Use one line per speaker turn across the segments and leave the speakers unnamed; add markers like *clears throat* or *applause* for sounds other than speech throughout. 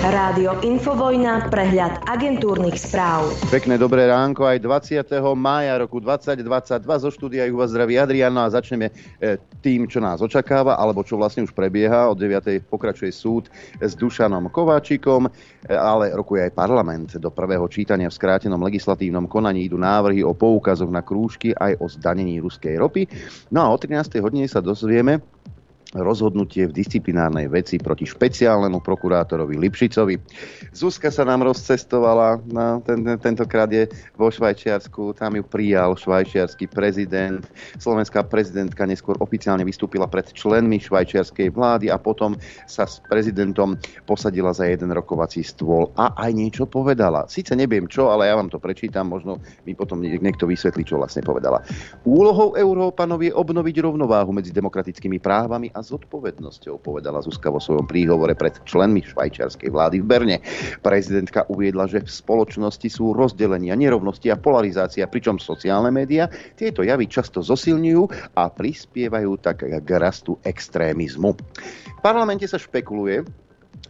Rádio Infovojna, prehľad agentúrnych správ.
Pekné dobré ránko aj 20. mája roku 2022 zo štúdia ju vás zdraví Adrian no a začneme e, tým, čo nás očakáva, alebo čo vlastne už prebieha. Od 9. pokračuje súd s Dušanom Kováčikom, e, ale rokuje aj parlament. Do prvého čítania v skrátenom legislatívnom konaní idú návrhy o poukazoch na krúžky aj o zdanení ruskej ropy. No a o 13. hodine sa dozvieme, rozhodnutie v disciplinárnej veci proti špeciálnemu prokurátorovi Lipšicovi. Zuzka sa nám rozcestovala, na, ten, tentokrát je vo Švajčiarsku, tam ju prijal švajčiarsky prezident. Slovenská prezidentka neskôr oficiálne vystúpila pred členmi švajčiarskej vlády a potom sa s prezidentom posadila za jeden rokovací stôl a aj niečo povedala. Sice neviem čo, ale ja vám to prečítam, možno mi potom niekto vysvetlí, čo vlastne povedala. Úlohou Európanov je obnoviť rovnováhu medzi demokratickými právami a a zodpovednosťou, povedala Zuzka vo svojom príhovore pred členmi švajčiarskej vlády v Berne. Prezidentka uviedla, že v spoločnosti sú rozdelenia, nerovnosti a polarizácia, pričom sociálne médiá tieto javy často zosilňujú a prispievajú tak k rastu extrémizmu. V parlamente sa špekuluje,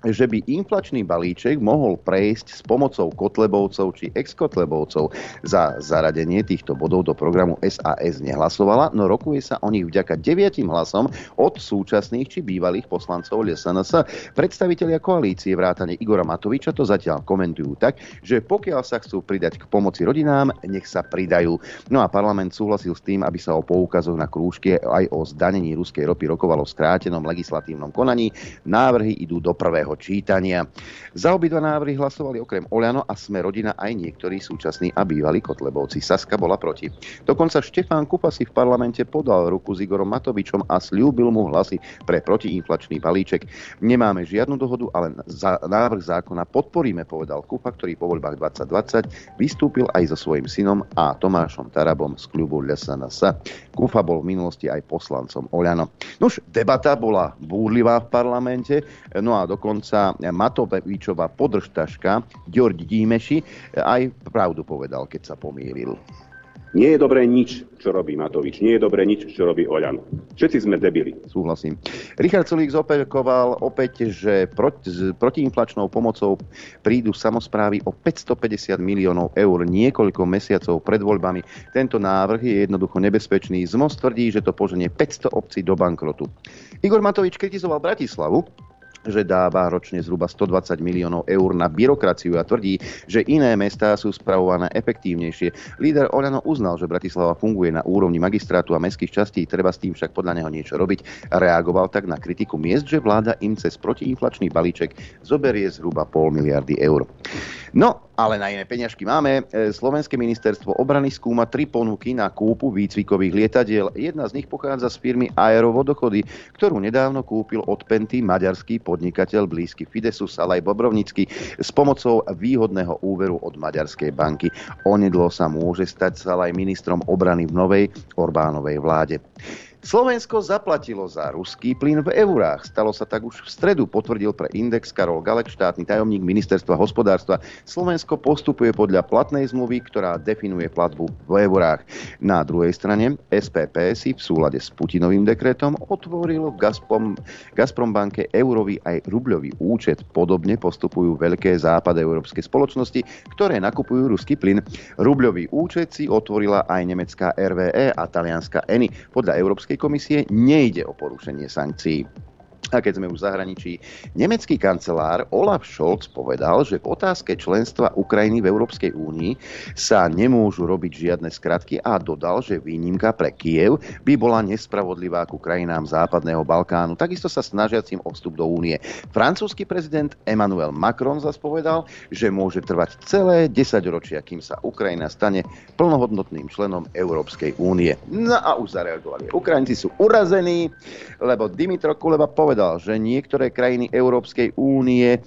že by inflačný balíček mohol prejsť s pomocou Kotlebovcov či ex-Kotlebovcov. Za zaradenie týchto bodov do programu SAS nehlasovala, no rokuje sa o nich vďaka deviatim hlasom od súčasných či bývalých poslancov LSNS. Predstavitelia koalície vrátane Igora Matoviča to zatiaľ komentujú tak, že pokiaľ sa chcú pridať k pomoci rodinám, nech sa pridajú. No a parlament súhlasil s tým, aby sa o poukazoch na krúžke aj o zdanení ruskej ropy rokovalo v skrátenom legislatívnom konaní. Návrhy idú do prvého prvého čítania. Za obidva návrhy hlasovali okrem Oľano a Sme rodina aj niektorí súčasní a bývalí Kotlebovci. Saska bola proti. Dokonca Štefán Kupa si v parlamente podal ruku s Igorom Matovičom a slúbil mu hlasy pre protiinflačný balíček. Nemáme žiadnu dohodu, ale za návrh zákona podporíme, povedal Kupa, ktorý po voľbách 2020 vystúpil aj so svojím synom a Tomášom Tarabom z klubu LSNS. Kufa bol v minulosti aj poslancom Oľano. Nuž, debata bola búrlivá v parlamente, no a dokonca dokonca Matovičová podržtaška Ďorď Dímeši aj pravdu povedal, keď sa pomýlil.
Nie je dobré nič, čo robí Matovič. Nie je dobré nič, čo robí Oľano. Všetci sme debili.
Súhlasím. Richard Sulík zopakoval opäť, že proti, s protiinflačnou pomocou prídu samozprávy o 550 miliónov eur niekoľko mesiacov pred voľbami. Tento návrh je jednoducho nebezpečný. ZMOS tvrdí, že to poženie 500 obcí do bankrotu. Igor Matovič kritizoval Bratislavu, že dáva ročne zhruba 120 miliónov eur na byrokraciu a tvrdí, že iné mestá sú spravované efektívnejšie. Líder Oľano uznal, že Bratislava funguje na úrovni magistrátu a mestských častí, treba s tým však podľa neho niečo robiť. Reagoval tak na kritiku miest, že vláda im cez protiinflačný balíček zoberie zhruba pol miliardy eur. No, ale na iné peňažky máme. E, Slovenské ministerstvo obrany skúma tri ponuky na kúpu výcvikových lietadiel. Jedna z nich pochádza z firmy Aerovodochody, ktorú nedávno kúpil od Penty maďarský podnikateľ blízky Fidesu Salaj Bobrovnický s pomocou výhodného úveru od maďarskej banky. Onedlo sa môže stať Salaj ministrom obrany v novej Orbánovej vláde. Slovensko zaplatilo za ruský plyn v eurách. Stalo sa tak už v stredu, potvrdil pre Index Karol Galek, štátny tajomník ministerstva hospodárstva. Slovensko postupuje podľa platnej zmluvy, ktorá definuje platbu v eurách. Na druhej strane SPP si v súlade s Putinovým dekretom otvoril v Gazprom, Gazprom banke eurový aj rubľový účet. Podobne postupujú veľké západe európske spoločnosti, ktoré nakupujú ruský plyn. Rubľový účet si otvorila aj nemecká RVE a talianská ENI. Podľa Európskej Európskej komisie nejde o porušenie sankcií. A keď sme už v zahraničí, nemecký kancelár Olaf Scholz povedal, že v otázke členstva Ukrajiny v Európskej únii sa nemôžu robiť žiadne skratky a dodal, že výnimka pre Kiev by bola nespravodlivá ku krajinám západného Balkánu, takisto sa snažiacim o vstup do únie. Francúzsky prezident Emmanuel Macron zase povedal, že môže trvať celé 10 ročia, kým sa Ukrajina stane plnohodnotným členom Európskej únie. No a už zareagovali. Ukrajinci sú urazení, lebo Dimitro Kuleba povedal, povedal, že niektoré krajiny Európskej únie e,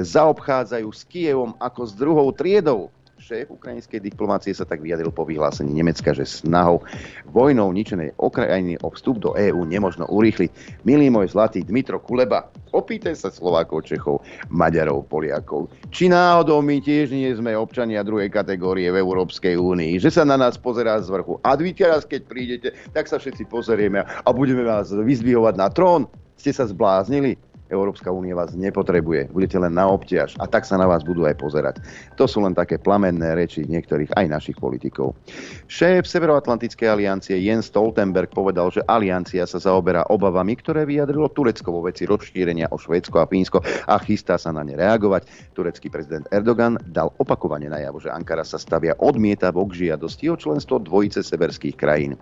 zaobchádzajú s Kievom ako s druhou triedou. Šéf ukrajinskej diplomácie sa tak vyjadril po vyhlásení Nemecka, že snahou vojnou ničenej Ukrajiny o vstup do EÚ nemožno urýchliť. Milý môj zlatý Dmitro Kuleba, opýtaj sa Slovákov, Čechov, Maďarov, Poliakov. Či náhodou my tiež nie sme občania druhej kategórie v Európskej únii, že sa na nás pozerá z vrchu. A vy teraz, keď prídete, tak sa všetci pozrieme a budeme vás vyzdvihovať na trón. Ste sa zbláznili? Európska únia vás nepotrebuje, budete len na obťaž a tak sa na vás budú aj pozerať. To sú len také plamenné reči niektorých aj našich politikov. Šéf Severoatlantickej aliancie Jens Stoltenberg povedal, že aliancia sa zaoberá obavami, ktoré vyjadrilo Turecko vo veci rozšírenia o Švédsko a Fínsko a chystá sa na ne reagovať. Turecký prezident Erdogan dal opakovane najavo, že Ankara sa stavia odmietavok žiadosti o členstvo dvojice severských krajín.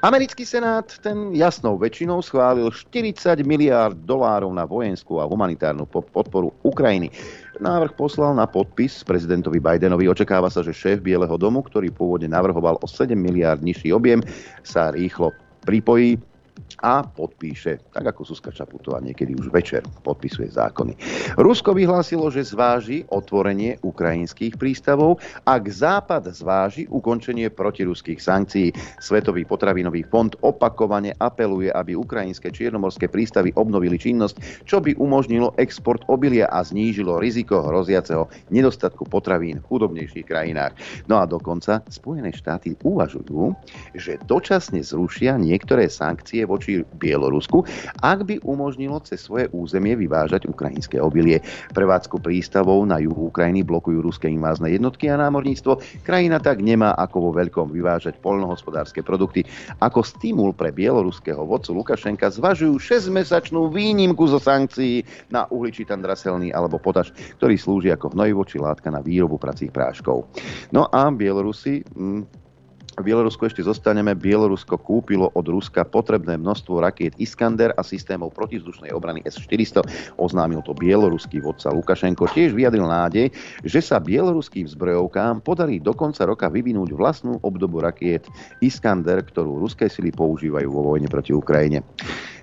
Americký senát ten jasnou väčšinou schválil 40 miliárd dolárov na vojenskú a humanitárnu podporu Ukrajiny. Návrh poslal na podpis prezidentovi Bidenovi. Očakáva sa, že šéf Bieleho domu, ktorý pôvodne navrhoval o 7 miliárd nižší objem, sa rýchlo pripojí a podpíše, tak ako Suska Čaputová niekedy už večer podpisuje zákony. Rusko vyhlásilo, že zváži otvorenie ukrajinských prístavov, ak Západ zváži ukončenie protiruských sankcií. Svetový potravinový fond opakovane apeluje, aby ukrajinské čiernomorské prístavy obnovili činnosť, čo by umožnilo export obilia a znížilo riziko hroziaceho nedostatku potravín v chudobnejších krajinách. No a dokonca Spojené štáty uvažujú, že dočasne zrušia niektoré sankcie voči Bielorusku, ak by umožnilo cez svoje územie vyvážať ukrajinské obilie. Prevádzku prístavov na juhu Ukrajiny blokujú ruské invázne jednotky a námorníctvo. Krajina tak nemá ako vo veľkom vyvážať polnohospodárske produkty. Ako stimul pre bieloruského vodcu Lukašenka zvažujú 6-mesačnú výnimku zo sankcií na uhličitan draselný alebo potaž, ktorý slúži ako hnojivo či látka na výrobu pracích práškov. No a Bielorusi hm, v Bielorusku ešte zostaneme. Bielorusko kúpilo od Ruska potrebné množstvo rakiet Iskander a systémov protizdušnej obrany S-400. Oznámil to bieloruský vodca Lukašenko. Tiež vyjadril nádej, že sa bieloruským zbrojovkám podarí do konca roka vyvinúť vlastnú obdobu rakiet Iskander, ktorú ruské sily používajú vo vojne proti Ukrajine.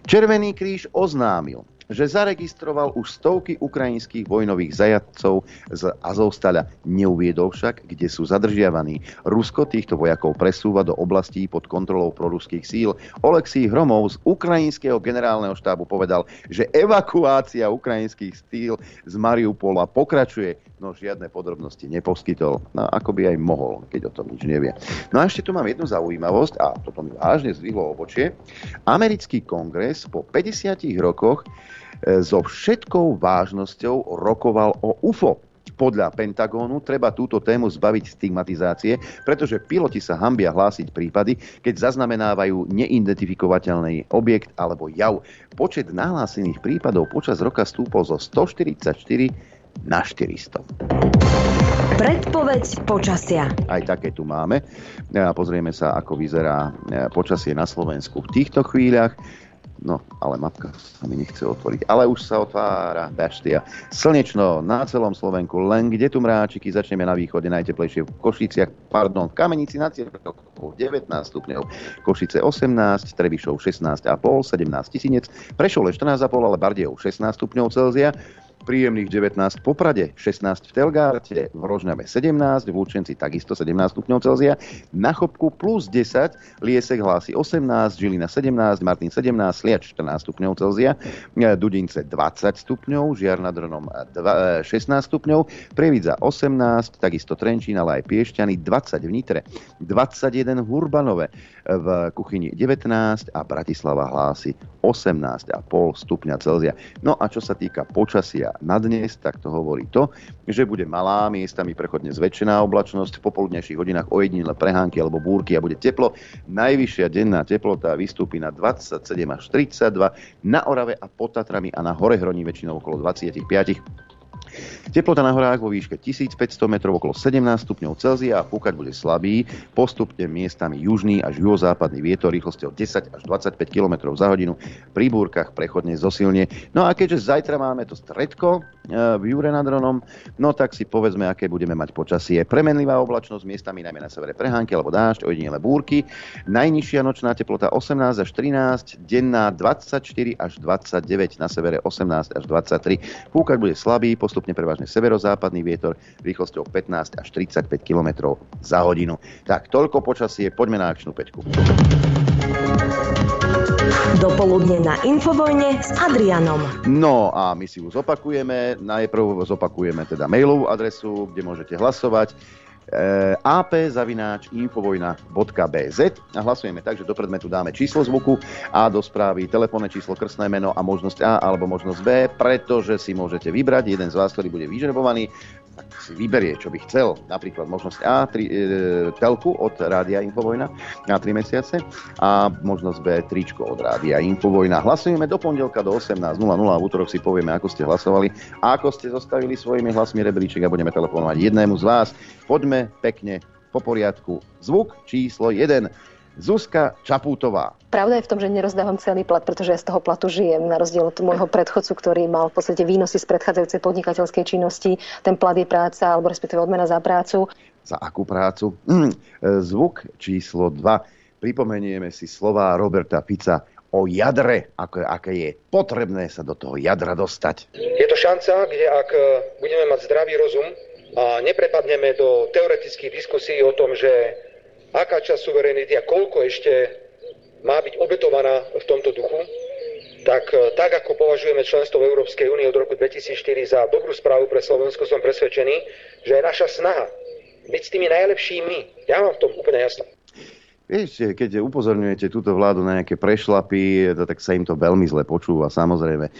Červený kríž oznámil, že zaregistroval už stovky ukrajinských vojnových zajadcov z Azovstala. Neuviedol však, kde sú zadržiavaní. Rusko týchto vojakov presúva do oblastí pod kontrolou proruských síl. Oleksij Hromov z ukrajinského generálneho štábu povedal, že evakuácia ukrajinských síl z Mariupola pokračuje, no žiadne podrobnosti neposkytol. No ako by aj mohol, keď o tom nič nevie. No a ešte tu mám jednu zaujímavosť, a toto mi vážne zdvihlo obočie. Americký kongres po 50 rokoch so všetkou vážnosťou rokoval o UFO. Podľa Pentagónu treba túto tému zbaviť stigmatizácie, pretože piloti sa hambia hlásiť prípady, keď zaznamenávajú neidentifikovateľný objekt alebo jav. Počet nahlásených prípadov počas roka stúpol zo 144 na 400.
Predpoveď počasia.
Aj také tu máme. Pozrieme sa, ako vyzerá e, počasie na Slovensku v týchto chvíľach. No, ale mapka sa mi nechce otvoriť. Ale už sa otvára Baštia. Slnečno na celom Slovenku, len kde tu mráčiky, začneme na východe, najteplejšie v Košiciach, pardon, v Kamenici na cieľku 19 stupňov, Košice 18, Trebišov 16,5, 17 tisíc, Prešov 14,5, ale Bardejov 16 stupňov Celzia, príjemných 19 v Poprade, 16 v Telgárte, v Rožňave 17, v Lučenci takisto 17 stupňov Celzia, na Chopku plus 10, Liesek hlási 18, Žilina 17, Martin 17, Sliač 14 stupňov Celzia, Dudince 20 stupňov, Žiar nad Ronom 16 stupňov, Prievidza 18, takisto Trenčín, ale aj Piešťany 20 v Nitre, 21 v Hurbanove, v Kuchyni 19 a Bratislava hlási 18,5 stupňa Celzia. No a čo sa týka počasia na dnes, tak to hovorí to, že bude malá, miestami prechodne zväčšená oblačnosť, v popoludnejších hodinách ojedinile prehánky alebo búrky a bude teplo. Najvyššia denná teplota vystúpi na 27 až 32, na Orave a pod Tatrami a na hore hroní väčšinou okolo 25 Teplota na horách vo výške 1500 metrov okolo 17 stupňov Celzia a fúkať bude slabý, postupne miestami južný až juhozápadný vietor rýchlosťou 10 až 25 km za hodinu, pri búrkach prechodne zosilne. No a keďže zajtra máme to stredko e, v Jure nad Ronom, no tak si povedzme, aké budeme mať počasie. Premenlivá oblačnosť, miestami najmä na severe prehánky alebo dážď, ojedinele búrky. Najnižšia nočná teplota 18 až 13, denná 24 až 29, na severe 18 až 23. Fúkať bude slabý, postupne prevažne severozápadný vietor rýchlosťou 15 až 35 km za hodinu. Tak, toľko počasie, poďme na akčnú peťku.
Dopoludne na Infovojne s Adrianom.
No a my si ju zopakujeme. Najprv zopakujeme teda mailovú adresu, kde môžete hlasovať ap.infovojna.bz a hlasujeme tak, že do predmetu dáme číslo zvuku a do správy telefónne číslo, krstné meno a možnosť A alebo možnosť B, pretože si môžete vybrať jeden z vás, ktorý bude vyžrebovaný tak si vyberie, čo by chcel. Napríklad možnosť A, tri, e, telku od Rádia Infovojna na 3 mesiace a možnosť B, tričko od Rádia Infovojna. Hlasujeme do pondelka do 18.00 a v útorok si povieme, ako ste hlasovali ako ste zostavili svojimi hlasmi rebríček a budeme telefonovať jednému z vás. Poďme pekne po poriadku. Zvuk číslo 1. Zuzka Čapútová.
Pravda je v tom, že nerozdávam celý plat, pretože ja z toho platu žijem, na rozdiel od môjho predchodcu, ktorý mal v podstate výnosy z predchádzajúcej podnikateľskej činnosti. Ten plat je práca, alebo respektíve odmena za prácu.
Za akú prácu? Mm, zvuk číslo 2. Pripomenieme si slova Roberta Fica o jadre, ako, aké je potrebné sa do toho jadra dostať.
Je to šanca, kde ak budeme mať zdravý rozum a neprepadneme do teoretických diskusí o tom, že aká časť suverenity a koľko ešte má byť obetovaná v tomto duchu, tak, e, tak ako považujeme členstvo v Európskej únie od roku 2004 za dobrú správu pre Slovensko, som presvedčený, že je naša snaha byť s tými najlepšími. Ja mám v tom úplne jasno.
Viete, keď upozorňujete túto vládu na nejaké prešlapy, tak sa im to veľmi zle počúva. Samozrejme, e,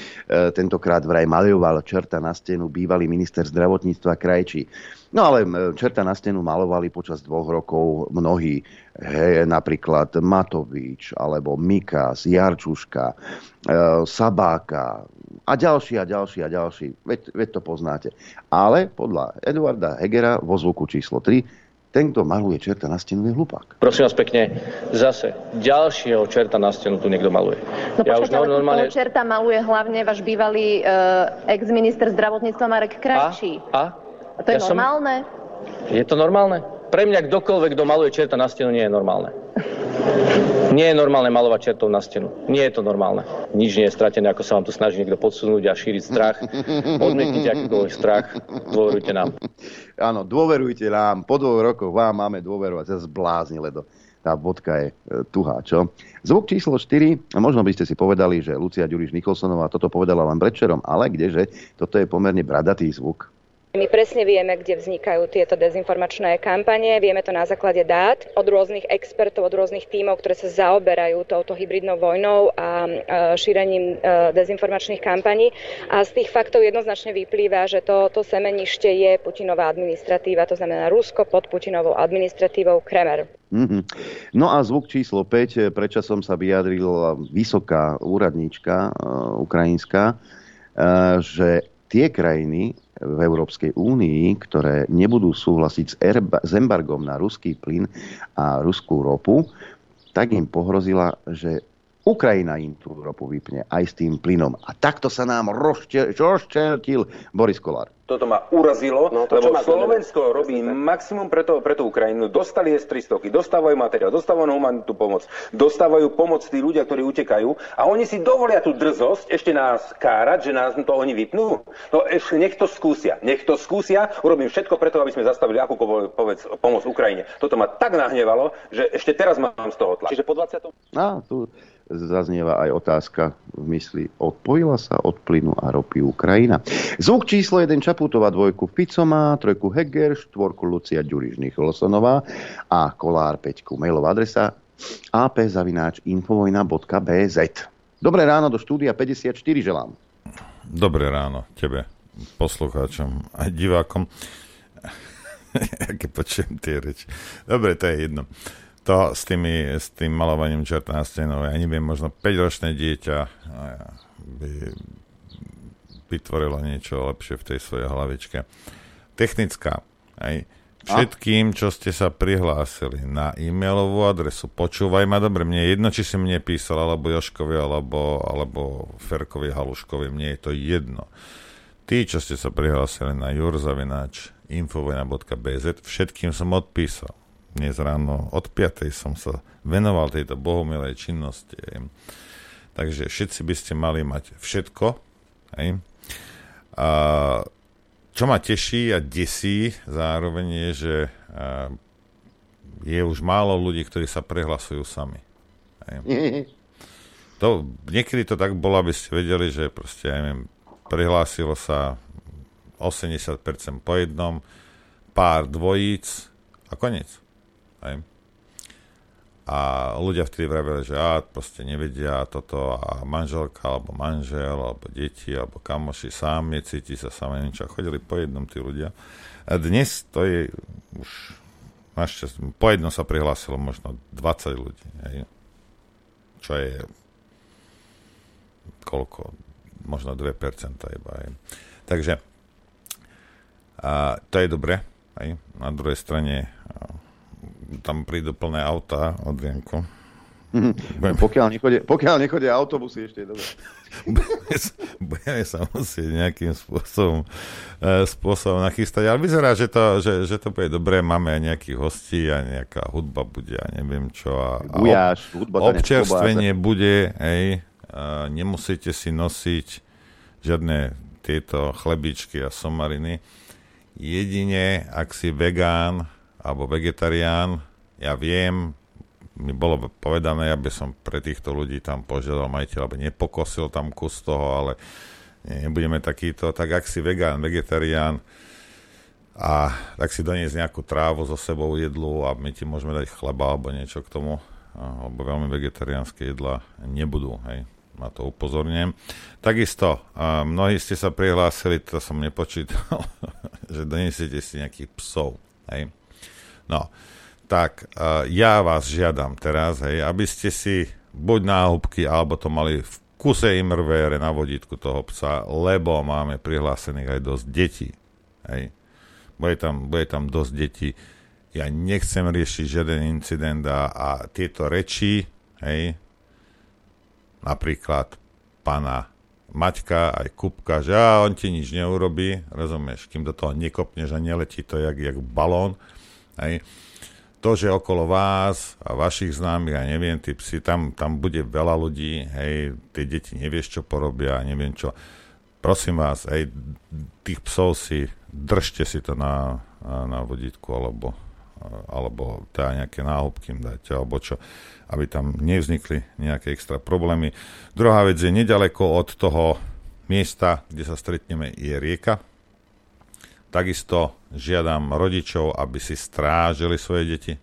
tentokrát vraj maľoval čerta na stenu bývalý minister zdravotníctva Krajčí. No ale e, čerta na stenu malovali počas dvoch rokov mnohí. Hej, napríklad Matovič, alebo Mikas, Jarčuška, e, Sabáka a ďalší a ďalší a ďalší. Veď, veď to poznáte. Ale podľa Eduarda Hegera vo zvuku číslo 3 ten, kto maluje čerta na stenu, je hlupák.
Prosím vás pekne, zase ďalšieho čerta na stenu tu niekto maluje.
No ja počkajte, ale normálne... čerta maluje hlavne váš bývalý uh, ex-minister zdravotníctva Marek Krajčí.
A?
A to je ja normálne?
Som... Je to normálne? Pre mňa kdokoľvek, kto maluje čerta na stenu, nie je normálne. Nie je normálne malovať čertov na stenu. Nie je to normálne. Nič nie je stratené, ako sa vám tu snaží niekto podsunúť a šíriť strach. Odmietnite akýkoľvek strach. Dôverujte nám.
Áno, dôverujte nám. Po dvoch rokoch vám máme dôverovať. Ja zblázni ledo. Tá bodka je e, tuhá, čo? Zvuk číslo 4, a možno by ste si povedali, že Lucia Ďuriš Nikolsonová toto povedala len predčerom, ale kdeže, toto je pomerne bradatý zvuk.
My presne vieme, kde vznikajú tieto dezinformačné kampanie, vieme to na základe dát od rôznych expertov, od rôznych tímov, ktoré sa zaoberajú touto hybridnou vojnou a šírením e, dezinformačných kampaní. A z tých faktov jednoznačne vyplýva, že to, to semenište je Putinová administratíva, to znamená Rusko pod Putinovou administratívou Kremer.
Mm-hmm. No a zvuk číslo 5, prečasom sa vyjadrila vysoká úradníčka uh, ukrajinská, uh, že tie krajiny v Európskej únii, ktoré nebudú súhlasiť s, erba, s embargom na ruský plyn a ruskú ropu, tak im pohrozila, že Ukrajina im tú ropu vypne aj s tým plynom. A takto sa nám rozčeltil Boris Kolár
toto ma urazilo, no, to, lebo Slovensko robí maximum pre, to, pre tú Ukrajinu. Dostali S-300, dostávajú materiál, dostávajú humanitnú pomoc, dostávajú pomoc tí ľudia, ktorí utekajú a oni si dovolia tú drzosť ešte nás kárať, že nás to oni vypnú. No ešte nech to skúsia, nech to skúsia, urobím všetko preto, aby sme zastavili akúkoľvek pomoc Ukrajine. Toto ma tak nahnevalo, že ešte teraz mám z toho tlak. Čiže po 20.
No, tu zaznieva aj otázka v mysli. Odpojila sa od plynu a ropy Ukrajina. Zvuk číslo 1 Čaputová, dvojku Fico má, trojku Heger, štvorku Lucia Ďurižných Lossonová a Kolár 5 mailová adresa ap.infovojna.bz Dobré ráno do štúdia 54 želám.
Dobré ráno tebe, poslucháčom a divákom. *laughs* Aké počujem tie reči. Dobre, to je jedno to s, tými, s tým malovaním čerta na stenu, ja neviem, možno 5-ročné dieťa by vytvorilo niečo lepšie v tej svojej hlavičke. Technická. Aj všetkým, čo ste sa prihlásili na e-mailovú adresu, počúvaj ma dobre, mne je jedno, či si mne písal, alebo Joškovi, alebo, alebo Ferkovi Haluškovi, mne je to jedno. Tí, čo ste sa prihlásili na jurzavináč infovena.bz, všetkým som odpísal dnes ráno od 5. som sa venoval tejto bohumilej činnosti. Takže všetci by ste mali mať všetko. Hej. A čo ma teší a desí zároveň je, že je už málo ľudí, ktorí sa prehlasujú sami. Hej. *laughs* To, niekedy to tak bolo, aby ste vedeli, že proste, ja neviem, prihlásilo sa 80% po jednom, pár dvojíc, A koniec. Hej. A ľudia vtedy vravili, že á, proste nevedia toto a manželka, alebo manžel, alebo deti, alebo kamoši sám necíti sa sám niečo. Chodili po jednom tí ľudia. A dnes to je už našťastie, po jednom sa prihlásilo možno 20 ľudí. Hej. Čo je koľko? Možno 2% iba. Hej. Takže a to je dobre. Hej. Na druhej strane tam prídu plné auta od Vienku.
Mm, *laughs* pokiaľ, nechodia, pokiaľ nechodia autobusy, ešte je dobré. *laughs*
budeme, sa, budeme sa musieť nejakým spôsobom, uh, spôsobom nachystať. Ale vyzerá, že to, že, že to bude dobré. Máme aj nejakých hostí a nejaká hudba bude a neviem čo. A,
Gujáš, hudba
občerstvenie bude, hej, uh, nemusíte si nosiť žiadne tieto chlebičky a somariny. Jedine, ak si vegán, alebo vegetarián, ja viem, mi bolo povedané, aby som pre týchto ľudí tam požiadal majiteľ, aby nepokosil tam kus toho, ale nebudeme takýto, tak ak si vegán, vegetarián, a tak si doniesť nejakú trávu so sebou jedlu a my ti môžeme dať chleba alebo niečo k tomu, lebo veľmi vegetariánske jedla nebudú, hej, na to upozorňujem. Takisto, mnohí ste sa prihlásili, to som nepočítal, *laughs* že doniesiete si nejakých psov, hej. No, tak uh, ja vás žiadam teraz, hej, aby ste si buď náhubky, alebo to mali v kuse imrvére na vodítku toho psa, lebo máme prihlásených aj dosť detí. Hej. Bude tam, bude tam dosť detí. Ja nechcem riešiť žiaden incident a, a tieto reči, hej, napríklad pána Maťka, aj Kupka, že á, on ti nič neurobí, rozumieš, kým do toho nekopneš a neletí to jak, jak balón, Hej. To, že okolo vás a vašich známych, a neviem, tí psi, tam, tam bude veľa ľudí, hej, tie deti nevieš, čo porobia, neviem čo. Prosím vás, hej, tých psov si, držte si to na, na vodítku, alebo, alebo teda nejaké náhubky im alebo čo, aby tam nevznikli nejaké extra problémy. Druhá vec je, nedaleko od toho miesta, kde sa stretneme, je rieka, Takisto žiadam rodičov, aby si strážili svoje deti.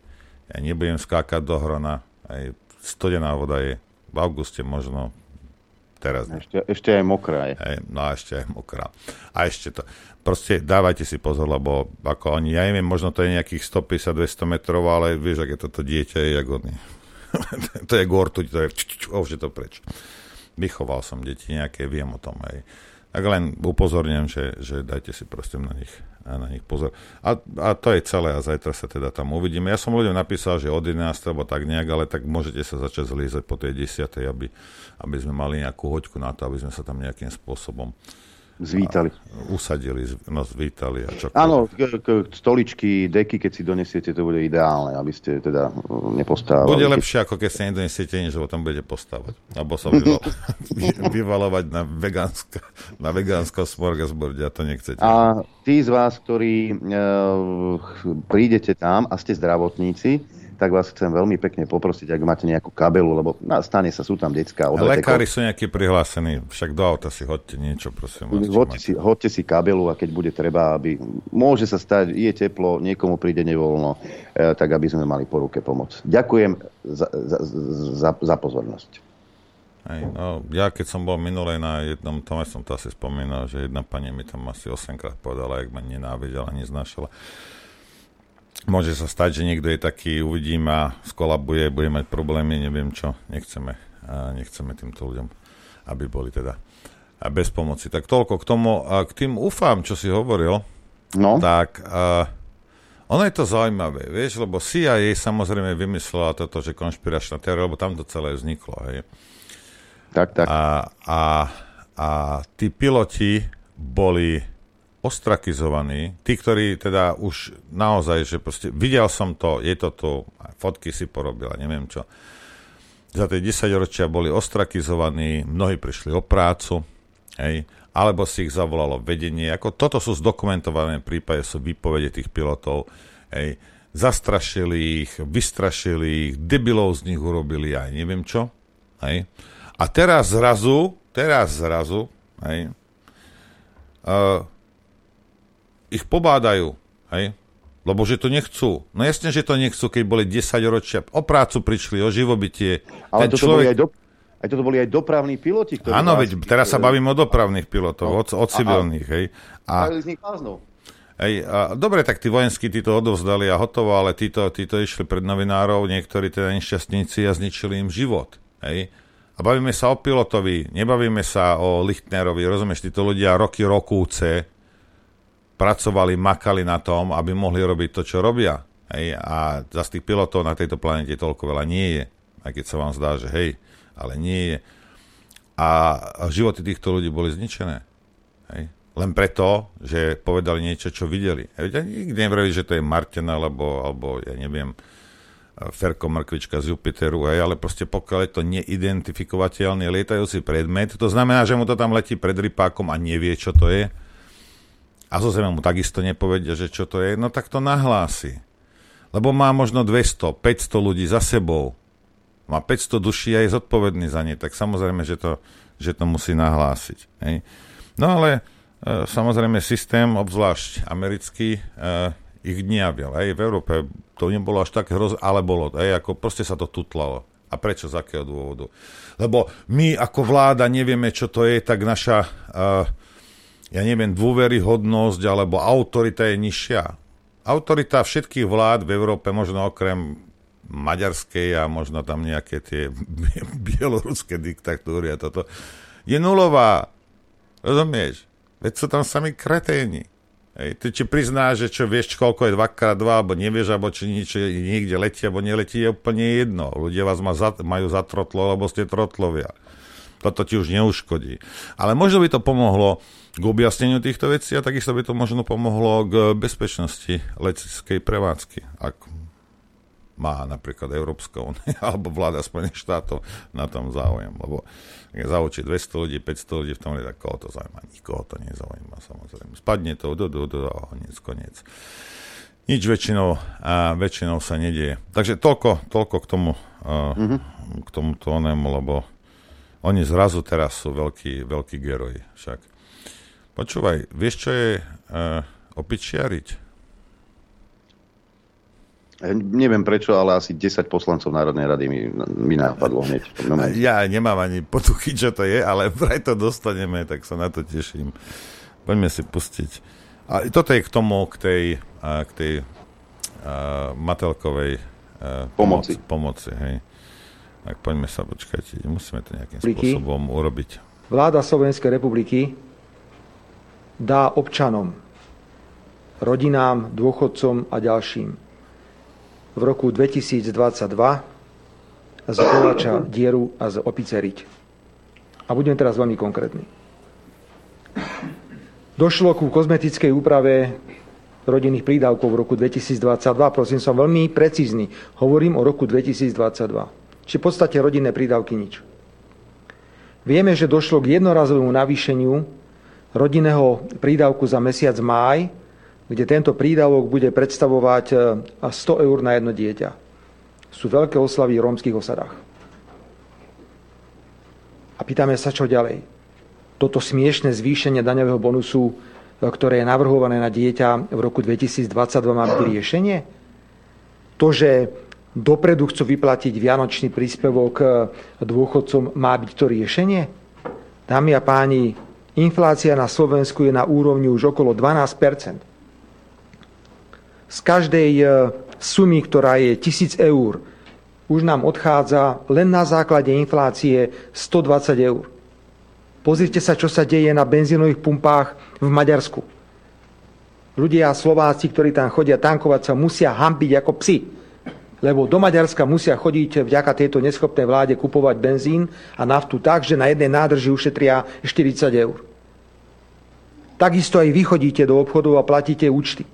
Ja nebudem skákať do hrona. Aj studená voda je v auguste možno teraz.
Ešte, ešte aj mokrá je.
Aj, no a ešte aj mokrá. A ešte to. Proste dávajte si pozor, lebo ako oni, ja neviem, možno to je nejakých 150-200 metrov, ale vieš, aké toto dieťa je, jak oni. *laughs* to je gortuť, to je, už je to preč. Vychoval som deti nejaké, viem o tom aj tak len upozorňujem, že, že dajte si prosím na nich, na nich pozor. A, a to je celé a zajtra sa teda tam uvidíme. Ja som ľuďom napísal, že od 11. alebo tak nejak, ale tak môžete sa začať zlízať po tej 10. aby, aby sme mali nejakú hoďku na to, aby sme sa tam nejakým spôsobom
Zvítali.
Usadili, no zvítali a čo.
Áno, k, k, stoličky, deky, keď si donesiete, to bude ideálne, aby ste teda uh, nepostávali.
Bude lepšie, ako keď si nedonesiete nič, lebo tam budete postávať. Alebo sa *laughs* vyval, *laughs* vyvalovať na vegánska, na vegánska smorgasborde a to nechcete.
A tí z vás, ktorí uh, prídete tam a ste zdravotníci, tak vás chcem veľmi pekne poprosiť, ak máte nejakú kabelu, lebo na stane sa, sú tam detská.
Lekári sú nejakí prihlásení, však do auta si hodte niečo, prosím vás.
Hodte si, hodte si kabelu a keď bude treba, aby... Môže sa stať, je teplo, niekomu príde nevoľno, e, tak aby sme mali po ruke pomoc. Ďakujem za, za, za, za pozornosť.
Hej, no, ja keď som bol minulé na jednom, tom som to asi spomínal, že jedna pani mi tam asi 8 krát povedala, jak ma nenávidela, neznášala. Môže sa stať, že niekto je taký, uvidím a skolabuje, bude mať problémy, neviem čo. Nechceme, a nechceme týmto ľuďom, aby boli teda bez pomoci. Tak toľko k tomu. A k tým ufám, čo si hovoril, no. tak a, ono je to zaujímavé, vieš, lebo CIA samozrejme vymyslela toto, že konšpiračná teória, lebo tam to celé vzniklo, hej.
Tak, tak.
A, a, a tí piloti boli ostrakizovaní, tí, ktorí teda už naozaj, že proste videl som to, je to tu, fotky si porobila, neviem čo. Za tie 10 ročia boli ostrakizovaní, mnohí prišli o prácu, hej, alebo si ich zavolalo vedenie. Ako toto sú zdokumentované prípade, sú výpovede tých pilotov, hej, zastrašili ich, vystrašili ich, debilov z nich urobili aj neviem čo. Hej. A teraz zrazu, teraz zrazu, hej, uh, ich pobádajú, hej, Lebo že to nechcú. No jasne, že to nechcú, keď boli 10 ročia. O prácu prišli, o živobytie.
Ale to človek... boli aj do... Aj toto boli aj dopravní piloti, ktorí...
Áno, veď teraz sa bavím o dopravných pilotov, no. od, od civilných, hej.
A, z nich.
Hej, a, dobre, tak tí vojenskí títo odovzdali a hotovo, ale títo, títo išli pred novinárov, niektorí teda nešťastníci a zničili im život. Hej. A bavíme sa o pilotovi, nebavíme sa o Lichtnerovi, rozumieš, títo ľudia roky, rokúce pracovali, makali na tom, aby mohli robiť to, čo robia. Hej. A za tých pilotov na tejto planete toľko veľa nie je. Aj keď sa vám zdá, že hej, ale nie je. A životy týchto ľudí boli zničené. Hej. Len preto, že povedali niečo, čo videli. Ja nikdy nevravili, že to je Martin alebo, alebo ja neviem, Ferko Mrkvička z Jupiteru, hej, ale proste pokiaľ je to neidentifikovateľný lietajúci predmet, to znamená, že mu to tam letí pred rypákom a nevie, čo to je, a zo Zeme mu takisto nepovedia, že čo to je, no tak to nahlási. Lebo má možno 200, 500 ľudí za sebou, má 500 duší a je zodpovedný za ne, tak samozrejme, že to, že to musí nahlásiť. Hej. No ale e, samozrejme systém, obzvlášť americký, e, ich dniavil. Hej. V Európe to nebolo až tak hroz, ale bolo. Hej, ako proste sa to tutlalo. A prečo, z akého dôvodu? Lebo my ako vláda nevieme, čo to je, tak naša, uh, ja neviem, dôveryhodnosť alebo autorita je nižšia. Autorita všetkých vlád v Európe, možno okrem maďarskej a možno tam nejaké tie *laughs* bieloruské diktatúry a toto, je nulová. Rozumieš? Veď sú tam sami kreténi. Hej, ty či priznáš, že čo vieš, koľko je 2x2, alebo nevieš, alebo či nič niekde letí, alebo neletí, je úplne jedno. Ľudia vás ma za, majú za trotlo, lebo ste trotlovia. Toto ti už neuškodí. Ale možno by to pomohlo k objasneniu týchto vecí a takisto by to možno pomohlo k bezpečnosti leteckej prevádzky, ak má napríklad Európska únia *laughs* alebo vláda Spojených štátov na tom záujem. Lebo keď zaučí 200 ľudí, 500 ľudí v tom tak koho to zaujíma? Nikoho to nezaujíma, samozrejme. Spadne to, do, do, do, a koniec, koniec. Nič väčšinou, a väčšinou sa nedieje. Takže toľko, toľko k tomu, uh, mm-hmm. k tomuto onému, lebo oni zrazu teraz sú veľkí, veľkí geroji však. Počúvaj, vieš, čo je uh, opičiariť?
Neviem prečo, ale asi 10 poslancov Národnej rady mi, mi napadlo hneď. *laughs*
Ja nemám ani potuchy, čo to je, ale *laughs* vraj to dostaneme, tak sa na to teším. Poďme si pustiť. A toto je k tomu, k tej, k tej uh, Matelkovej uh, pomoci. pomoci hej. Tak poďme sa, počkať, musíme to nejakým republiky. spôsobom urobiť.
Vláda Slovenskej republiky dá občanom, rodinám, dôchodcom a ďalším v roku 2022 z dieru a z opice riť. A budem teraz veľmi konkrétny. Došlo ku kozmetickej úprave rodinných prídavkov v roku 2022. Prosím, som veľmi precízny. Hovorím o roku 2022. Či v podstate rodinné prídavky nič. Vieme, že došlo k jednorazovému navýšeniu rodinného prídavku za mesiac máj kde tento prídavok bude predstavovať 100 e, eur na jedno dieťa. Sú veľké oslavy v rómskych osadách. A pýtame sa, čo ďalej. Toto smiešne zvýšenie daňového bonusu, e, ktoré je navrhované na dieťa v roku 2022, má byť riešenie? To, že dopredu chcú vyplatiť vianočný príspevok e, dôchodcom, má byť to riešenie? Dámy a páni, inflácia na Slovensku je na úrovni už okolo 12 z každej e, sumy, ktorá je 1000 eur, už nám odchádza len na základe inflácie 120 eur. Pozrite sa, čo sa deje na benzínových pumpách v Maďarsku. Ľudia Slováci, ktorí tam chodia tankovať, sa musia hambiť ako psi. Lebo do Maďarska musia chodiť vďaka tejto neschopnej vláde kupovať benzín a naftu tak, že na jednej nádrži ušetria 40 eur. Takisto aj vy chodíte do obchodov a platíte účty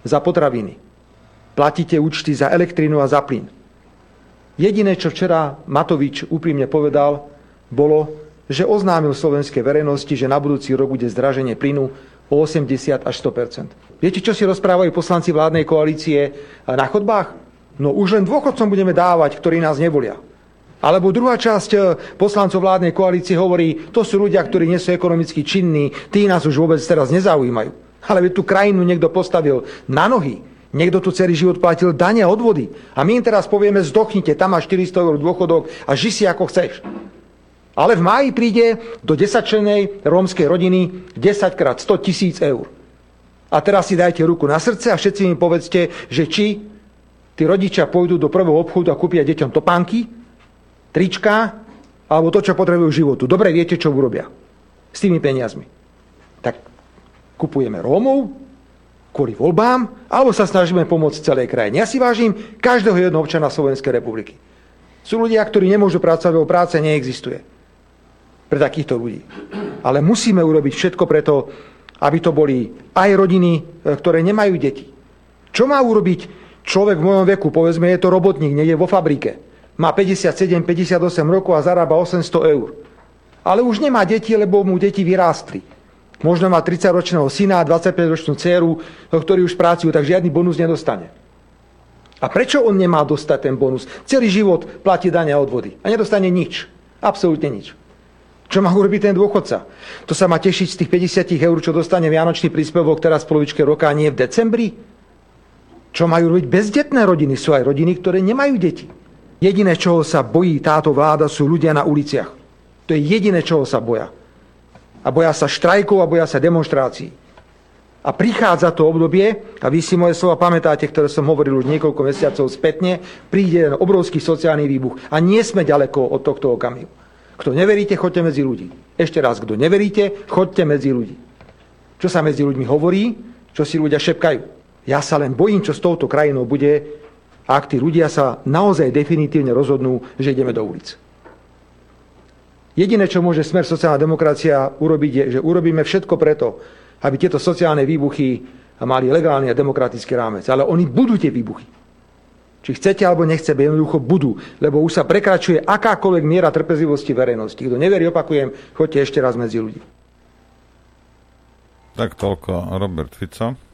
za potraviny. Platíte účty za elektrínu a za plyn. Jediné, čo včera Matovič úprimne povedal, bolo, že oznámil slovenskej verejnosti, že na budúci rok bude zdraženie plynu o 80 až 100% Viete, čo si rozprávajú poslanci vládnej koalície na chodbách? No už len dôchodcom budeme dávať, ktorí nás nevolia. Alebo druhá časť eh, poslancov vládnej koalície hovorí, to sú ľudia, ktorí nie sú ekonomicky činní, tí nás už vôbec teraz nezaujímajú. Ale tú krajinu niekto postavil na nohy. Niekto tu celý život platil dane odvody. A my im teraz povieme, zdochnite, tam máš 400 eur dôchodok a ži si ako chceš. Ale v máji príde do 10 rómskej rodiny 10 krát 100 tisíc eur. A teraz si dajte ruku na srdce a všetci mi povedzte, že či tí rodičia pôjdu do prvého obchodu a kúpia deťom topánky, trička, alebo to, čo potrebujú životu. Dobre viete, čo urobia s tými peniazmi. Tak kupujeme Rómov, kvôli voľbám, alebo sa snažíme pomôcť celej krajine. Ja si vážim každého jednoho občana Slovenskej republiky. Sú ľudia, ktorí nemôžu pracovať, lebo práce neexistuje pre takýchto ľudí. Ale musíme urobiť všetko preto, aby to boli aj rodiny, e, ktoré nemajú deti. Čo má urobiť človek v mojom veku? Povedzme, je to robotník, niekde vo fabrike. Má 57-58 rokov a zarába 800 eur. Ale už nemá deti, lebo mu deti vyrástli. Možno má 30-ročného syna a 25-ročnú dceru, ktorí už pracujú, tak žiadny bonus nedostane. A prečo on nemá dostať ten bonus? Celý život platí dania a odvody a nedostane nič. Absolútne nič. Čo má urobiť ten dôchodca? To sa má tešiť z tých 50 eur, čo dostane vianočný príspevok teraz v polovičke roka a nie v decembri? Čo majú robiť bezdetné rodiny? Sú aj rodiny, ktoré nemajú deti. Jediné, čoho sa bojí táto vláda, sú ľudia na uliciach. To je jediné, čoho sa boja a boja sa štrajkov a boja sa demonstrácií. A prichádza to obdobie, a vy si moje slova pamätáte, ktoré som hovoril už niekoľko mesiacov spätne, príde obrovský sociálny výbuch. A nie sme ďaleko od tohto okamihu. Kto neveríte, chodte medzi ľudí. Ešte raz, kto neveríte, chodte medzi ľudí. Čo sa medzi ľuďmi hovorí, čo si ľudia šepkajú. Ja sa len bojím, čo s touto krajinou bude, ak tí ľudia sa naozaj definitívne rozhodnú, že ideme do ulic. Jediné, čo môže smer sociálna demokracia urobiť, je, že urobíme všetko preto, aby tieto sociálne výbuchy mali legálny a demokratický rámec. Ale oni budú tie výbuchy. Či chcete alebo nechcete, jednoducho budú, lebo už sa prekračuje akákoľvek miera trpezlivosti verejnosti. Kto neverí, opakujem, choďte ešte raz medzi ľudí.
Tak toľko Robert Fico.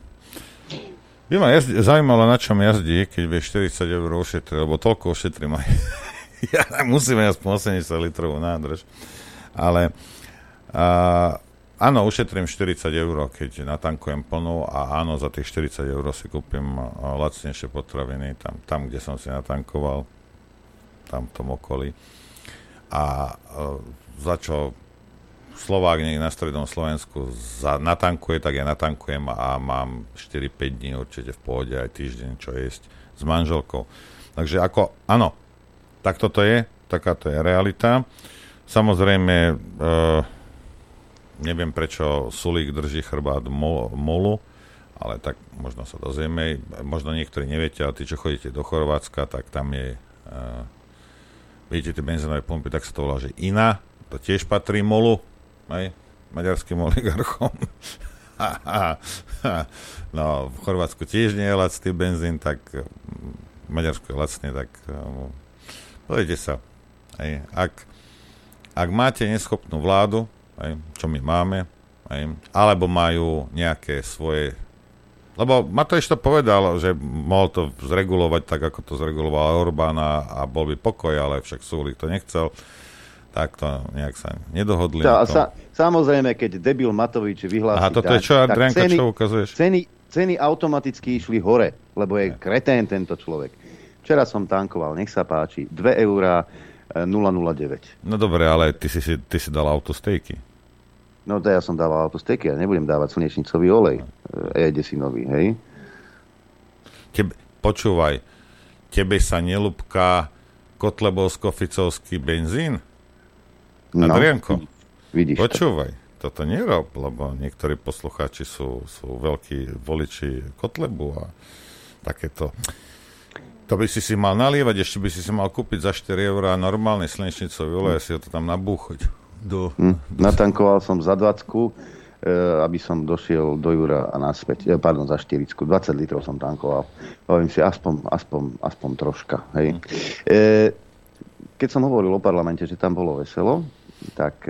By ma jazdi, zaujímalo, na čom jazdí, keď vie 40 eur ošetriť, lebo toľko ošetrím aj *laughs* ja musíme aspoň 80 litrovú nádrž. Ale a, áno, ušetrím 40 eur, keď natankujem plnú a áno, za tých 40 eur si kúpim lacnejšie potraviny tam, tam, kde som si natankoval, tam v tom okolí. A a za čo Slovák niekde na strednom Slovensku za, natankuje, tak ja natankujem a mám 4-5 dní určite v pohode aj týždeň čo jesť s manželkou. Takže ako, áno, tak toto je, takáto je realita. Samozrejme, e, neviem prečo Sulík drží chrbát mol, molu, ale tak možno sa dozvieme. Možno niektorí neviete, ale tí, čo chodíte do Chorvátska, tak tam je, e, vidíte tie benzínové pumpy, tak sa to volá, že INA, to tiež patrí molu, aj, maďarským oligarchom. *laughs* no, v Chorvátsku tiež nie je lacný benzín, tak v Maďarsku je lacný, tak Pozrite sa, aj, ak, ak máte neschopnú vládu, aj, čo my máme, aj, alebo majú nejaké svoje lebo Matovič to povedal, že mohol to zregulovať tak, ako to zreguloval Orbán a, a bol by pokoj, ale však Súlik to nechcel. Tak to nejak sa nedohodli.
Tá, sa, samozrejme, keď debil Matovič vyhlási...
Aha, toto tak, je čo, Adrianka, ceny, čo ukazuješ?
Ceny, ceny automaticky išli hore, lebo je kretén tento človek. Včera som tankoval, nech sa páči, 2 eurá 009. E,
no dobre, ale ty si, ty si dal autostejky.
No to ja som dával autostejky, ja nebudem dávať slnečnicový olej, e, edesinový, hej.
Tebe, počúvaj, tebe sa nelúbka kotlebovsko-ficovský benzín? No, Adrianko, vidíš počúvaj, to. toto nerob, lebo niektorí poslucháči sú, sú veľkí voliči Kotlebu a takéto to by si si mal nalievať, ešte by si si mal kúpiť za 4 eurá normálny slnečnicový olej a si ho to tam nabúchať. Do...
Hm, natankoval som za 20 e, aby som došiel do Jura a naspäť, e, pardon, za 40, 20 litrov som tankoval. Hovorím si, aspoň, aspoň, aspoň troška. Hej. Hm. E, keď som hovoril o parlamente, že tam bolo veselo, tak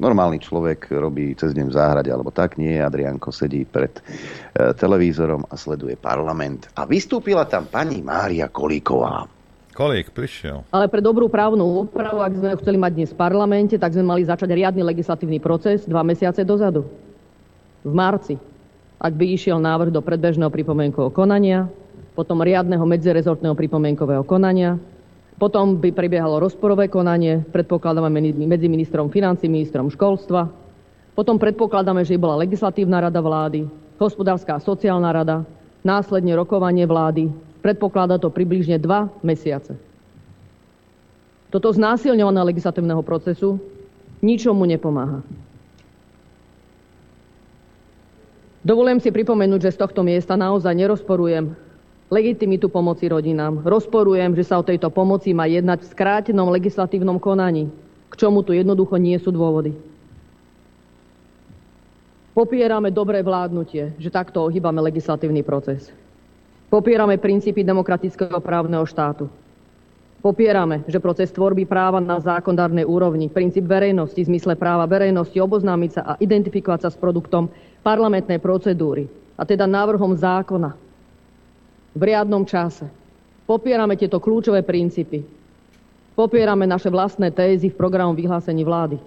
normálny človek robí cez deň v záhrade alebo tak, nie, Adrianko sedí pred e, televízorom a sleduje parlament. A vystúpila tam pani Mária Kolíková.
Kolík prišiel.
Ale pre dobrú právnu úpravu, ak sme chceli mať dnes v parlamente, tak sme mali začať riadny legislatívny proces dva mesiace dozadu. V marci. ak by išiel návrh do predbežného pripomienkového konania, potom riadneho medzirezortného pripomienkového konania, potom by prebiehalo rozporové konanie, predpokladáme medzi ministrom financí, ministrom školstva, potom predpokladáme, že bola legislatívna rada vlády, hospodárska a sociálna rada, následne rokovanie vlády. Predpokladá to približne dva mesiace. Toto znásilňované legislatívneho procesu ničomu nepomáha. Dovolujem si pripomenúť, že z tohto miesta naozaj nerozporujem legitimitu pomoci rodinám. Rozporujem, že sa o tejto pomoci má jednať v skrátenom legislatívnom konaní, k čomu tu jednoducho nie sú dôvody. Popierame dobré vládnutie, že takto ohýbame legislatívny proces. Popierame princípy demokratického právneho štátu. Popierame, že proces tvorby práva na zákonodárnej úrovni, princíp verejnosti, zmysle práva verejnosti oboznámiť sa a identifikovať sa s produktom parlamentnej procedúry, a teda návrhom zákona, v riadnom čase. Popierame tieto kľúčové princípy. Popierame naše vlastné tézy v programu vyhlásení vlády.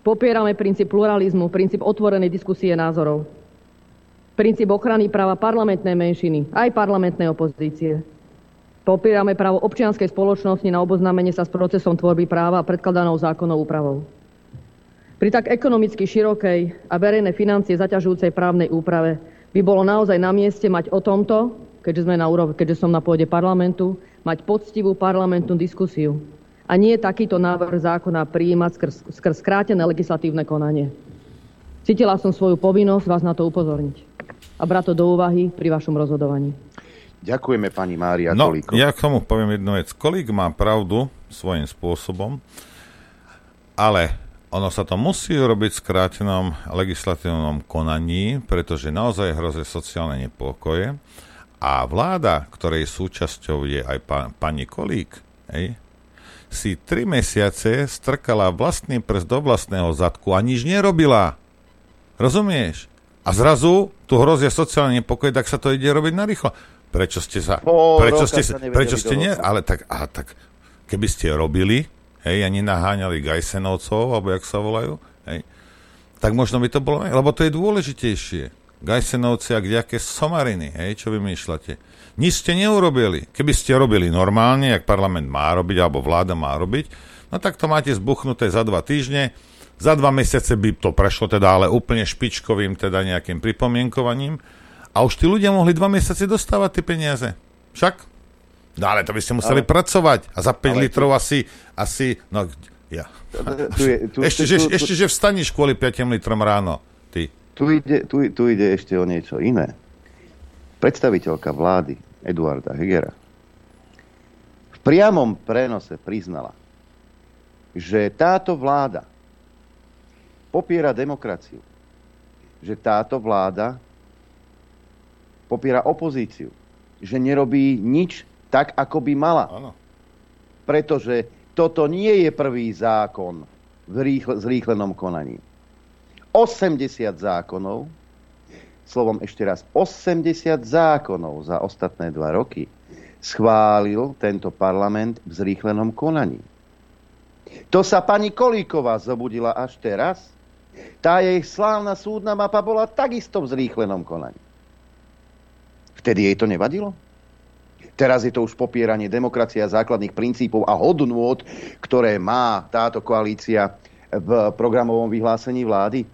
Popierame princíp pluralizmu, princíp otvorenej diskusie názorov. Princíp ochrany práva parlamentnej menšiny, aj parlamentnej opozície. Popierame právo občianskej spoločnosti na oboznámenie sa s procesom tvorby práva a predkladanou zákonnou úpravou. Pri tak ekonomicky širokej a verejné financie zaťažujúcej právnej úprave by bolo naozaj na mieste mať o tomto, keďže, sme na úrov, keďže som na pôde parlamentu, mať poctivú parlamentnú diskusiu. A nie takýto návrh zákona prijímať skrz, skrz skrátené legislatívne konanie. Cítila som svoju povinnosť vás na to upozorniť a brať to do úvahy pri vašom rozhodovaní.
Ďakujeme pani Mária
no,
Kolíko.
Ja k tomu poviem jednu vec. Kolík má pravdu svojím spôsobom, ale ono sa to musí robiť v skrátenom legislatívnom konaní, pretože naozaj hrozí sociálne nepokoje. A vláda, ktorej súčasťou je aj pa, pani Kolík, hej, si tri mesiace strkala vlastný prst do vlastného zadku a nič nerobila. Rozumieš? A zrazu tu hrozia sociálne nepokoje, tak sa to ide robiť na rýchlo. Prečo ste sa...
Po
prečo ste,
sa
prečo ste nie... Ale tak, a tak, keby ste robili, hej, ani naháňali Gajsenovcov, alebo jak sa volajú, hej, tak možno by to bolo, lebo to je dôležitejšie. Gajsenovci a kdejaké somariny, hej, čo vymýšľate. Nič ste neurobili. Keby ste robili normálne, jak parlament má robiť, alebo vláda má robiť, no tak to máte zbuchnuté za dva týždne, za dva mesiace by to prešlo teda ale úplne špičkovým teda nejakým pripomienkovaním a už tí ľudia mohli dva mesiace dostávať tie peniaze. Však? No ale to by ste museli ale, pracovať. A za 5 litrov tu... asi, asi, no ja. Tu je, tu, ešte, tu, že, tu, ešte, že vstaníš kvôli 5 litrom ráno. Ty.
Tu ide, tu, tu ide ešte o niečo iné. Predstaviteľka vlády Eduarda Hegera v priamom prenose priznala, že táto vláda popiera demokraciu, že táto vláda popiera opozíciu, že nerobí nič tak, ako by mala. Ano. Pretože toto nie je prvý zákon v rýchle, zrýchlenom konaní. 80 zákonov, slovom ešte raz, 80 zákonov za ostatné dva roky schválil tento parlament v zrýchlenom konaní. To sa pani Kolíková zobudila až teraz. Tá jej slávna súdna mapa bola takisto v zrýchlenom konaní. Vtedy jej to nevadilo? Teraz je to už popieranie demokracie a základných princípov a hodnôt, ktoré má táto koalícia v programovom vyhlásení vlády.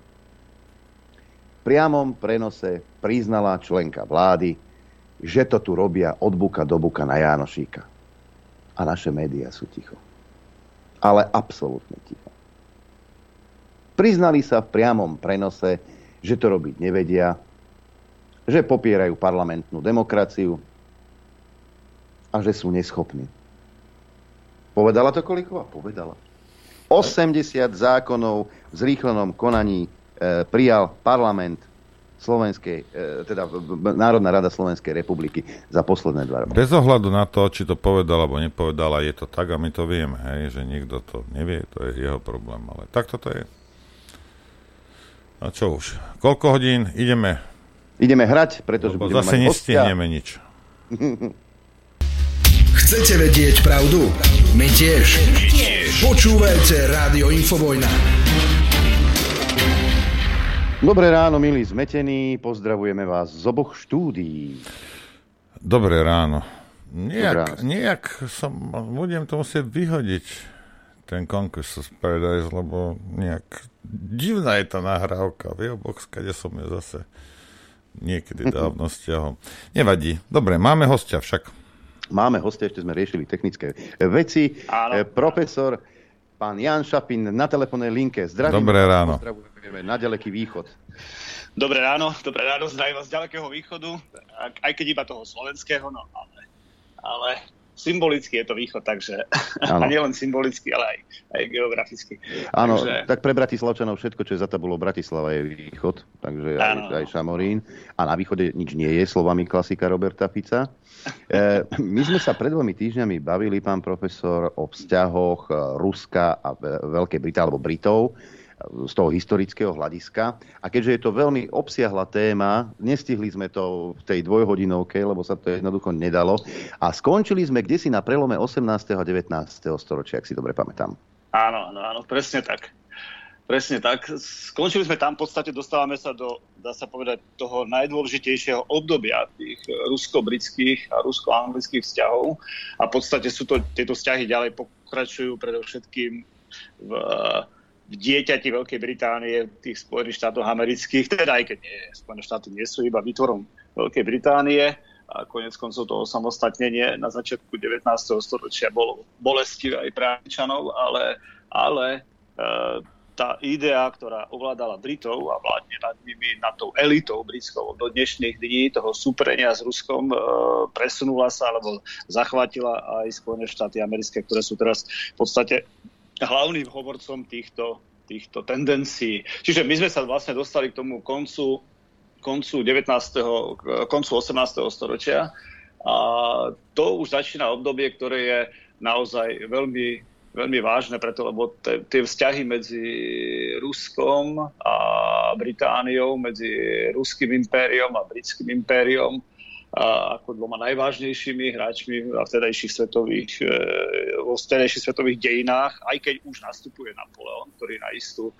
V priamom prenose priznala členka vlády, že to tu robia od buka do buka na Jánošíka. A naše médiá sú ticho. Ale absolútne ticho. Priznali sa v priamom prenose, že to robiť nevedia, že popierajú parlamentnú demokraciu, a že sú neschopní. Povedala to Kolíková? Povedala. 80 zákonov v zrýchlenom konaní e, prijal parlament Slovenskej, e, teda Národná rada Slovenskej republiky za posledné dva roky.
Bez ohľadu na to, či to povedala alebo nepovedala, je to tak a my to vieme, hej, že niekto to nevie, to je jeho problém, ale takto to je. A čo už? Koľko hodín ideme?
Ideme hrať, pretože Lebo budeme
zase mať nestihneme nič. *laughs*
Chcete vedieť pravdu? My tiež. My tiež. Počúvajte Rádio Infovojna.
Dobré ráno, milí zmetení, pozdravujeme vás z oboch štúdií.
Dobré ráno. Nejak, nejak som, budem to musieť vyhodiť, ten Conquest Paradise, lebo nejak divná je tá nahrávka. Viebox, kde som ju zase niekedy dávno stiahol. Nevadí. Dobre, máme hostia však.
Máme hostia, ešte sme riešili technické veci. Áno. E, profesor pán Jan Šapin na telefónnej linke.
Zdravím. Dobré ráno.
Pozdravujeme na ďaleký východ.
Dobré ráno, dobré ráno, zdravím vás z ďalekého východu, aj keď iba toho slovenského, no ale, ale symbolicky je to východ, takže *laughs* ano. a nielen symbolicky, ale aj, aj geograficky.
Áno, takže... tak pre Bratislavčanov všetko, čo je za tabulou Bratislava je východ, takže aj, aj Šamorín. A na východe nič nie je, slovami klasika Roberta Fica. E, my sme sa pred dvomi týždňami bavili, pán profesor, o vzťahoch Ruska a Veľkej Británie, alebo Britov z toho historického hľadiska. A keďže je to veľmi obsiahla téma, nestihli sme to v tej dvojhodinovke, lebo sa to jednoducho nedalo. A skončili sme kde si na prelome 18. a 19. storočia, ak si dobre pamätám.
Áno, áno, áno, presne tak. Presne tak. Skončili sme tam, v podstate dostávame sa do, dá sa povedať, toho najdôležitejšieho obdobia tých rusko-britských a rusko-anglických vzťahov. A v podstate sú to, tieto vzťahy ďalej pokračujú predovšetkým v v dieťati Veľkej Británie, tých Spojených štátov amerických, teda aj keď nie, Spojené štáty nie sú iba vytvorom Veľkej Británie, a konec koncov to osamostatnenie na začiatku 19. storočia bolo bolestivé aj pre Američanov, ale, ale e, tá idea, ktorá ovládala Britov a vládne nad nimi, nad tou elitou britskou do dnešných dní, toho súprenia s Ruskom, e, presunula sa alebo zachvátila aj Spojené štáty americké, ktoré sú teraz v podstate hlavným hovorcom týchto, týchto tendencií. Čiže my sme sa vlastne dostali k tomu koncu, koncu 19. koncu 18. storočia a to už začína obdobie, ktoré je naozaj veľmi, veľmi vážne, preto lebo tie vzťahy medzi Ruskom a Britániou, medzi Ruským impériom a Britským impériom ako dvoma najvážnejšími hráčmi v vtedajších svetových, e, vo vtedajších svetových dejinách, aj keď už nastupuje Napoleon, ktorý na istú e,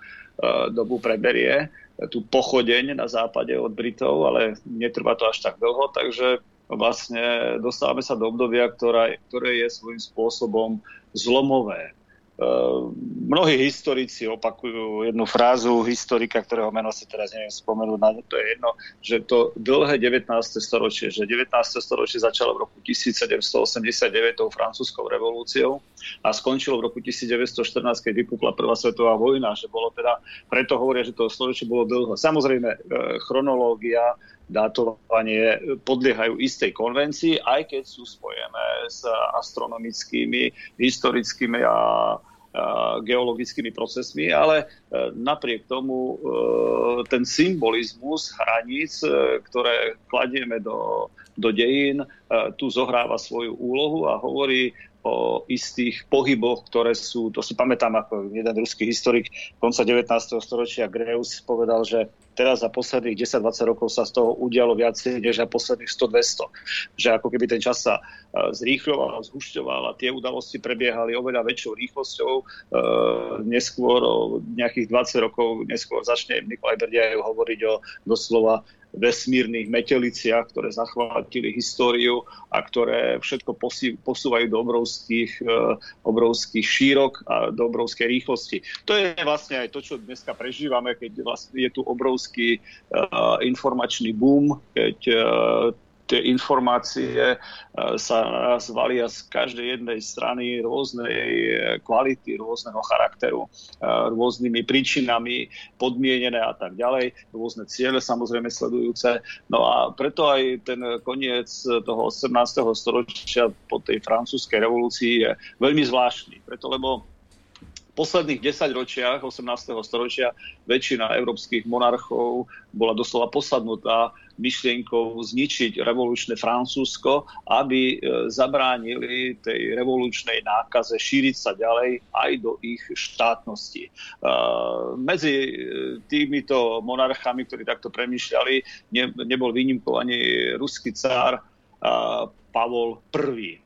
dobu preberie tú pochodeň na západe od Britov, ale netrvá to až tak dlho, takže vlastne dostávame sa do obdobia, ktoré, ktoré je svojím spôsobom zlomové Ehm, mnohí historici opakujú jednu frázu historika, ktorého meno si teraz neviem spomenúť, na to je jedno, že to dlhé 19. storočie, že 19. storočie začalo v roku 1789 tou francúzskou revolúciou a skončilo v roku 1914, keď vypukla prvá svetová vojna, že bolo teda, preto hovoria, že to storočie bolo dlho. Samozrejme, e, chronológia dátovanie podliehajú istej konvencii, aj keď sú spojené s astronomickými, historickými a geologickými procesmi, ale e, napriek tomu e, ten symbolizmus hraníc, ktoré kladieme do, do dejín, tu zohráva svoju úlohu a hovorí o istých pohyboch, ktoré sú, to si pamätám ako jeden ruský historik konca 19. storočia Greus povedal, že teraz za posledných 10-20 rokov sa z toho udialo viacej než za posledných 100-200. Že ako keby ten čas sa e, zrýchľoval, zhušťoval a tie udalosti prebiehali oveľa väčšou rýchlosťou. E, neskôr, o nejakých 20 rokov neskôr začne Nikolaj Berdiajev hovoriť o doslova vesmírnych meteliciach, ktoré zachvátili históriu a ktoré všetko posúvajú do obrovských, e, obrovských šírok a do obrovskej rýchlosti. To je vlastne aj to, čo dneska prežívame, keď vlastne je tu obrovský uh, informačný boom, keď uh, tie informácie e, sa nás valia z každej jednej strany rôznej kvality, rôzneho charakteru, rôznymi príčinami podmienené a tak ďalej, rôzne ciele samozrejme sledujúce. No a preto aj ten koniec toho 18. storočia po tej francúzskej revolúcii je veľmi zvláštny. Preto lebo posledných 10 ročiach 18. storočia väčšina európskych monarchov bola doslova posadnutá myšlienkou zničiť revolučné Francúzsko, aby e, zabránili tej revolučnej nákaze šíriť sa ďalej aj do ich štátnosti. E, medzi e, týmito monarchami, ktorí takto premýšľali, nebol výnimkou ani ruský cár Pavol I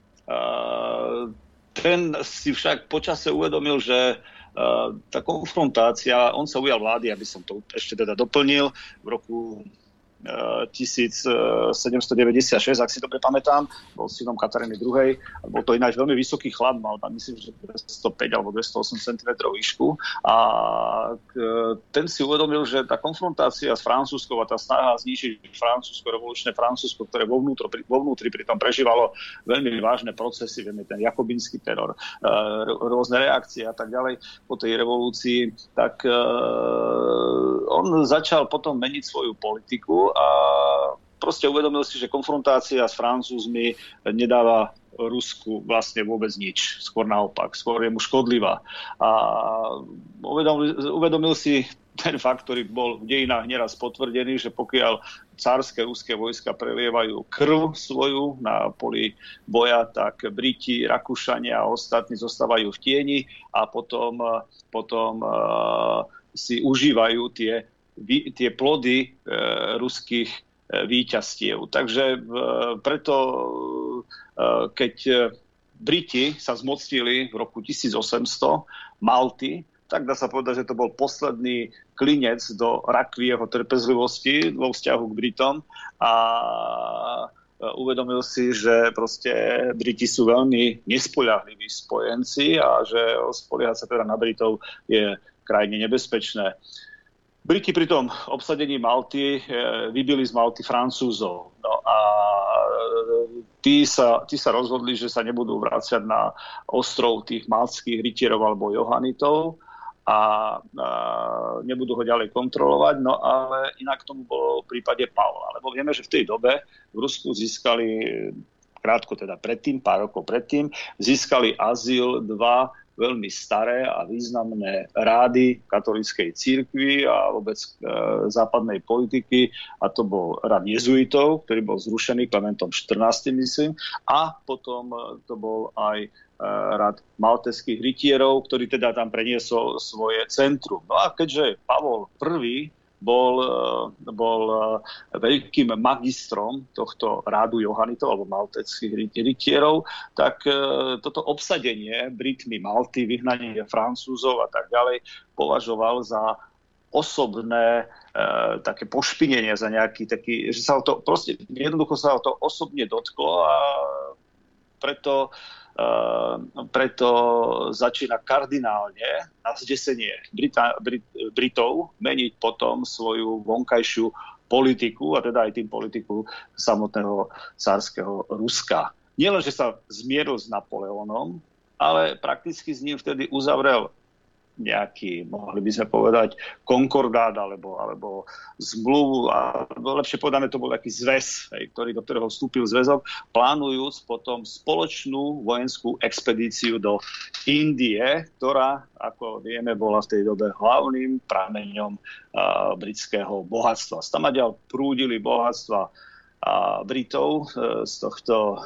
ten si však počase uvedomil, že tá konfrontácia, on sa ujal vlády, aby som to ešte teda doplnil, v roku 1796, ak si dobre pamätám, bol synom Kataríny II. Bol to ináč veľmi vysoký chlap, mal tam myslím, že 205 alebo 208 cm výšku. A ten si uvedomil, že tá konfrontácia s Francúzskou a tá snaha zničiť Francúzsko, revolučné Francúzsko, ktoré vo, vnútro, vo vnútri pritom prežívalo veľmi vážne procesy, vieme, ten jakobinský teror, rôzne reakcie a tak ďalej po tej revolúcii, tak on začal potom meniť svoju politiku a proste uvedomil si, že konfrontácia s Francúzmi nedáva Rusku vlastne vôbec nič. Skôr naopak, skôr je mu škodlivá. A uvedomil, uvedomil si ten fakt, ktorý bol v dejinách neraz potvrdený, že pokiaľ cárske ruské vojska prelievajú krv svoju na poli boja, tak Briti, Rakúšania a ostatní zostávajú v tieni a potom, potom uh, si užívajú tie tie plody e, ruských e, výťastiev. Takže e, preto, keď Briti sa zmocnili v roku 1800 Malty, tak dá sa povedať, že to bol posledný klinec do rakvieho trpezlivosti vo vzťahu k Britom a uvedomil si, že proste Briti sú veľmi nespoľahliví spojenci a že spoliehať sa teda na Britov je krajne nebezpečné. Briti pri tom obsadení Malty e, vybili z Malty Francúzov. No a e, tí sa, tí sa rozhodli, že sa nebudú vrácať na ostrov tých maltských rytierov alebo johanitov a, a nebudú ho ďalej kontrolovať. No ale inak tomu bolo v prípade Pavla. Lebo vieme, že v tej dobe v Rusku získali krátko teda predtým, pár rokov predtým, získali azyl dva veľmi staré a významné rády katolíckej církvy a vôbec e, západnej politiky a to bol rad jezuitov, ktorý bol zrušený Klementom 14. myslím a potom e, to bol aj e, rad malteských rytierov, ktorý teda tam preniesol svoje centrum. No a keďže Pavol I bol, eh, bol eh, veľkým magistrom tohto rádu Johanitov alebo malteckých rytierov, tak eh, toto obsadenie Britmi Malty, vyhnanie Francúzov a tak ďalej považoval za osobné e, také pošpinenie za nejaký taký, že sa o to proste jednoducho sa o to osobne dotklo a preto Ehm, preto začína kardinálne na zdesenie Brita, Brit, Britov meniť potom svoju vonkajšiu politiku, a teda aj tým politiku samotného cárskeho Ruska. Nielen, že sa zmieril s Napoleónom, ale prakticky s ním vtedy uzavrel nejaký, mohli by sme povedať, konkordát alebo, alebo zmluvu, a lepšie povedané to bol taký zväz, hej, ktorý, do ktorého vstúpil zväzok, plánujúc potom spoločnú vojenskú expedíciu do Indie, ktorá, ako vieme, bola v tej dobe hlavným prameňom uh, britského bohatstva. Stamaďal prúdili bohatstva a Britov e, z tohto e,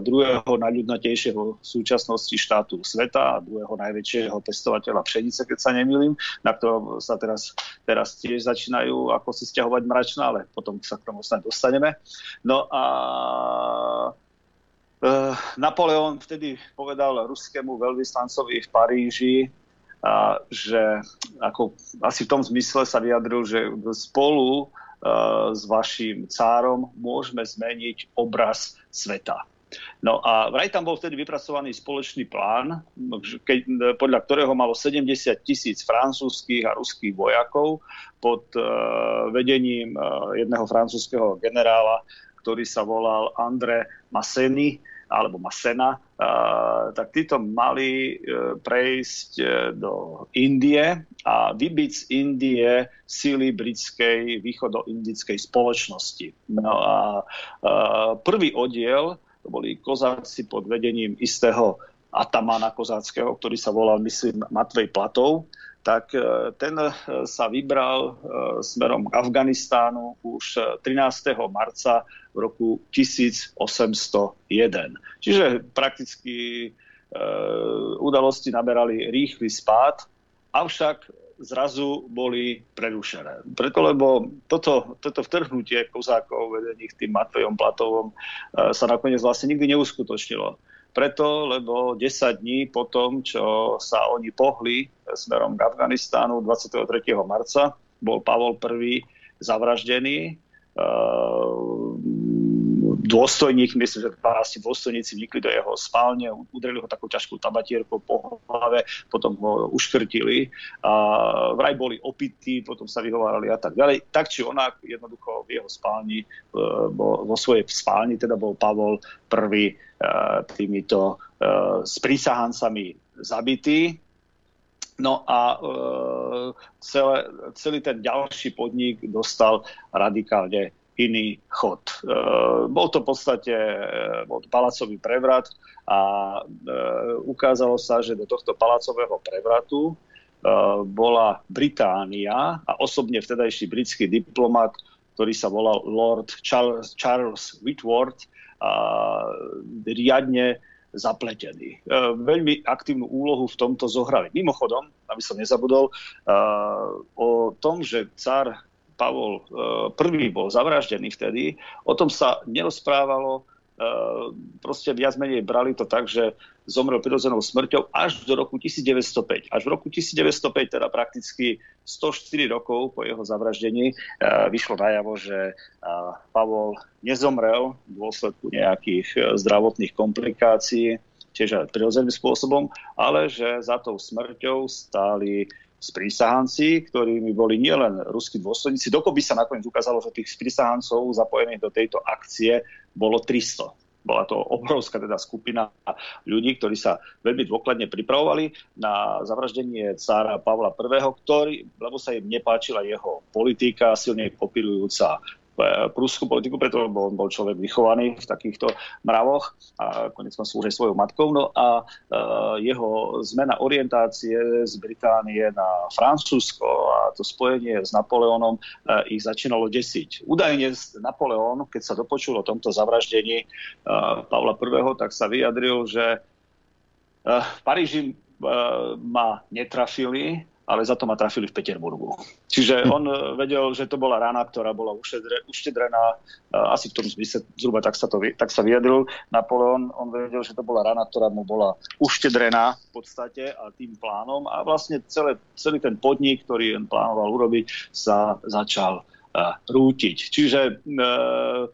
druhého najľudnatejšieho súčasnosti štátu sveta a druhého najväčšieho testovateľa pšenice, keď sa nemýlim, na ktorom sa teraz, teraz tiež začínajú ako si stiahovať mračná, ale potom sa k tomu snad dostaneme. No a e, Napoleon vtedy povedal ruskému veľvyslancovi v Paríži, že ako, asi v tom zmysle sa vyjadril, že spolu s vašim cárom môžeme zmeniť obraz sveta. No a vraj tam bol vtedy vypracovaný spoločný plán, keď, podľa ktorého malo 70 tisíc francúzských a ruských vojakov pod uh, vedením uh, jedného francúzského generála, ktorý sa volal André Masseny, alebo Masena, tak títo mali e, prejsť e, do Indie a vybiť z Indie síly britskej východoindickej spoločnosti. No a prvý oddiel, to boli kozáci pod vedením istého atamana kozáckého, ktorý sa volal, myslím, Matvej Platov, tak e, ten sa vybral smerom k Afganistánu už 13. marca v roku 1801. Čiže prakticky e, udalosti naberali rýchly spád, avšak zrazu boli prerušené. Preto, lebo toto, toto vtrhnutie kozákov vedených tým Matvejom Platovom e, sa nakoniec vlastne nikdy neuskutočnilo. Preto, lebo 10 dní po tom, čo sa oni pohli smerom k Afganistánu 23. marca, bol Pavol I zavraždený. Uh, dôstojník, myslím, že asi dôstojníci vnikli do jeho spálne, udreli ho takú ťažkú tabatierkou po hlave, potom ho uškrtili a vraj boli opití, potom sa vyhovárali a tak ďalej. Tak či onak, jednoducho v jeho spálni, vo svojej spálni teda bol Pavol I týmito sprísahancami zabitý. No a e, celé, celý ten ďalší podnik dostal radikálne iný chod. E, bol to v podstate e, bol palacový prevrat a e, ukázalo sa, že do tohto palacového prevratu bola Británia a osobne vtedajší britský diplomat, ktorý sa volal Lord Charles, Charles Whitworth, a riadne zapletení. E, veľmi aktívnu úlohu v tomto zohrali. Mimochodom, aby som nezabudol, e, o tom, že cár Pavol I e, bol zavraždený vtedy, o tom sa nerozprávalo, proste viac menej brali to tak, že zomrel prirodzenou smrťou až do roku 1905. Až v roku 1905, teda prakticky 104 rokov po jeho zavraždení, vyšlo najavo, že Pavol nezomrel v dôsledku nejakých zdravotných komplikácií, tiež aj prirodzeným spôsobom, ale že za tou smrťou stáli sprísahanci, ktorými boli nielen ruskí dôstojníci, dokopy sa nakoniec ukázalo, že tých sprísahancov zapojených do tejto akcie bolo 300. Bola to obrovská teda skupina ľudí, ktorí sa veľmi dôkladne pripravovali na zavraždenie cára Pavla I, ktorý, lebo sa im nepáčila jeho politika, silne kopírujúca prúskú politiku, preto bol, bol človek vychovaný v takýchto mravoch a konec koncov už svojou matkou. No a e, jeho zmena orientácie z Británie na Francúzsko a to spojenie s Napoleónom e, ich začínalo desiť. Údajne Napoleón, keď sa dopočul o tomto zavraždení e, Pavla I, tak sa vyjadril, že e, v Paríži e, ma netrafili, ale za to ma trafili v Peterburgu. Čiže on eh, vedel, že to bola rana, ktorá bola uštedrená, eh, asi v tom zmysle zhruba tak sa, to, tak sa vyjadril Napoleon, on vedel, že to bola rana, ktorá mu bola uštedrená v podstate a tým plánom a vlastne celé, celý ten podnik, ktorý on plánoval urobiť, sa začal uh, rútiť. Čiže uh,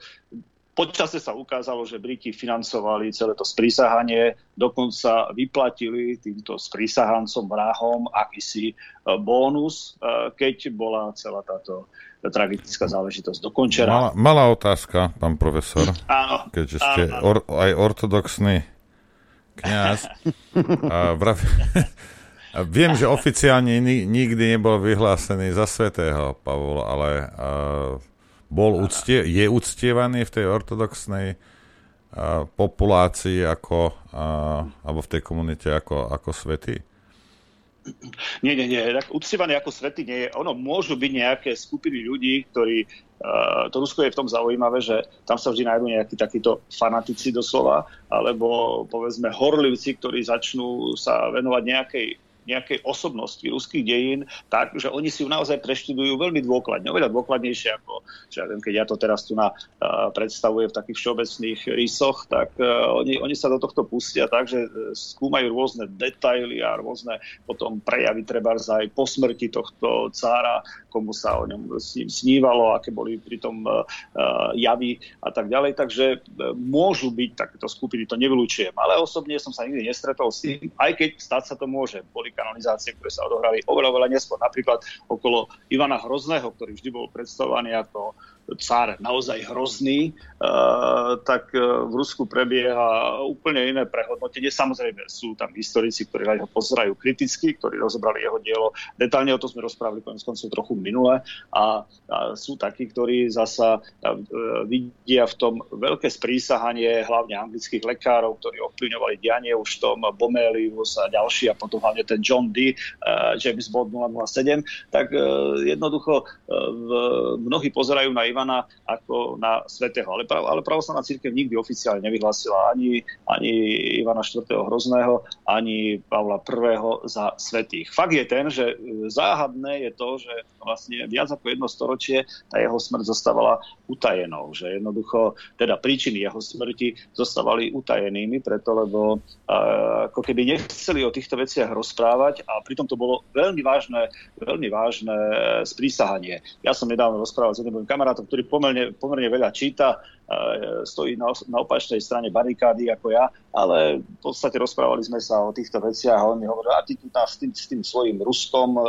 Počase sa ukázalo, že Briti financovali celé to sprísahanie, dokonca vyplatili týmto sprísahancom vrahom akýsi e, bónus, e, keď bola celá táto tragická záležitosť dokončená.
Malá, malá otázka, pán profesor. *laughs*
Áno.
Keďže ste áno, áno. Or, aj ortodoxný kniaz. a vrav... *laughs* a viem, že oficiálne nikdy nebol vyhlásený za svetého Pavol, ale uh, bol uctie, je uctievaný v tej ortodoxnej uh, populácii ako, uh, alebo v tej komunite ako, ako svetý?
Nie, nie, nie. Tak uctievaný ako svety nie je. Ono môžu byť nejaké skupiny ľudí, ktorí... Uh, to Rusko je v tom zaujímavé, že tam sa vždy nájdú nejakí takíto fanatici doslova, alebo povedzme horlivci, ktorí začnú sa venovať nejakej nejakej osobnosti ruských dejín, tak, že oni si ju naozaj preštudujú veľmi dôkladne, oveľa dôkladnejšie ako, že ja viem, keď ja to teraz tu na, uh, predstavujem v takých všeobecných rysoch, tak uh, oni, oni sa do tohto pustia tak, že skúmajú rôzne detaily a rôzne potom prejavy treba aj po smrti tohto cára, komu sa o ňom snívalo, aké boli pritom uh, javy a tak ďalej. Takže uh, môžu byť takéto skupiny, to nevylučujem. Ale osobne som sa nikdy nestretol s tým, aj keď stať sa to môže. Boli kanonizácie, ktoré sa odohrali oveľa, oveľa neskôr. Napríklad okolo Ivana Hrozného, ktorý vždy bol predstavovaný ako cár naozaj hrozný, uh, tak uh, v Rusku prebieha úplne iné prehodnotenie. Samozrejme sú tam historici, ktorí na ho pozerajú kriticky, ktorí rozobrali jeho dielo. Detálne o tom sme rozprávali konec koncov trochu minule a, a sú takí, ktorí zasa uh, vidia v tom veľké sprísahanie hlavne anglických lekárov, ktorí ovplyvňovali dianie už v tom Bomelius a ďalší a potom hlavne ten John uh, James Bond 007, tak jednoducho mnohí pozerajú na Ivana ako na svetého. Ale, prav, ale pravoslavná církev nikdy oficiálne nevyhlásila ani, ani Ivana IV. Hrozného, ani Pavla I. za svetých. Fakt je ten, že záhadné je to, že vlastne viac ako jedno storočie tá jeho smrť zostávala utajenou, že jednoducho teda príčiny jeho smrti zostávali utajenými, preto lebo uh, ako keby nechceli o týchto veciach rozprávať a pritom to bolo veľmi vážne, veľmi vážne sprísahanie. Ja som nedávno rozprával s jedným kamarátom, ktorý pomerne, pomerne veľa číta, stojí na, na opačnej strane barikády ako ja, ale v podstate rozprávali sme sa o týchto veciach a on mi hovoril, a ty tu s tým, s tým svojím Ruskom e,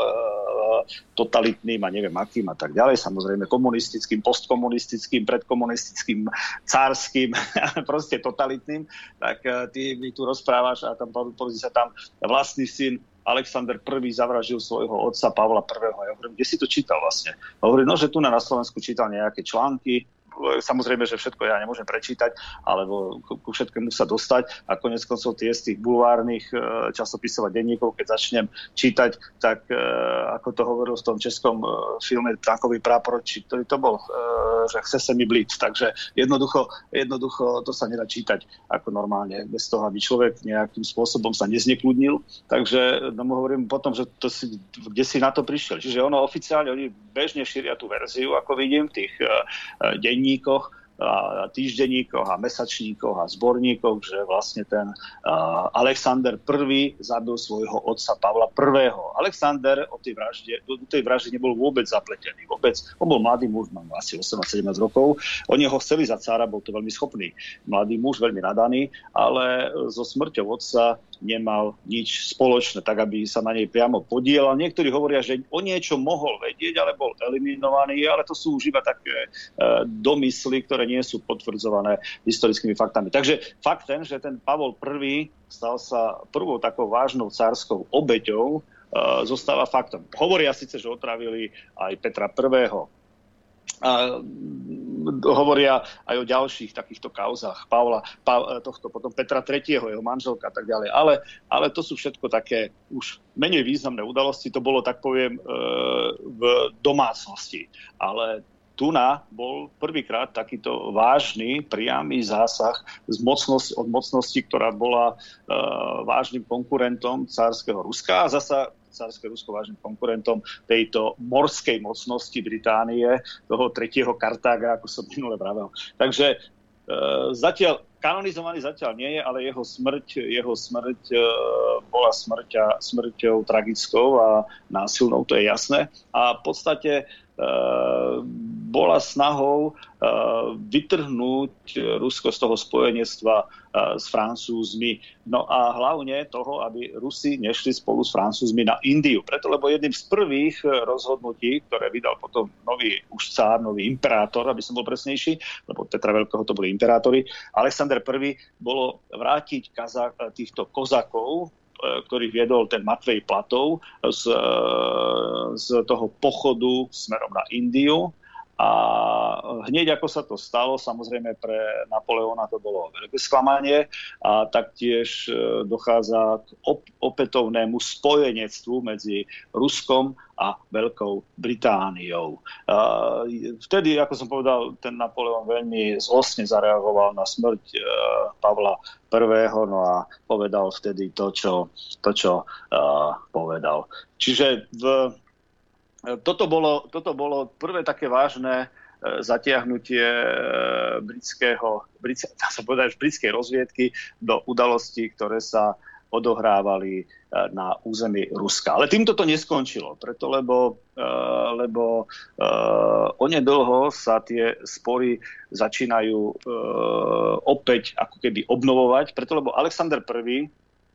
totalitným a neviem akým a tak ďalej, samozrejme komunistickým, postkomunistickým, predkomunistickým, cárským, *laughs* proste totalitným, tak e, ty mi tu rozprávaš a tam sa tam vlastný syn Alexander I zavražil svojho otca Pavla I. Ja hovorím, kde si to čítal vlastne? Hovorím, no, že tu na Slovensku čítal nejaké články, samozrejme, že všetko ja nemôžem prečítať, alebo ku všetkému sa dostať a konec koncov tie z tých bulvárnych e, časopisov a denníkov, keď začnem čítať, tak e, ako to hovoril v tom českom e, filme Tankový prápor, či to, to bol, že chce sa mi blíc. Takže jednoducho, jednoducho to sa nedá čítať ako normálne, bez toho, aby človek nejakým spôsobom sa neznekludnil. Takže no, hovorím potom, že to si, kde si na to prišiel. Čiže ono oficiálne, oni bežne šíria tú verziu, ako vidím, tých denní denníkoch, a týždenníkoch a mesačníkoch a zborníkoch, že vlastne ten Alexander I zabil svojho otca Pavla I. Alexander o tej vražde, do tej vražde nebol vôbec zapletený. Vôbec. On bol mladý muž, mal asi 18-17 rokov. Oni ho chceli za cára, bol to veľmi schopný. Mladý muž, veľmi nadaný, ale so smrťou otca nemal nič spoločné, tak aby sa na nej priamo podielal. Niektorí hovoria, že o niečo mohol vedieť, ale bol eliminovaný, ale to sú už iba také e, domysly, ktoré nie sú potvrdzované historickými faktami. Takže fakt ten, že ten Pavol I stal sa prvou takou vážnou cárskou obeťou, e, zostáva faktom. Hovoria síce, že otravili aj Petra I. A hovoria aj o ďalších takýchto kauzách. Pavla, pa, tohto, potom Petra III., jeho manželka a tak ďalej. Ale, ale to sú všetko také už menej významné udalosti. To bolo, tak poviem, e, v domácnosti. Ale Tuna bol prvýkrát takýto vážny, priamy zásah z mocnosti, od mocnosti, ktorá bola e, vážnym konkurentom cárskeho Ruska a zasa cárske Rusko vážnym konkurentom tejto morskej mocnosti Británie, toho tretieho Kartága, ako som minule vravel. Takže e, zatiaľ kanonizovaný zatiaľ nie je, ale jeho smrť, jeho smrť e, bola smrťa, smrťou tragickou a násilnou, to je jasné. A v podstate bola snahou eh, vytrhnúť Rusko z toho spojenectva eh, s Francúzmi. No a hlavne toho, aby Rusi nešli spolu s Francúzmi na Indiu. Preto, lebo jedným z prvých rozhodnutí, ktoré vydal potom nový už cár, nový imperátor, aby som bol presnejší, lebo Petra Veľkého to boli imperátori, Alexander I bolo vrátiť kaza- týchto kozakov, E, ktorých viedol ten Matvej Platov z, e, z toho pochodu smerom na Indiu. A hneď ako sa to stalo, samozrejme pre Napoleona to bolo veľké sklamanie a taktiež e, dochádza k op- opätovnému spojenectvu medzi Ruskom a Veľkou Britániou. Vtedy, ako som povedal, ten Napoleon veľmi zlostne zareagoval na smrť Pavla prvého, no a povedal vtedy to, čo, to, čo uh, povedal. Čiže v, toto, bolo, toto bolo prvé také vážne uh, zatiahnutie uh, britského, brit, *laughs* dá sa povedať, britskej rozviedky do udalostí, ktoré sa odohrávali eh, na území Ruska. Ale týmto to neskončilo, preto lebo, lebo onedlho sa tie spory začínajú opäť ako keby obnovovať, preto lebo Alexander I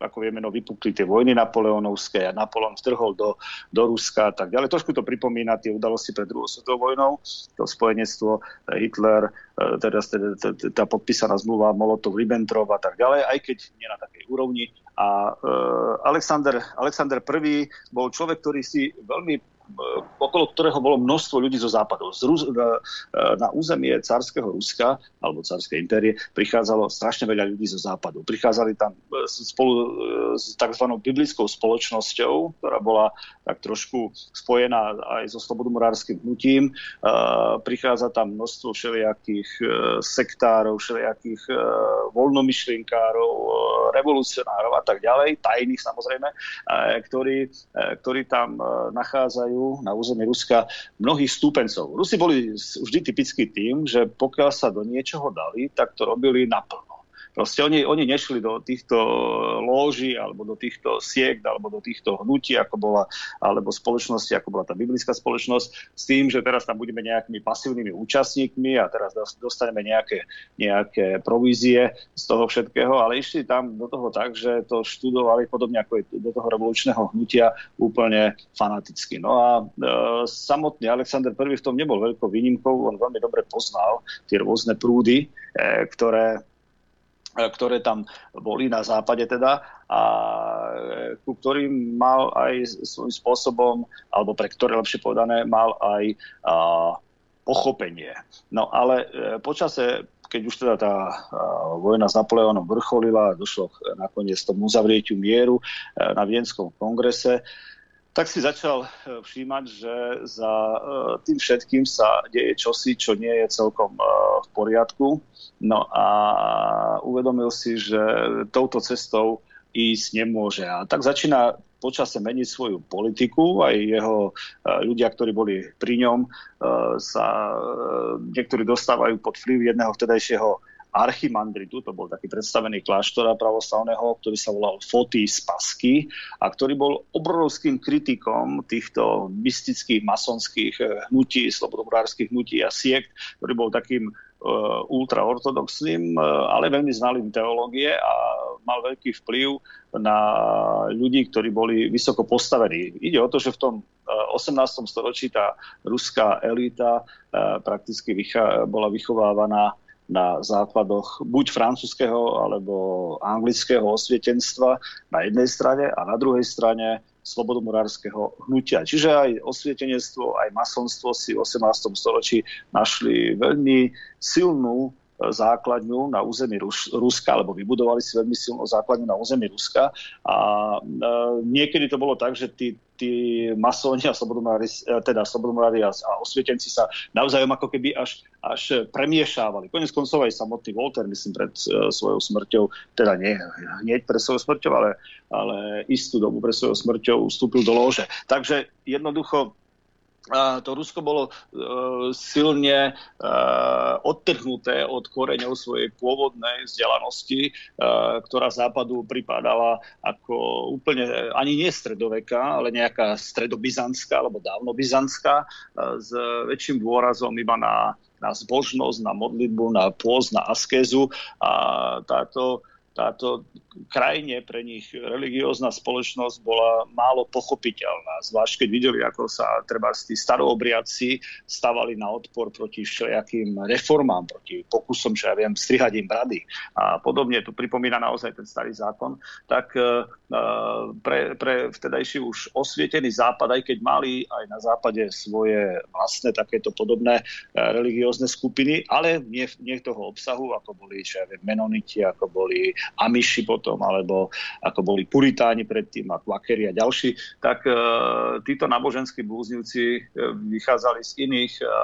ako vieme, no vypukli tie vojny napoleonovské a Napoleon vtrhol do, do Ruska a tak ďalej. Trošku to pripomína tie udalosti pred druhou svetovou vojnou, to spojenectvo Hitler, teda, teda tá podpísaná zmluva Molotov-Ribbentrop a tak ďalej, aj keď nie na takej úrovni. A e, Alexander, Alexander I bol človek, ktorý si veľmi okolo ktorého bolo množstvo ľudí zo západu. Z Rus- na, na územie cárskeho Ruska alebo cárskej impérie prichádzalo strašne veľa ľudí zo západu. Prichádzali tam e, spolu s tzv. biblickou spoločnosťou, ktorá bola tak trošku spojená aj so slobodomurárským hnutím. Prichádza tam množstvo všelijakých sektárov, všelijakých voľnomyšlienkárov, revolucionárov a tak ďalej, tajných samozrejme, ktorí, ktorí tam nachádzajú nachádzajú na území Ruska mnohých stúpencov. Rusi boli vždy typickí tým, že pokiaľ sa do niečoho dali, tak to robili naplno. Proste oni, oni nešli do týchto lóží alebo do týchto siek alebo do týchto hnutí, ako bola, alebo spoločnosti, ako bola tá biblická spoločnosť, s tým, že teraz tam budeme nejakými pasívnymi účastníkmi a teraz dostaneme nejaké, nejaké provízie z toho všetkého, ale išli tam do toho tak, že to študovali podobne ako do toho revolučného hnutia úplne fanaticky. No a e, samotný Alexander I v tom nebol veľkou výnimkou, on veľmi dobre poznal tie rôzne prúdy, e, ktoré ktoré tam boli na západe teda a e, ku ktorým mal aj svojím spôsobom, alebo pre ktoré lepšie povedané, mal aj a, pochopenie. No ale e, počase, keď už teda tá vojna s Napoleónom vrcholila a došlo nakoniec tomu uzavrietiu mieru na Vienskom kongrese, tak si začal všímať, že za tým všetkým sa deje čosi, čo nie je celkom v poriadku No a uvedomil si, že touto cestou ísť nemôže. A tak začína počase meniť svoju politiku. Aj jeho ľudia, ktorí boli pri ňom, sa niektorí dostávajú pod vplyv jedného vtedajšieho archimandritu, to bol taký predstavený kláštora pravoslavného, ktorý sa volal Foty Spasky a ktorý bol obrovským kritikom týchto mystických masonských hnutí, slobodobrárských hnutí a siekt, ktorý bol takým Eh, ultraortodoxným, eh, ale veľmi znalým teológie a mal veľký vplyv na ľudí, ktorí boli vysoko postavení. Ide o to, že v tom 18. Eh, storočí tá ruská elita prakticky bola vychovávaná na základoch buď francúzského alebo anglického osvietenstva na jednej strane a na druhej strane slobodomurárskeho hnutia. Čiže aj osvietenectvo, aj masonstvo si v 18. storočí našli veľmi silnú základňu na území Rus- Ruska, alebo vybudovali si veľmi silnú základňu na území Ruska. A e, niekedy to bolo tak, že tí, tí masóni a slobodomári, e, teda slobodomári a, a osvietenci sa navzájom ako keby až, až premiešávali. Konec koncov aj samotný Volter, myslím, pred e, svojou smrťou, teda nie hneď pred svojou smrťou, ale, ale istú dobu pred svojou smrťou vstúpil do lóže. Takže jednoducho to Rusko bolo e, silne e, odtrhnuté od koreňov svojej pôvodnej vzdelanosti, e, ktorá západu pripadala ako úplne ani nie stredoveka, ale nejaká stredobizantská alebo dávnobizantská s väčším dôrazom iba na, na zbožnosť, na modlitbu, na pôz, na askézu. A táto táto krajine pre nich religiózna spoločnosť bola málo pochopiteľná, zvlášť keď videli, ako sa treba tí staroobriadci stavali na odpor proti všelijakým reformám, proti pokusom, čo ja viem, strihať im brady a podobne. Tu pripomína naozaj ten starý zákon. Tak e, pre, pre vtedajší už osvietený západ, aj keď mali aj na západe svoje vlastné takéto podobné e, religiózne skupiny, ale nie, nie toho obsahu, ako boli, čo ja viem, menoniti, ako boli Amiši potom, alebo ako boli Puritáni predtým a Kvakery a ďalší, tak e, títo náboženskí blúznivci e, vychádzali z iných, e,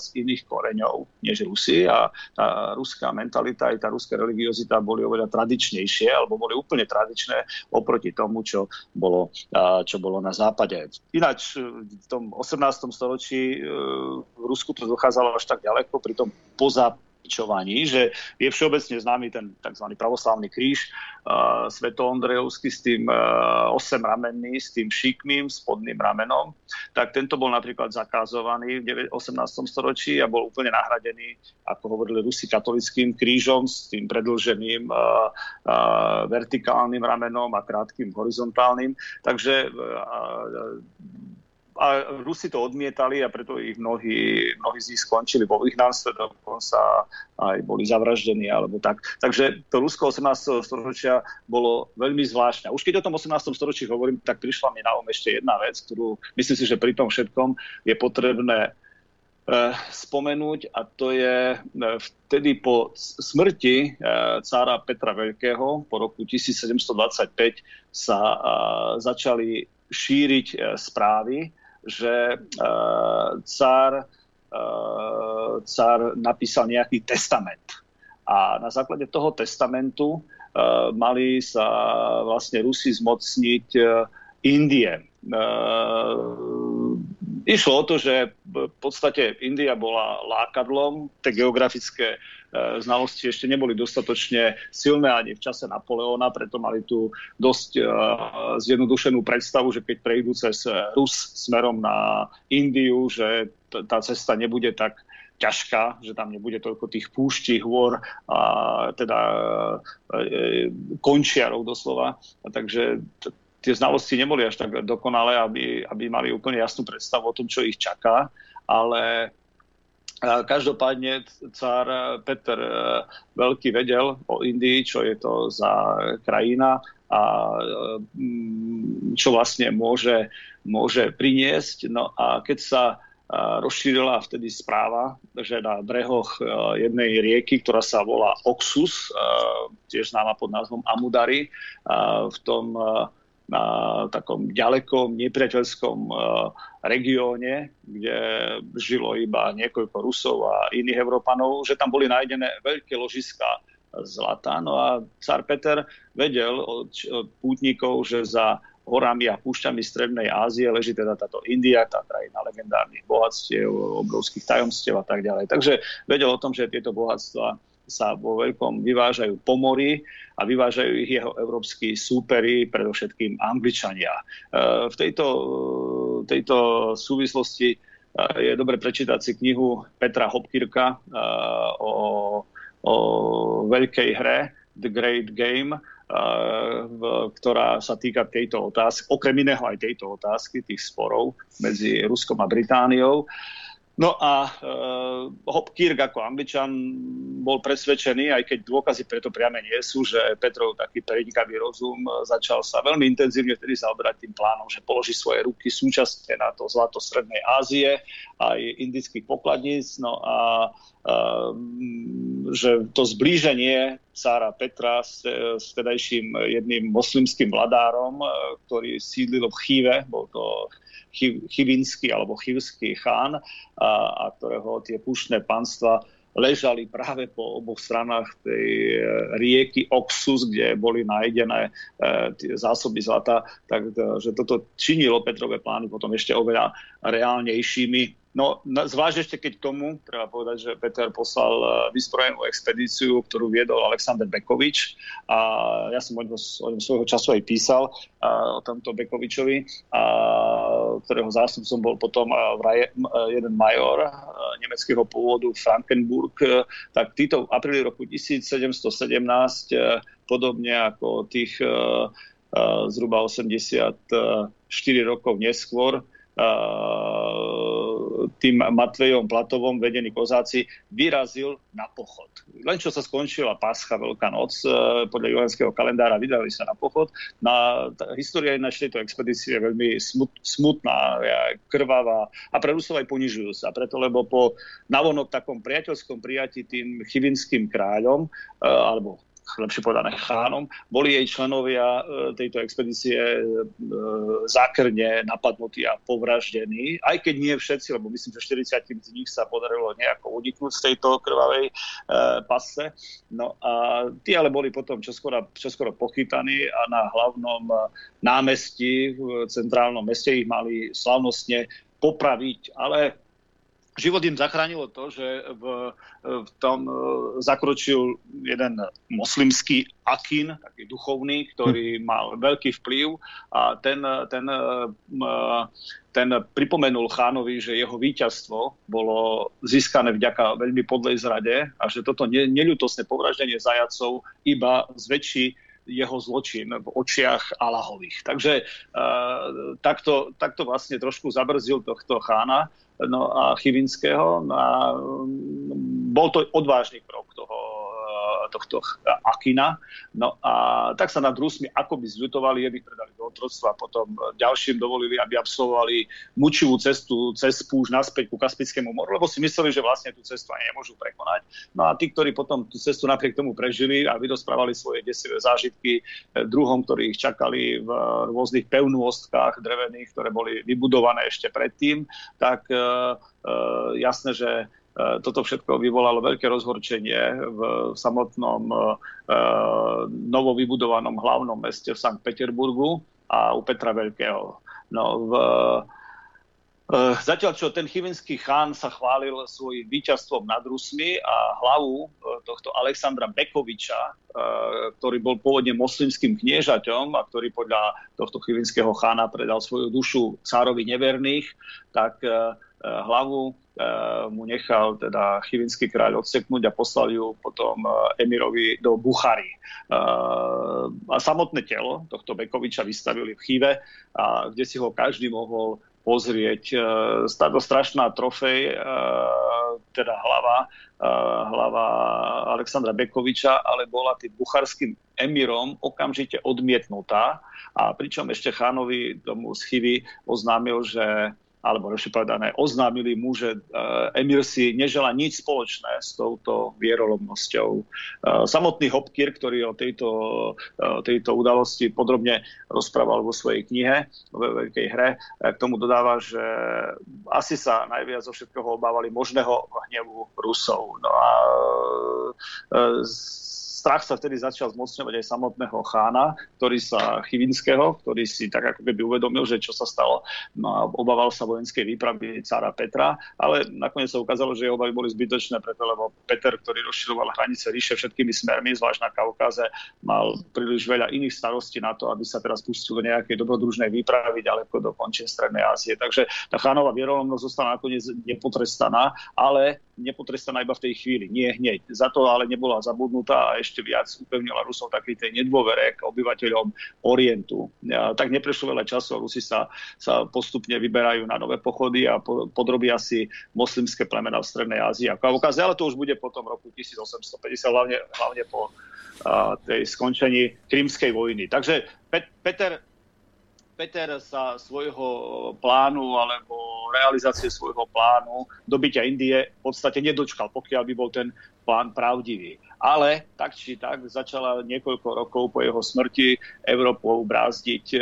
z iných koreňov než Rusi a tá ruská mentalita aj tá ruská religiozita boli oveľa tradičnejšie alebo boli úplne tradičné oproti tomu, čo bolo, e, čo bolo na západe. Ináč v tom 18. storočí v Rusku to dochádzalo až tak ďaleko, pritom poza bičovaní, že je všeobecne známy ten tzv. pravoslavný kríž uh, Sveto-Ondrejovský s tým uh, 8 ramenný, s tým šikmým spodným ramenom, tak tento bol napríklad zakázovaný v 18. storočí a bol úplne nahradený, ako hovorili Rusi, katolickým krížom s tým predlženým uh, uh, vertikálnym ramenom a krátkým horizontálnym. Takže uh, a Rusi to odmietali a preto ich mnohí, mnohí z nich skončili vo vyhnanstve, dokonca aj boli zavraždení alebo tak. Takže to Rusko 18. storočia bolo veľmi zvláštne. Už keď o tom 18. storočí hovorím, tak prišla mi na um ešte jedna vec, ktorú myslím si, že pri tom všetkom je potrebné eh, spomenúť a to je eh, vtedy po smrti eh, cára Petra Veľkého po roku 1725 sa začali šíriť správy, že uh, cár, uh, cár napísal nejaký testament. A na základe toho testamentu uh, mali sa vlastne Rusi zmocniť uh, Indie. Uh, išlo o to, že v podstate India bola lákadlom, tie geografické znalosti ešte neboli dostatočne silné ani v čase Napoleóna, preto mali tu dosť zjednodušenú predstavu, že keď prejdú cez Rus smerom na Indiu, že tá cesta nebude tak ťažká, že tam nebude toľko tých púští, hôr a teda e, končiarov doslova. A takže t- tie znalosti neboli až tak dokonalé, aby, aby mali úplne jasnú predstavu o tom, čo ich čaká, ale Každopádne cár Peter e, Veľký vedel o Indii, čo je to za krajina a čo vlastne môže, môže priniesť. No a keď sa rozšírila vtedy správa, že na brehoch jednej rieky, ktorá sa volá Oxus, tiež známa pod názvom Amudari, v tom na takom ďalekom nepriateľskom regióne, kde žilo iba niekoľko Rusov a iných Európanov, že tam boli nájdené veľké ložiska zlata. No a cár Peter vedel od pútnikov, že za horami a púšťami Strednej Ázie leží teda táto India, tá krajina legendárnych bohatstiev, obrovských tajomstiev a tak ďalej. Takže vedel o tom, že tieto bohatstva sa vo veľkom vyvážajú po mori a vyvážajú ich jeho európsky súperi, predovšetkým Angličania. E, v tejto, tejto súvislosti e, je dobre prečítať si knihu Petra Hopkirka e, o, o veľkej hre The Great Game, ktorá sa týka tejto otázky, okrem iného aj tejto otázky, tých sporov medzi Ruskom a Britániou. No a uh, Hopkirk ako angličan bol presvedčený, aj keď dôkazy preto priame nie sú, že Petrov taký prenikavý rozum začal sa veľmi intenzívne vtedy zaoberať tým plánom, že položí svoje ruky súčasne na to zlato Strednej Ázie aj indických pokladníc. No a uh, že to zblíženie cára Petra s, s tedajším jedným moslimským vladárom, ktorý sídlil v Chýve, bol to Chivinský alebo Chivský chán, a, a ktorého tie pušné panstva ležali práve po oboch stranách tej e, rieky Oxus, kde boli nájdené e, zásoby zlata, takže toto činilo Petrové plány potom ešte oveľa reálnejšími No, zvlášť ešte keď tomu, treba povedať, že Peter poslal e, vysprojenú expedíciu, ktorú viedol Alexander Bekovič a ja som o ňom, o ňom svojho času aj písal a, o tomto Bekovičovi, a, ktorého zástupcom bol potom vraje, jeden major nemeckého pôvodu Frankenburg, tak títo v apríli roku 1717 podobne ako tých zhruba 84 rokov neskôr tým Matvejom Platovom vedený kozáci vyrazil na pochod. Len čo sa skončila Pascha, Veľká noc, e, podľa julenského kalendára vydali sa na pochod. Na, tá, história ináč tejto expedície je veľmi smut, smutná, krvavá a pre Rusov aj ponižujúca. Preto, lebo po navonok takom priateľskom prijati tým chyvinským kráľom, e, alebo lepšie povedané chánom, boli jej členovia e, tejto expedície e, zákrne napadnutí a povraždení, aj keď nie všetci, lebo myslím, že 40 z nich sa podarilo nejako uniknúť z tejto krvavej e, pase. No a tí ale boli potom čoskoro, čoskoro pochytaní a na hlavnom námestí v centrálnom meste ich mali slavnostne popraviť, ale život im zachránilo to, že v, v tom e, zakročil jeden moslimský akin, taký duchovný, ktorý hm. mal veľký vplyv a ten, ten, e, ten pripomenul chánovi, že jeho víťazstvo bolo získané vďaka veľmi podlej zrade a že toto neľutosné povraždenie zajacov iba zväčší jeho zločin v očiach Alahových. Takže uh, takto, takto vlastne trošku zabrzil tohto chána no a Chyvinského. No a mm, bol to odvážny krok toho tohto Akina. No a tak sa nad Rusmi akoby zľutovali, ich predali do otroctva potom ďalším dovolili, aby absolvovali mučivú cestu cez púž naspäť ku Kaspickému moru, lebo si mysleli, že vlastne tú cestu ani nemôžu prekonať. No a tí, ktorí potom tú cestu napriek tomu prežili a vydosprávali svoje desivé zážitky eh, druhom, ktorí ich čakali v rôznych pevnôstkách drevených, ktoré boli vybudované ešte predtým, tak e, jasné, že E, toto všetko vyvolalo veľké rozhorčenie v samotnom e, novovybudovanom hlavnom meste v Sankt Peterburgu a u Petra Veľkého. No, v, Eh, zatiaľ, čo ten chyvinský chán sa chválil svojim víťazstvom nad Rusmi a hlavu eh, tohto Alexandra Bekoviča, eh, ktorý bol pôvodne moslimským kniežaťom a ktorý podľa tohto chyvinského chána predal svoju dušu cárovi neverných, tak hlavu mu nechal teda chyvinský kráľ odseknúť a poslal ju potom emirovi do Buchary. A samotné telo tohto Bekoviča vystavili v Chive, a kde si ho každý mohol pozrieť. E, táto strašná trofej, e, teda hlava, e, hlava Alexandra Bekoviča, ale bola tým bucharským emírom okamžite odmietnutá. A pričom ešte chánovi tomu z Chivy oznámil, že alebo ešte povedané, oznámili mu, že Emir si nežela nič spoločné s touto vierolomnosťou. Samotný Hopkir, ktorý o tejto, tejto udalosti podrobne rozprával vo svojej knihe, vo veľkej hre, k tomu dodáva, že asi sa najviac zo všetkého obávali možného hnevu Rusov. No a strach sa vtedy začal zmocňovať aj samotného chána, ktorý sa Chyvinského, ktorý si tak ako keby uvedomil, že čo sa stalo. No obával sa vojenskej výpravy cára Petra, ale nakoniec sa ukázalo, že jeho obavy boli zbytočné, preto lebo Peter, ktorý rozširoval hranice ríše všetkými smermi, zvlášť na Kaukáze, mal príliš veľa iných starostí na to, aby sa teraz pustil do nejakej dobrodružnej výpravy ďaleko do končin Strednej Ázie. Takže tá chánova vierolomnosť zostala nakoniec nepotrestaná, ale nepotrestaná iba v tej chvíli, nie hneď. Za to ale nebola zabudnutá a ešte viac upevnila Rusov taký tej nedôvere k obyvateľom Orientu. Tak neprešlo veľa času a Rusi sa, sa postupne vyberajú na nové pochody a po, podrobia si moslimské plemena v Strednej Ázii a Kaukaze, ale to už bude potom roku 1850, hlavne, hlavne po a, tej skončení Krymskej vojny. Takže Pet, Peter Peter sa svojho plánu alebo realizácie svojho plánu dobytia Indie v podstate nedočkal, pokiaľ by bol ten plán pravdivý. Ale tak či tak začala niekoľko rokov po jeho smrti Európu brázdiť, e,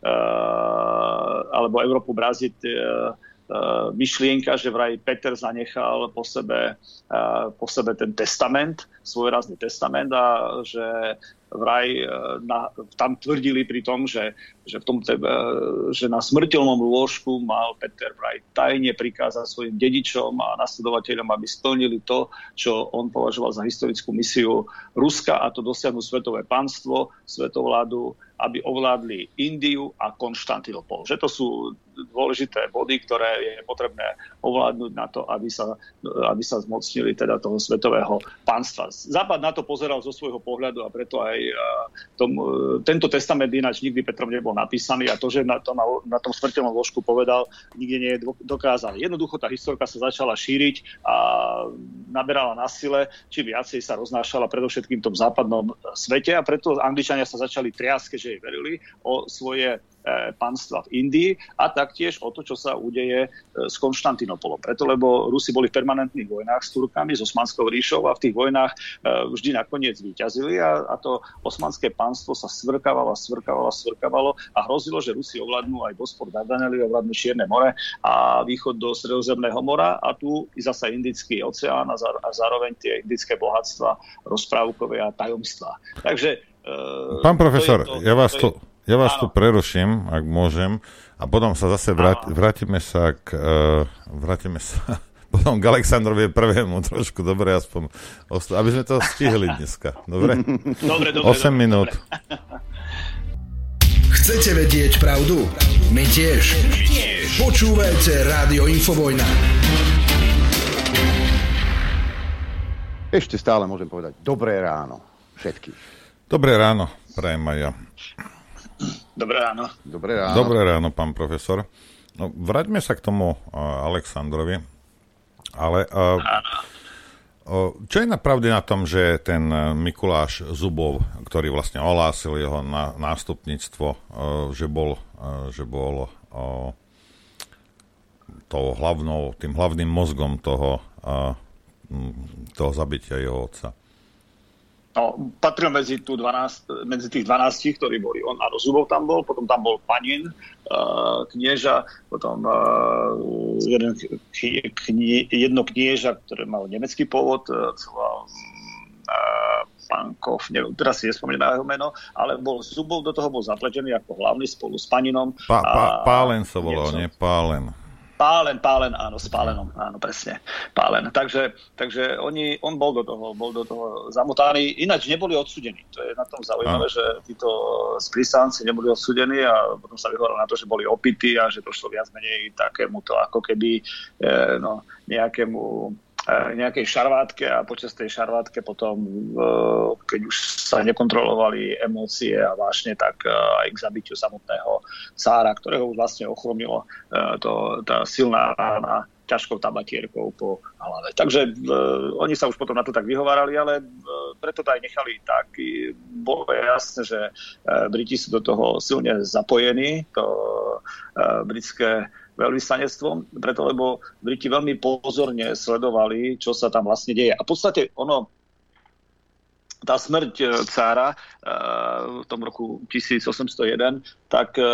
e, alebo Európu brázdiť e, myšlienka, že vraj Peter zanechal po sebe, po sebe ten testament, svojrazný testament a že vraj e, na, tam tvrdili pri tom, že, že, v tom tebe, že na smrteľnom lôžku mal Peter vraj tajne prikázať svojim dedičom a nasledovateľom, aby splnili to, čo on považoval za historickú misiu Ruska a to dosiahnuť svetové panstvo, svetovládu aby ovládli Indiu a Konštantinopol. Že to sú dôležité body, ktoré je potrebné ovládnuť na to, aby sa, aby sa zmocnili teda toho svetového pánstva. Západ na to pozeral zo svojho pohľadu a preto aj tom, tento testament ináč nikdy Petrom nebol napísaný a to, že na, to, na, na tom smrteľnom ložku povedal, nikde nie je dokázané. Jednoducho tá historka sa začala šíriť a naberala na sile, či viacej sa roznášala predovšetkým v tom západnom svete a preto Angličania sa začali triasť, že jej verili, o svoje e, panstva v Indii a taktiež o to, čo sa udeje e, s Konštantinopolom. Preto, lebo Rusi boli v permanentných vojnách s Turkami, s Osmanskou ríšou a v tých vojnách e, vždy nakoniec vyťazili a, a to osmanské panstvo sa svrkávalo, svrkávalo, svrkávalo a hrozilo, že Rusi ovládnu aj Bospor Dardanely, ovládnu Čierne more a východ do Stredozemného mora a tu i zasa Indický oceán a, za, a zároveň tie indické bohatstva, rozprávkové a tajomstvá. Takže
Pán profesor, to, ja vás, to, ja vás tu preruším, ak môžem, a potom sa zase vrát, vrátime sa k... Uh, vrátime sa *laughs* potom k Aleksandrovi prvému trošku, dobre, aspoň, aby sme to stihli dneska. Dobre? *laughs*
Dobre, dobre.
8 dobre, minút. Dobre.
Chcete vedieť pravdu? My tiež. My tiež. Počúvajte Rádio Infovojna.
Ešte stále môžem povedať dobré ráno všetkých.
Dobré ráno, prajem aj ja.
Dobré ráno.
Dobré ráno.
Dobré ráno, pán profesor. No, vráťme sa k tomu uh, Aleksandrovi. Ale uh, uh, čo je napravde na tom, že ten Mikuláš Zubov, ktorý vlastne ohlásil jeho na, nástupníctvo, uh, že bol, uh, že bol uh, tou hlavnou, tým hlavným mozgom toho, uh, toho zabitia jeho otca?
No, patril medzi, tú 12, medzi tých 12, ktorí boli. On a Zubov tam bol, potom tam bol Panin, uh, knieža, potom uh, jeden, knie, jedno knieža, ktoré malo nemecký pôvod, uh, uh, Pankov, neviem, teraz si nespomínam na jeho meno, ale bol Zubov do toho bol zapletený ako hlavný spolu s Paninom.
Pa, pa, pálen sa volal, nie? Pálen.
Pálen, pálen, áno, s pálenom, áno, presne, pálen. Takže, takže oni, on bol do toho, bol do toho zamotaný, ináč neboli odsudení. To je na tom zaujímavé, že títo sprísanci neboli odsudení a potom sa vyhovorilo na to, že boli opití a že to šlo viac menej takémuto, ako keby e, no, nejakému nejakej šarvátke a počas tej šarvátke potom, e, keď už sa nekontrolovali emócie a vášne, tak e, aj k zabitiu samotného cára, ktorého už vlastne ochromilo to, tá silná rána ťažkou tabatierkou po hlave. Takže e, oni sa už potom na to tak vyhovárali, ale e, preto to aj nechali tak. Bolo jasné, že e, Briti sú do toho silne zapojení, to e, britské veľvyslanectvom, preto lebo Briti veľmi pozorne sledovali, čo sa tam vlastne deje. A v podstate ono, tá smrť e, cára e, v tom roku 1801, tak e,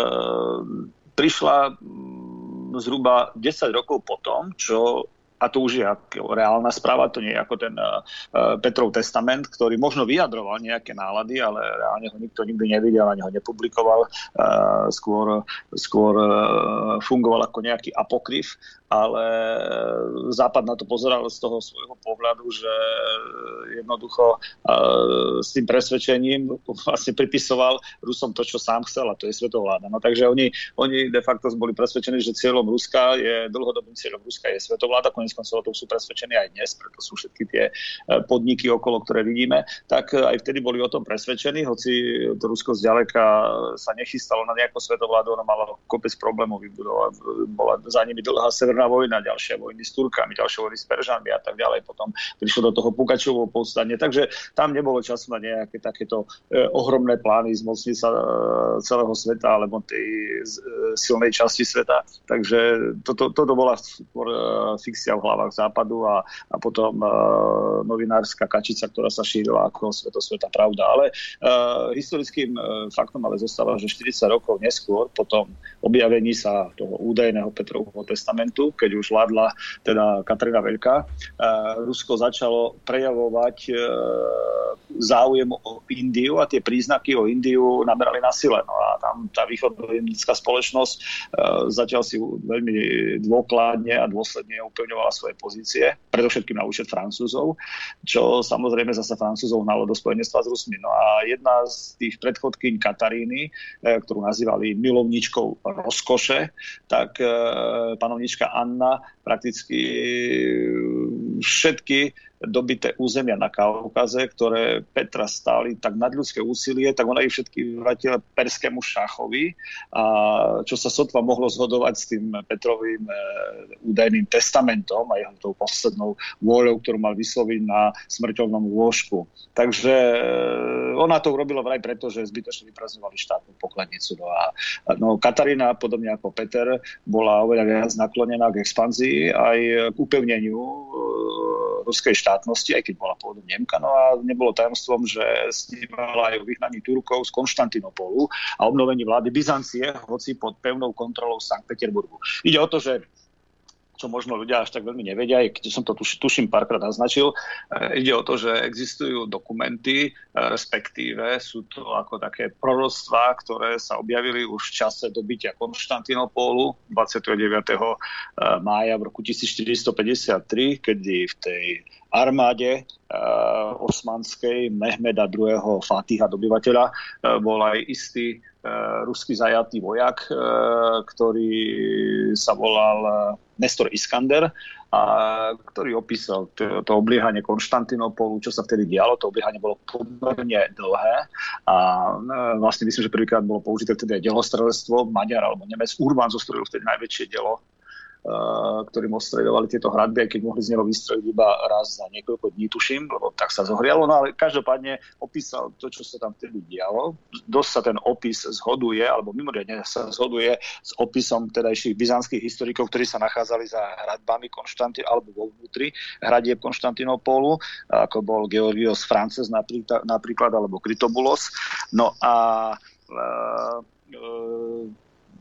prišla mm, zhruba 10 rokov potom, čo a to už je reálna správa, to nie je ako ten uh, Petrov testament, ktorý možno vyjadroval nejaké nálady, ale reálne ho nikto nikdy nevidel, ani ho nepublikoval. Uh, skôr skôr fungoval ako nejaký apokryf ale Západ na to pozeral z toho svojho pohľadu, že jednoducho s tým presvedčením vlastne pripisoval Rusom to, čo sám chcel, a to je svetovláda. No, takže oni, oni de facto boli presvedčení, že cieľom Ruska je, dlhodobým cieľom Ruska je svetovláda, konec koncov to sú presvedčení aj dnes, preto sú všetky tie e, podniky okolo, ktoré vidíme, tak aj vtedy boli o tom presvedčení, hoci to Rusko zďaleka sa nechystalo na nejakú svetovládu, ono malo kopec problémov vybudovať, bola za nimi dlhá severná vojna, ďalšie vojny s Turkami, ďalšie vojny s Peržanmi a tak ďalej. Potom prišlo do toho Pukačovo povstanie, takže tam nebolo času na nejaké takéto e, ohromné plány zmocniť sa e, celého sveta alebo tej e, silnej časti sveta. Takže toto, toto bola skôr e, fikcia hlavách západu a, a potom e, novinárska kačica, ktorá sa šírila ako svetosveta pravda. Ale e, historickým e, faktom ale zostáva, že 40 rokov neskôr, potom objavení sa toho údajného Petrovho testamentu, keď už vládla teda Katrina Veľká, Rusko začalo prejavovať e, záujem o Indiu a tie príznaky o Indiu naberali na sile. No a tam tá východoindická spoločnosť e, zatiaľ si veľmi dôkladne a dôsledne upevňovala svoje pozície, predovšetkým na účet Francúzov, čo samozrejme zase Francúzov hnalo do spojenectva s Rusmi. No a jedna z tých predchodkyň Kataríny, e, ktorú nazývali milovničkou rozkoše, tak panovnička Anna prakticky všetky dobité územia na Kaukaze, ktoré Petra stáli tak nadľudské úsilie, tak ona ich všetky vrátila perskému šachovi a čo sa sotva mohlo zhodovať s tým Petrovým e, údajným testamentom a jeho tou poslednou vôľou, ktorú mal vysloviť na smrteľnom lôžku. Takže e, ona to urobila vraj preto, že zbytočne vyprazňovali štátnu pokladnicu. No a no, Katarína, podobne ako Peter, bola oveľa viac naklonená k expanzii aj k upevneniu e, ruskej štátnosti, aj keď bola pôvodom Nemka. No a nebolo tajomstvom, že snívala aj o vyhnaní Turkov z Konštantinopolu a obnovení vlády Byzancie, hoci pod pevnou kontrolou Sankt Peterburgu. Ide o to, že čo možno ľudia až tak veľmi nevedia, aj keď som to tuš, tuším párkrát naznačil. E, ide o to, že existujú dokumenty, e, respektíve sú to ako také proroctvá, ktoré sa objavili už v čase dobytia Konštantinopólu 29. E, mája v roku 1453, kedy v tej armáde uh, osmanskej Mehmeda II. Fatiha dobyvateľa uh, bol aj istý uh, ruský zajatý vojak, ktorý sa volal Nestor Iskander a ktorý opísal to, to obliehanie Konštantinopolu, čo sa vtedy dialo. To obliehanie bolo pomerne dlhé a vlastne myslím, že prvýkrát bolo použité vtedy aj delostrelectvo. Maďar alebo Nemec Urban zostrojil vtedy najväčšie delo Eh, ktorým ostreľovali tieto hradby, aj keď mohli z neho vystreliť iba raz za niekoľko dní, tuším, lebo tak sa zohrialo. No ale každopádne opísal to, čo sa tam vtedy dialo. Dosť sa ten opis zhoduje, alebo mimoriadne sa zhoduje s opisom tedajších byzantských historikov, ktorí sa nachádzali za hradbami Konštantin, alebo vo vnútri hradieb Konštantinopolu, ako bol Georgios Frances napríklad, napríklad alebo Krytobulos. No a e, e,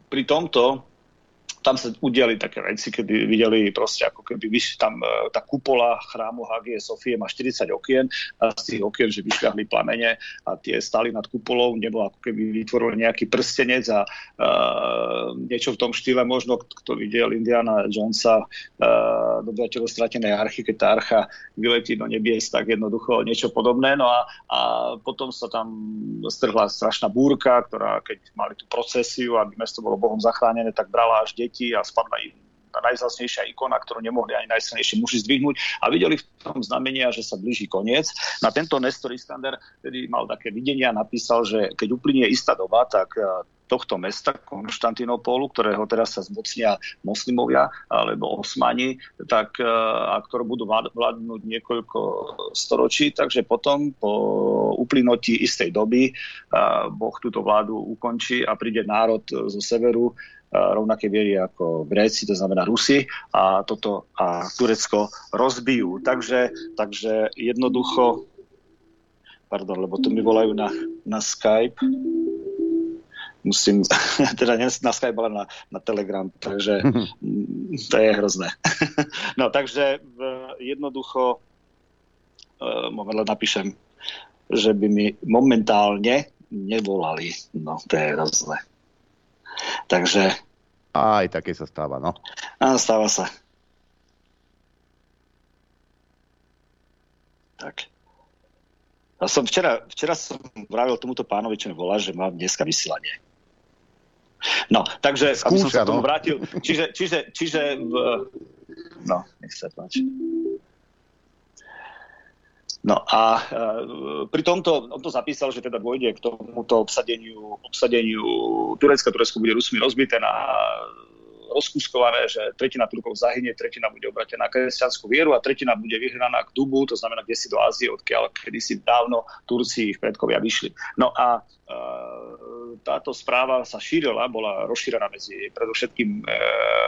pri tomto tam sa udiali také veci, kedy videli proste ako keby vyš, tam e, tá kupola chrámu Hagie Sofie má 40 okien a z tých okien, že vyšľahli plamene a tie stali nad kupolou, nebo ako keby vytvoril nejaký prstenec a uh, niečo v tom štýle možno, kto videl Indiana Jonesa uh, dobyvateľov stratenej archy, keď tá archa vyletí do nebies, tak jednoducho niečo podobné. No a, a potom sa tam strhla strašná búrka, ktorá keď mali tú procesiu, aby mesto bolo Bohom zachránené, tak brala až deti a spadla im najzasnejšia ikona, ktorú nemohli ani najsilnejší muži zdvihnúť a videli v tom znamenia, že sa blíži koniec. Na tento Nestor Iskander tedy mal také videnie a napísal, že keď uplynie istá doba, tak e, tohto mesta, Konštantinopolu, ktorého teraz sa zmocnia moslimovia alebo osmani, tak, e, a ktoré budú vládnuť niekoľko storočí, takže potom po uplynutí istej doby e, Boh túto vládu ukončí a príde národ zo severu, rovnaké viery ako Gréci, to znamená Rusi a toto a Turecko rozbijú. Takže, takže jednoducho, pardon, lebo tu mi volajú na, na Skype, musím, *laughs* teda nie na Skype, ale na, na Telegram, takže *laughs* to je hrozné. *laughs* No takže jednoducho, e, moment, napíšem, že by mi momentálne nevolali. No, to je hrozné. Takže...
Aj také sa stáva, no.
Áno, stáva sa. Tak. Ja som včera, včera som vravil tomuto pánovi, čo mi volá, že mám dneska vysielanie. No, takže Skúša, aby som sa tomu no. vrátil. Čiže, čiže, čiže v... No, nech sa páči. No a e, pri tomto on to zapísal, že teda dôjde k tomuto obsadeniu, obsadeniu Turecka. Turecko bude Rusmi rozbité na rozkuskované, že tretina Turkov zahynie, tretina bude obratená na kresťanskú vieru a tretina bude vyhnaná k Dubu, to znamená kde si do Ázie, odkiaľ kedysi dávno Turci ich predkovia vyšli. No a táto správa sa šírila, bola rozšírená medzi predovšetkým e,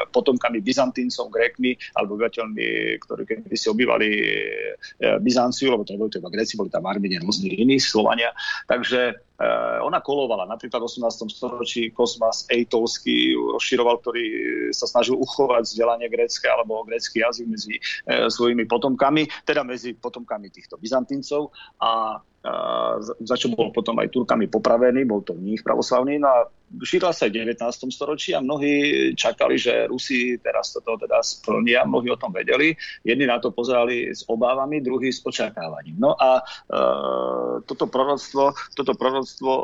potomkami Byzantíncov, Grékmi alebo obyvateľmi, ktorí kedy si obývali e, Byzanciu, lebo to boli to iba Gréci, boli tam Armenie, rôzni iní, Slovania. Takže e, ona kolovala. Napríklad v 18. storočí Kosmas Ejtovský rozširoval, ktorý sa snažil uchovať vzdelanie grécke alebo grécky jazyk medzi svojimi potomkami, teda medzi potomkami týchto Byzantíncov a za čo bol potom aj Turkami popravený, bol to mních pravoslavný. No a šírila sa v 19. storočí a mnohí čakali, že Rusi teraz toto teda splnia, mnohí o tom vedeli. Jedni na to pozerali s obávami, druhí s očakávaním. No a e, toto proroctvo, toto proroctvo e,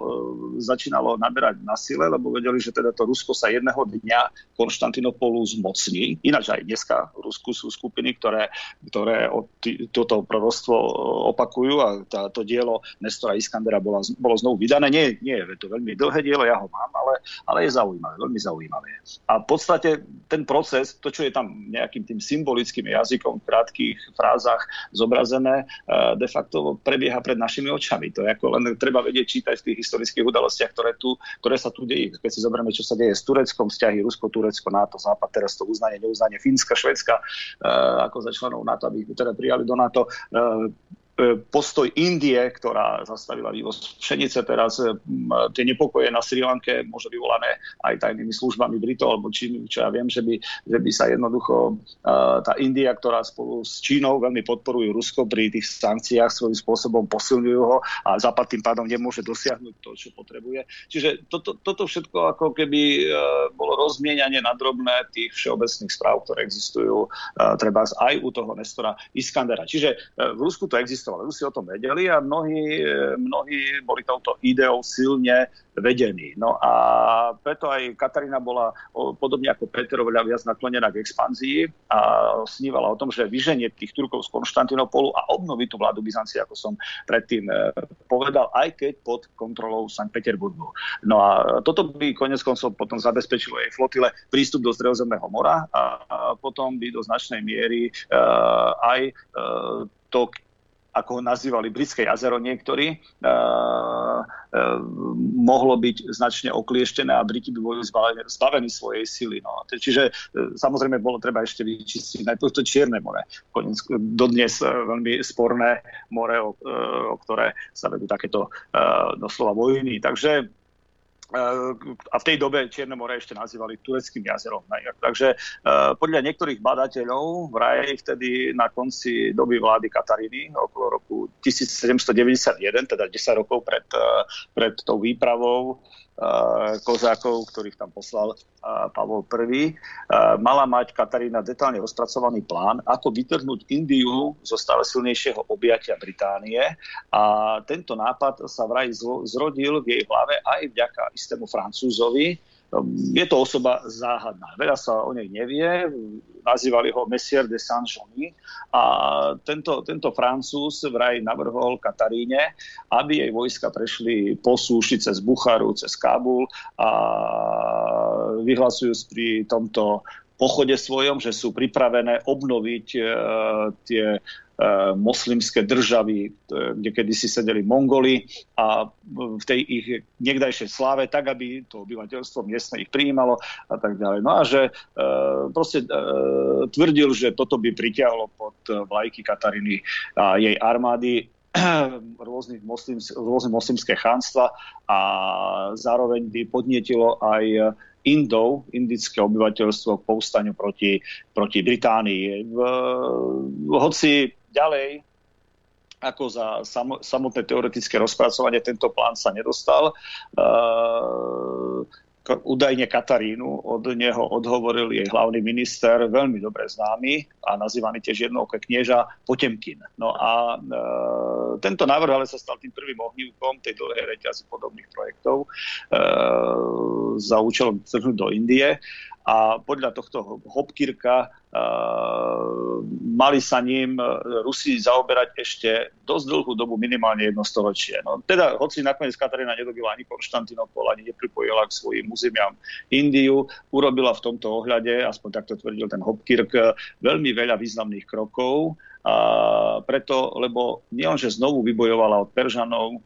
začínalo naberať na sile, lebo vedeli, že teda to Rusko sa jedného dňa Konštantinopolu zmocní. Ináč aj dneska v Rusku sú skupiny, ktoré, ktoré t- toto proroctvo opakujú a tá, to dielo Nestora Iskandera bola, bolo znovu vydané. Nie, nie je to veľmi dlhé dielo, ja ho mám, ale, ale je zaujímavé, veľmi zaujímavé. A v podstate ten proces, to, čo je tam nejakým tým symbolickým jazykom v krátkých frázach zobrazené, eh, de facto prebieha pred našimi očami. To je ako len treba vedieť čítať v tých historických udalostiach, ktoré, tu, ktoré sa tu dejí. Keď si zoberieme, čo sa deje s Tureckom, vzťahy Rusko, Turecko, NATO, Západ, teraz to uznanie, neuznanie Fínska, Švedska, eh, ako za členov NATO, aby teda prijali do NATO eh, postoj Indie, ktorá zastavila vývoz pšenice teraz, e, tie nepokoje na Sri Lanke, možno vyvolané aj tajnými službami Britov, alebo či, čo ja viem, že by, že by sa jednoducho e, tá India, ktorá spolu s Čínou veľmi podporujú Rusko pri tých sankciách, svojím spôsobom posilňujú ho a Západ tým pádom nemôže dosiahnuť to, čo potrebuje. Čiže toto, toto všetko ako keby bolo rozmienianie na drobné tých všeobecných správ, ktoré existujú treba aj u toho Nestora Iskandera. Čiže v Rusku to existuje existovali. Rusi o tom vedeli a mnohí, mnohí boli touto ideou silne vedení. No a preto aj Katarína bola podobne ako Peter oveľa viac naklonená k expanzii a snívala o tom, že vyženie tých Turkov z Konštantinopolu a obnoví tú vládu Byzancie, ako som predtým e, povedal, aj keď pod kontrolou Sankt Peterburgu. No a toto by konec koncov potom zabezpečilo jej flotile prístup do Stredozemného mora a potom by do značnej miery uh, aj to ako ho nazývali britské jazero niektorí, uh, uh, mohlo byť značne oklieštené a Briti by boli zbavení, zbavení svojej sily. No. Čiže uh, samozrejme bolo treba ešte vyčistiť najprv to Čierne more. Konec, dodnes veľmi sporné more, o, uh, o ktoré sa vedú takéto uh, doslova vojny. Takže a v tej dobe Čierne more ešte nazývali tureckým jazerom. Takže uh, podľa niektorých badateľov vraj vtedy na konci doby vlády Kataríny okolo roku 1791, teda 10 rokov pred, uh, pred tou výpravou kozákov, ktorých tam poslal Pavol I. Mala mať Katarína detálne rozpracovaný plán, ako vytrhnúť Indiu zo stále silnejšieho objatia Británie a tento nápad sa vraj zrodil v jej hlave aj vďaka istému Francúzovi, je to osoba záhadná. Veľa sa o nej nevie, nazývali ho Messier de Saint-Jean a tento, tento Francúz vraj navrhol Kataríne, aby jej vojska prešli po súši cez Bucharu, cez Kábul a vyhlasujú pri tomto pochode svojom, že sú pripravené obnoviť e, tie moslimské državy, kde kedysi sedeli Mongoli a v tej ich niekdajšej sláve, tak aby to obyvateľstvo miestne ich prijímalo a tak ďalej. No a že eh, proste tvrdil, že toto by pritiahlo pod vlajky Katariny a jej armády *clears throat* rôznych moslims, rôzne moslimské chánstva a zároveň by podnietilo aj Indov, indické obyvateľstvo k povstaniu proti, proti Británii. V, hoci ďalej ako za samotné teoretické rozpracovanie tento plán sa nedostal. Uh, údajne Katarínu, od neho odhovoril jej hlavný minister, veľmi dobre známy a nazývaný tiež jednouké knieža Potemkin. No a e, tento návrh ale sa stal tým prvým ohnívkom tej dlhej reťazy podobných projektov e, za účelom trhnúť do Indie a podľa tohto Hopkirka mali sa ním Rusi zaoberať ešte dosť dlhú dobu, minimálne jedno storočie. No, teda, hoci nakoniec Katarína nedobila ani Konštantinopol, ani nepripojila k svojim územiam Indiu, urobila v tomto ohľade, aspoň takto tvrdil ten Hopkirk, veľmi veľa významných krokov, a preto, lebo nielenže znovu vybojovala od Peržanov,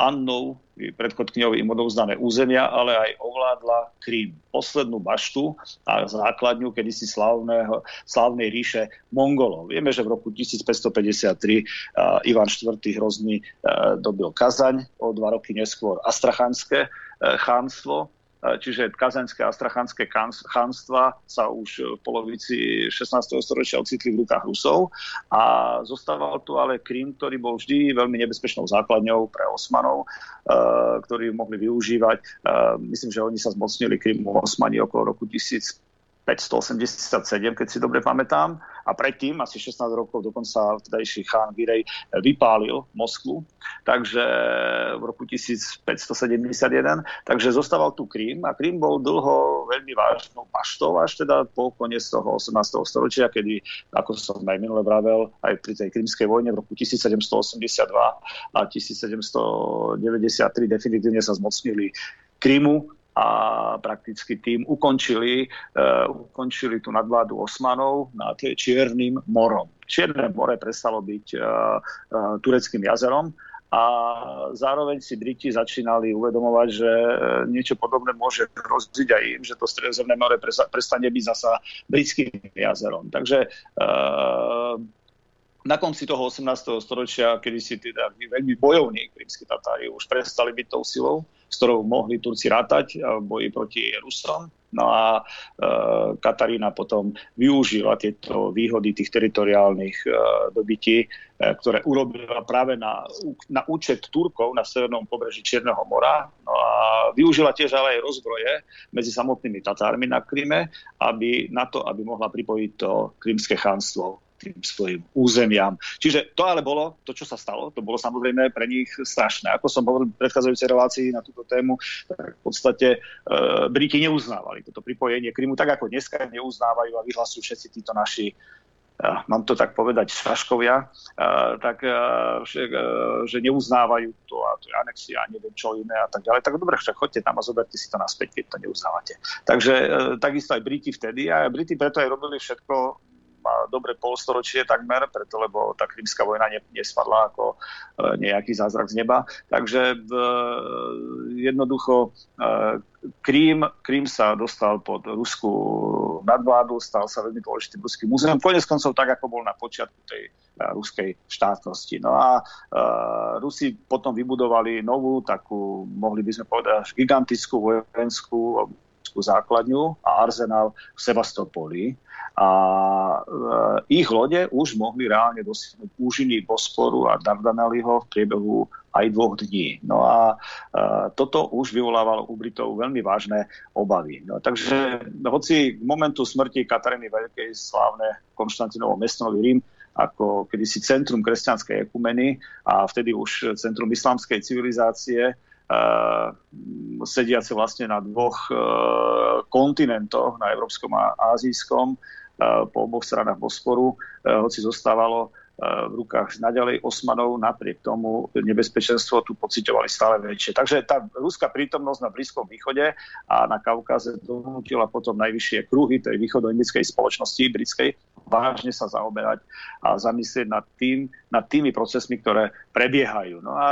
Annou, predchodkňou im odovzdané územia, ale aj ovládla Krím, poslednú baštu a základňu kedysi slavného, slavnej ríše Mongolov. Vieme, že v roku 1553 uh, Ivan IV. hrozný uh, dobil Kazaň, o dva roky neskôr Astrachanské uh, chánstvo čiže kazanské a strachanské chánstva sa už v polovici 16. storočia ocitli v rukách Rusov a zostával tu ale Krym, ktorý bol vždy veľmi nebezpečnou základňou pre Osmanov, ktorí mohli využívať. Myslím, že oni sa zmocnili Krymu Osmani okolo roku 1000 587, keď si dobre pamätám. A predtým, asi 16 rokov, dokonca vtedajší chán Girej vypálil Moskvu, takže v roku 1571. Takže zostával tu Krím a Krím bol dlho veľmi vážnou paštou, až teda po koniec toho 18. storočia, kedy, ako som aj minule vravel, aj pri tej krímskej vojne v roku 1782 a 1793 definitívne sa zmocnili Krymu a prakticky tým ukončili, uh, ukončili tú nadvládu Osmanov nad Čiernym morom. Čierne more prestalo byť uh, uh, tureckým jazerom a zároveň si Briti začínali uvedomovať, že niečo podobné môže hroziť aj im, že to stredozemné more prestane byť zasa britským jazerom. Takže na konci toho 18. storočia, kedy si teda veľmi bojovní krímsky Tatári už prestali byť tou silou, s ktorou mohli Turci rátať v boji proti Rusom. No a e, Katarína potom využila tieto výhody tých teritoriálnych e, dobytí, e, ktoré urobila práve na, na účet Turkov na severnom pobreží Čierneho mora. No a využila tiež ale aj rozbroje medzi samotnými Tatármi na Kryme, aby, na to, aby mohla pripojiť to krymské chánstvo tým svojim územiam. Čiže to ale bolo, to čo sa stalo, to bolo samozrejme pre nich strašné. Ako som hovoril v predchádzajúcej relácii na túto tému, tak v podstate e, Briti neuznávali toto pripojenie Krymu, tak ako dneska neuznávajú a vyhlasujú všetci títo naši ja, mám to tak povedať, šaškovia, uh, tak, uh, že, že neuznávajú to a to je anexia a neviem čo iné a tak ďalej. Tak dobre, však choďte tam a zoberte si to naspäť, keď to neuznávate. Takže takisto aj Briti vtedy a Briti preto aj robili všetko má dobre polstoročie takmer, preto lebo tá krymská vojna nespadla ako nejaký zázrak z neba. Takže jednoducho Krím, Krím sa dostal pod ruskú nadvládu, stal sa veľmi dôležitým ruským múzeum. Konec koncov tak, ako bol na počiatku tej ruskej štátnosti. No a Rusi potom vybudovali novú, takú, mohli by sme povedať, až gigantickú vojenskú základňu a arzenál v Sevastopoli. A e, ich lode už mohli reálne dosiahnuť úžiny Bosporu a Dardaneliho v priebehu aj dvoch dní. No a e, toto už vyvolávalo u Britov veľmi vážne obavy. No, takže hoci k momentu smrti Kataríny Veľkej slávne Konštantinovo mesto Rím ako kedysi centrum kresťanskej ekumeny a vtedy už centrum islamskej civilizácie, uh, sediace vlastne na dvoch uh, kontinentoch, na európskom a azijskom, uh, po oboch stranách Bosporu, hoci zostávalo v rukách naďalej Osmanov, napriek tomu nebezpečenstvo tu pocitovali stále väčšie. Takže tá ruská prítomnosť na Blízkom východe a na Kaukaze donútila potom najvyššie kruhy tej východoindickej spoločnosti britskej vážne sa zaoberať a zamyslieť nad, tým, nad tými procesmi, ktoré prebiehajú. No a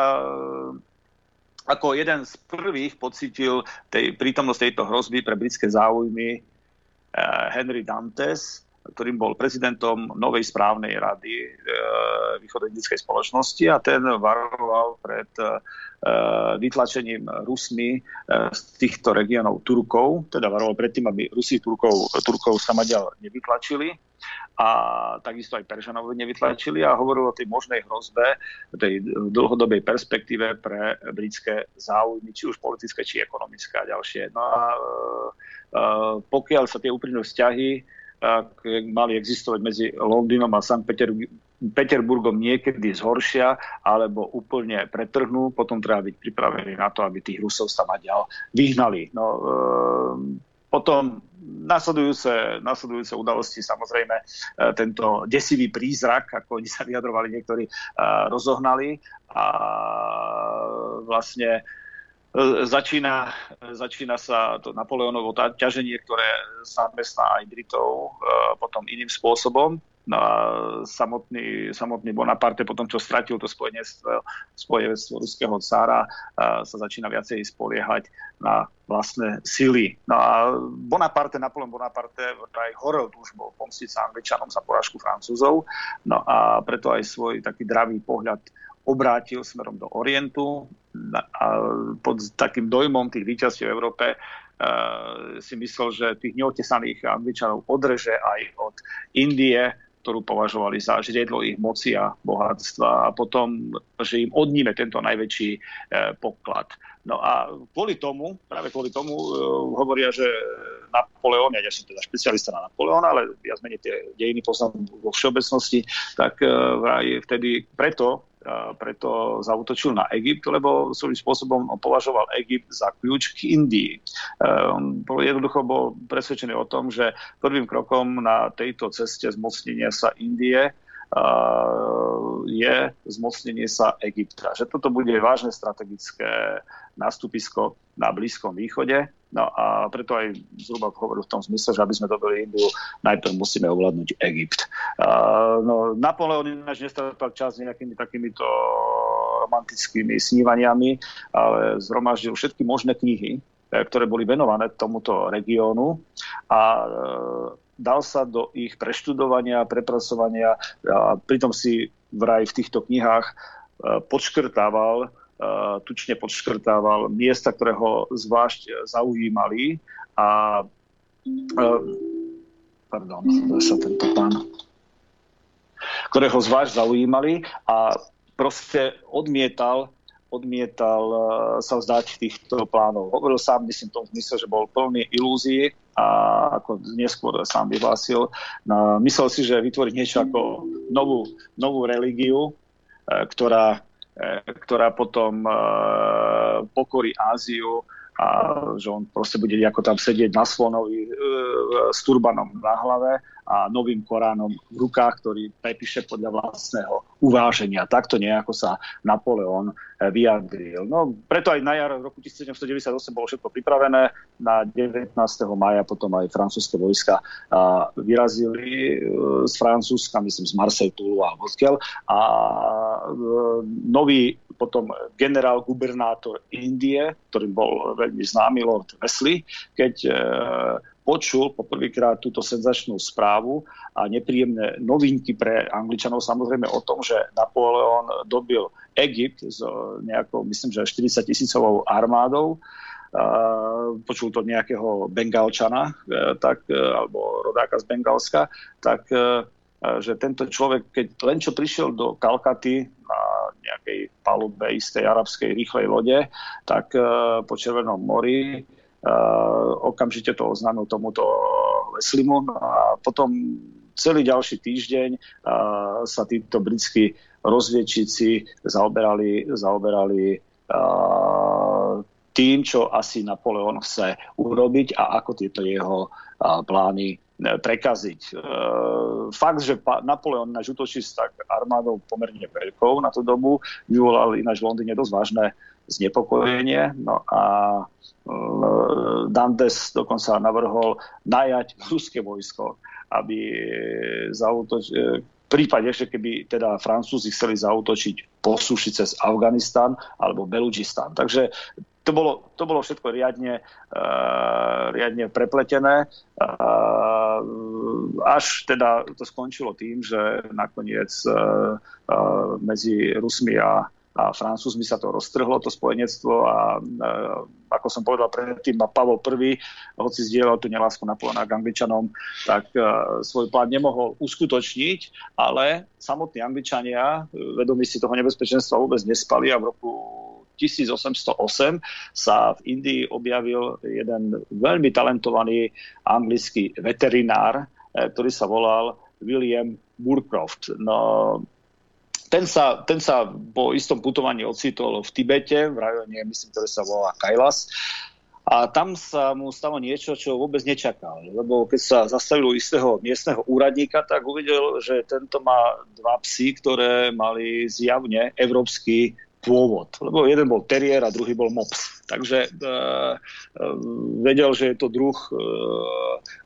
ako jeden z prvých pocítil tej, prítomnosť tejto hrozby pre britské záujmy Uh, Henry Dantes, ktorým bol prezidentom novej správnej rady e, východoindickej spoločnosti a ten varoval pred e, vytlačením Rusmi e, z týchto regiónov Turkov, teda varoval predtým, aby Rusi Turkov, Turkov sa nevytlačili a takisto aj Peržanov nevytlačili a hovoril o tej možnej hrozbe, tej dlhodobej perspektíve pre britské záujmy, či už politické, či ekonomické a ďalšie. No a e, pokiaľ sa tie úprimné vzťahy mali existovať medzi Londýnom a Sankt Peterburgom niekedy zhoršia alebo úplne pretrhnú, potom treba byť pripravený na to, aby tých Rusov sa ďal vyhnali. No, e, potom nasledujúce, nasledujúce udalosti, samozrejme, e, tento desivý prízrak, ako oni sa vyjadrovali niektorí, e, rozohnali a vlastne E, začína, začína sa to Napoleonovo ťaženie, ktoré zamestná aj Britov e, potom iným spôsobom. No a samotný, samotný Bonaparte potom, čo stratil to spojenectvo, ruského cára, e, sa začína viacej spoliehať na vlastné sily. No a Bonaparte, Napoleon Bonaparte aj horel túžbou pomstiť sa Angličanom za porážku Francúzov. No a preto aj svoj taký dravý pohľad obrátil smerom do Orientu a pod takým dojmom tých víťazstiev v Európe e, si myslel, že tých neotesaných Angličanov odreže aj od Indie, ktorú považovali za žriedlo ich moci a bohatstva a potom, že im odníme tento najväčší e, poklad. No a kvôli tomu, práve kvôli tomu e, hovoria, že Napoleon, ja som teda špecialista na Napoleona, ale viac menej tie dejiny poznám vo všeobecnosti, tak aj vtedy preto preto zautočil na Egypt, lebo svojím spôsobom považoval Egypt za kľúč k Indii. On jednoducho bol presvedčený o tom, že prvým krokom na tejto ceste zmocnenia sa Indie je zmocnenie sa Egypta. Že toto bude vážne strategické nástupisko na Blízkom východe. No a preto aj zhruba hovoril v tom zmysle, že aby sme dobili Indiu, najprv musíme ovládnuť Egypt. Uh, no, Napoleon ináč nestrátal čas nejakými takýmito romantickými snívaniami, ale zhromaždil všetky možné knihy, e, ktoré boli venované tomuto regiónu a e, dal sa do ich preštudovania, prepracovania a pritom si vraj v týchto knihách e, podškrtával tučne podškrtával miesta, ktoré ho zvlášť zaujímali a eh, pardon, sa tento pán ktoré ho zvlášť zaujímali a proste odmietal odmietal sa vzdať týchto plánov. Hovoril sám, myslím, v tom zmysle, že bol plný ilúzií a ako neskôr sám vyhlásil, myslel si, že vytvoriť niečo ako novú, novú religiu, ktorá E, ktorá potom e, pokorí Áziu a že on proste bude ako tam sedieť na slonovi e, s turbanom na hlave a novým Koránom v rukách, ktorý prepíše podľa vlastného uváženia. Takto nejako sa Napoleon eh, vyjadril. No, preto aj na jar roku 1798 bolo všetko pripravené. Na 19. maja potom aj francúzske vojska vyrazili z Francúzska, myslím z Marseille, Toulu a odkiaľ. A nový potom generál gubernátor Indie, ktorý bol veľmi známy, Lord Wesley, keď počul poprvýkrát túto senzačnú správu a nepríjemné novinky pre Angličanov. Samozrejme o tom, že Napoleon dobil Egypt s nejakou, myslím, že 40 tisícovou armádou, počul to nejakého Bengalčana, e, tak, alebo rodáka z Bengalska, tak že tento človek, keď len čo prišiel do Kalkaty na nejakej palube istej arabskej rýchlej lode, tak po Červenom mori okamžite to oznámil tomuto Leslimu no a potom celý ďalší týždeň uh, sa títo britskí rozviečíci zaoberali, zaoberali uh, tým, čo asi Napoleon chce urobiť a ako tieto jeho plány prekaziť. Fakt, že Napoleon náš útočí s tak armádou pomerne veľkou na tú dobu, vyvolal ináč v Londýne dosť vážne znepokojenie. No a Dantes dokonca navrhol najať ruské vojsko, aby zautoč- v prípade, že keby teda Francúzi chceli zautočiť po suši cez Afganistan alebo Beludžistan. Takže to bolo, to bolo všetko riadne, uh, riadne prepletené, uh, až teda to skončilo tým, že nakoniec uh, uh, medzi Rusmi a a Francúzmi sa to roztrhlo, to spojenectvo a e, ako som povedal predtým, a Pavol I, hoci zdieľal tú nelásku Napoleona k Angličanom, tak e, svoj plán nemohol uskutočniť, ale samotní Angličania, e, vedomí si toho nebezpečenstva, vôbec nespali a v roku 1808 sa v Indii objavil jeden veľmi talentovaný anglický veterinár, ktorý sa volal William Moorcroft. No, ten sa, ten sa po istom putovaní ocitol v Tibete, v rajone, myslím, ktoré sa volá Kailas. A tam sa mu stalo niečo, čo vôbec nečakal. Lebo keď sa zastavil u istého miestneho úradníka, tak uvidel, že tento má dva psy, ktoré mali zjavne európsky pôvod. Lebo jeden bol terier a druhý bol mops. Takže e, e, vedel, že je to druh, e,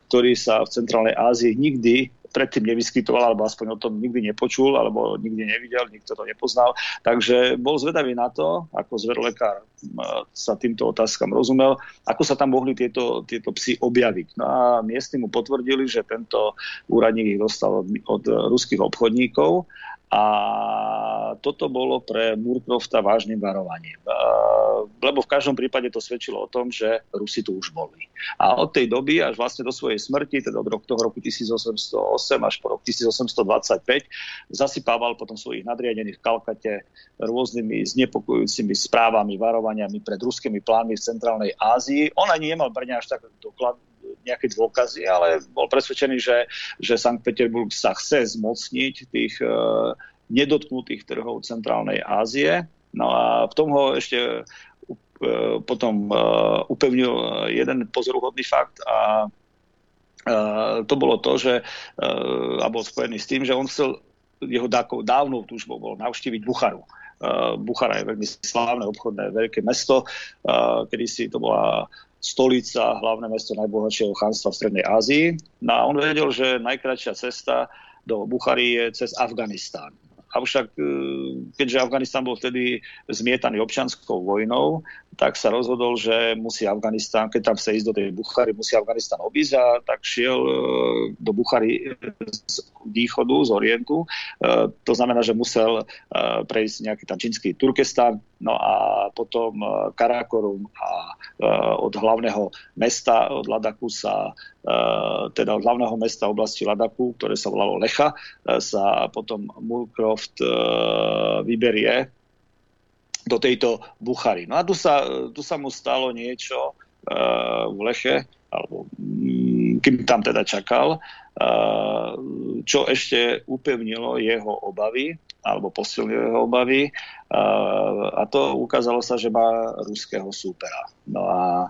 ktorý sa v Centrálnej Ázii nikdy predtým nevyskytoval, alebo aspoň o tom nikdy nepočul, alebo nikdy nevidel, nikto to nepoznal. Takže bol zvedavý na to, ako zverolekár sa týmto otázkam rozumel, ako sa tam mohli tieto, tieto psy objaviť. No a miestni mu potvrdili, že tento úradník ich dostal od, od ruských obchodníkov a toto bolo pre Murkrofta vážnym varovaním. Lebo v každom prípade to svedčilo o tom, že Rusi tu už boli. A od tej doby až vlastne do svojej smrti, teda od toho roku 1808 až po rok 1825, zasypával potom svojich nadriadených v Kalkate rôznymi znepokojujúcimi správami, varovaniami pred ruskými plánmi v Centrálnej Ázii. On ani nemal pre až tak doklad, nejaké dôkazy, ale bol presvedčený, že, že Sankt Peterburg sa chce zmocniť tých uh, nedotknutých trhov Centrálnej Ázie. No a v tom ho ešte uh, potom uh, upevnil jeden pozoruhodný fakt a to bolo to, že a bol spojený s tým, že on chcel jeho dávnou túžbou bol navštíviť Bucharu. Buchara je veľmi slávne obchodné veľké mesto, kedy si to bola stolica, hlavné mesto najbohatšieho chanstva v Strednej Ázii. No a on vedel, že najkračšia cesta do Buchary je cez Afganistán. Avšak, e, keďže Afganistan bol vtedy zmietaný občanskou vojnou, tak sa rozhodol, že musí Afganistán, keď tam chce ísť do tej Buchary, musí Afganistan obísť a tak šiel e, do Buchary z východu, z orientu. E, to znamená, že musel prejsť nejaký tam čínsky Turkestan, no a potom Karakorum a od hlavného mesta, od Ladaku sa teda od hlavného mesta oblasti Ladaku, ktoré sa volalo Lecha, sa potom Mulcroft vyberie do tejto Buchary. No a tu sa, tu sa mu stalo niečo v Leche, alebo um, kým tam teda čakal, čo ešte upevnilo jeho obavy alebo posilňuje jeho obavy. A to ukázalo sa, že má ruského súpera. No a,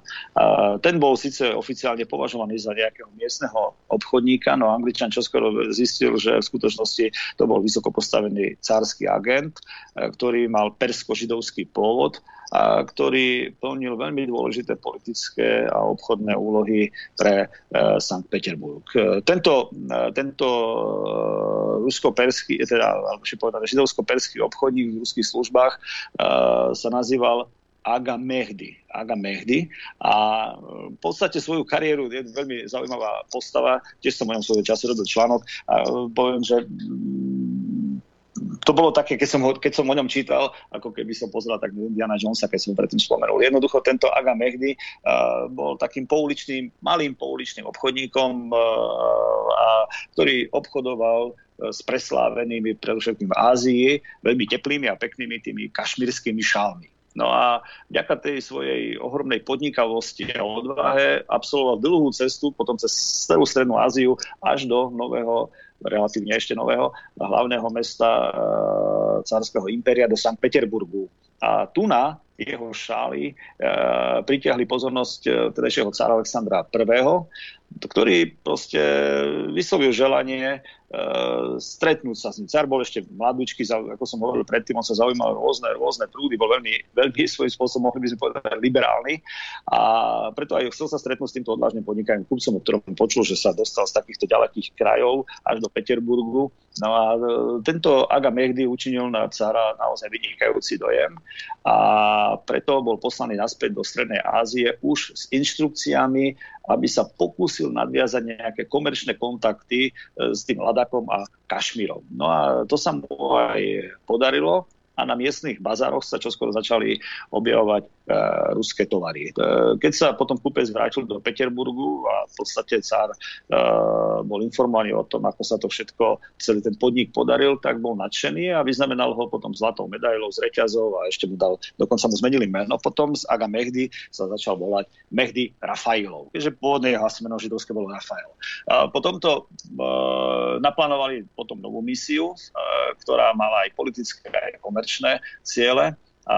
ten bol síce oficiálne považovaný za nejakého miestneho obchodníka, no Angličan čoskoro zistil, že v skutočnosti to bol vysoko postavený cársky agent, ktorý mal persko-židovský pôvod ktorý plnil veľmi dôležité politické a obchodné úlohy pre e, Sankt Peterburg. Tento, e, tento e, rusko-perský, teda, alebo povedané, židovsko-perský obchodník v ruských službách sa nazýval Aga Mehdi. Aga Mehdi a v podstate svoju kariéru je veľmi zaujímavá postava. Tiež som o ňom svojho času robil článok a poviem, že to bolo také, keď som, ho, keď som o ňom čítal, ako keby som pozeral tak Indiana Jonesa, keď som predtým spomenul. Jednoducho tento Aga Mehdi uh, bol takým pouličným, malým pouličným obchodníkom, uh, a, ktorý obchodoval uh, s preslávenými, predovšetkým v Ázii, veľmi teplými a peknými tými kašmírskými šálmi. No a vďaka tej svojej ohromnej podnikavosti a odvahe absolvoval dlhú cestu potom cez celú Strednú Áziu až do nového relatívne ešte nového hlavného mesta e, cárskeho impéria do Sankt Peterburgu. A tu na jeho šály e, pritiahli pozornosť e, tedajšieho cára Alexandra I., ktorý proste vyslovil želanie uh, stretnúť sa s ním. Car bol ešte mladúčky, ako som hovoril predtým, on sa zaujímal rôzne, rôzne prúdy, bol veľmi, veľmi svojím spôsobom, mohli by sme povedať, liberálny a preto aj chcel sa stretnúť s týmto odvážnym podnikaním kupcom, o ktorom počul, že sa dostal z takýchto ďalekých krajov až do Peterburgu. No a uh, tento Aga Mehdi učinil na cara naozaj vynikajúci dojem a preto bol poslaný naspäť do Strednej Ázie už s inštrukciami, aby sa pokúsil nadviazať nejaké komerčné kontakty e, s tým Ladakom a Kašmírom. No a to sa mu aj podarilo a na miestnych bazároch sa čoskoro začali objavovať e, ruské tovary. E, keď sa potom kúpec vrátil do Peterburgu a v podstate cár e, bol informovaný o tom, ako sa to všetko, celý ten podnik podaril, tak bol nadšený a vyznamenal ho potom zlatou medailou z reťazov a ešte mu dal, dokonca mu zmenili meno. Potom z Aga Mehdi sa začal volať Mehdi Rafailov, keďže pôvodné jeho meno židovské bolo Rafael. A potom to e, naplánovali potom novú misiu, e, ktorá mala aj politické, aj komerčné komerčné ciele a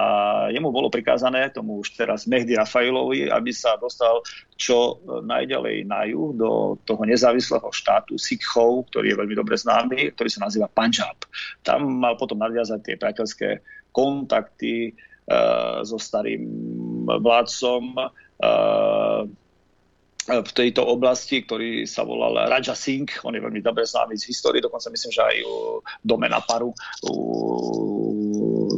jemu bolo prikázané, tomu už teraz Mehdi Rafailovi, aby sa dostal čo najďalej na juh do toho nezávislého štátu Sikhov, ktorý je veľmi dobre známy, ktorý sa nazýva Punjab. Tam mal potom nadviazať tie priateľské kontakty uh, so starým vládcom uh, v tejto oblasti, ktorý sa volal Raja Singh, on je veľmi dobre známy z histórie, dokonca myslím, že aj u Domena Paru, u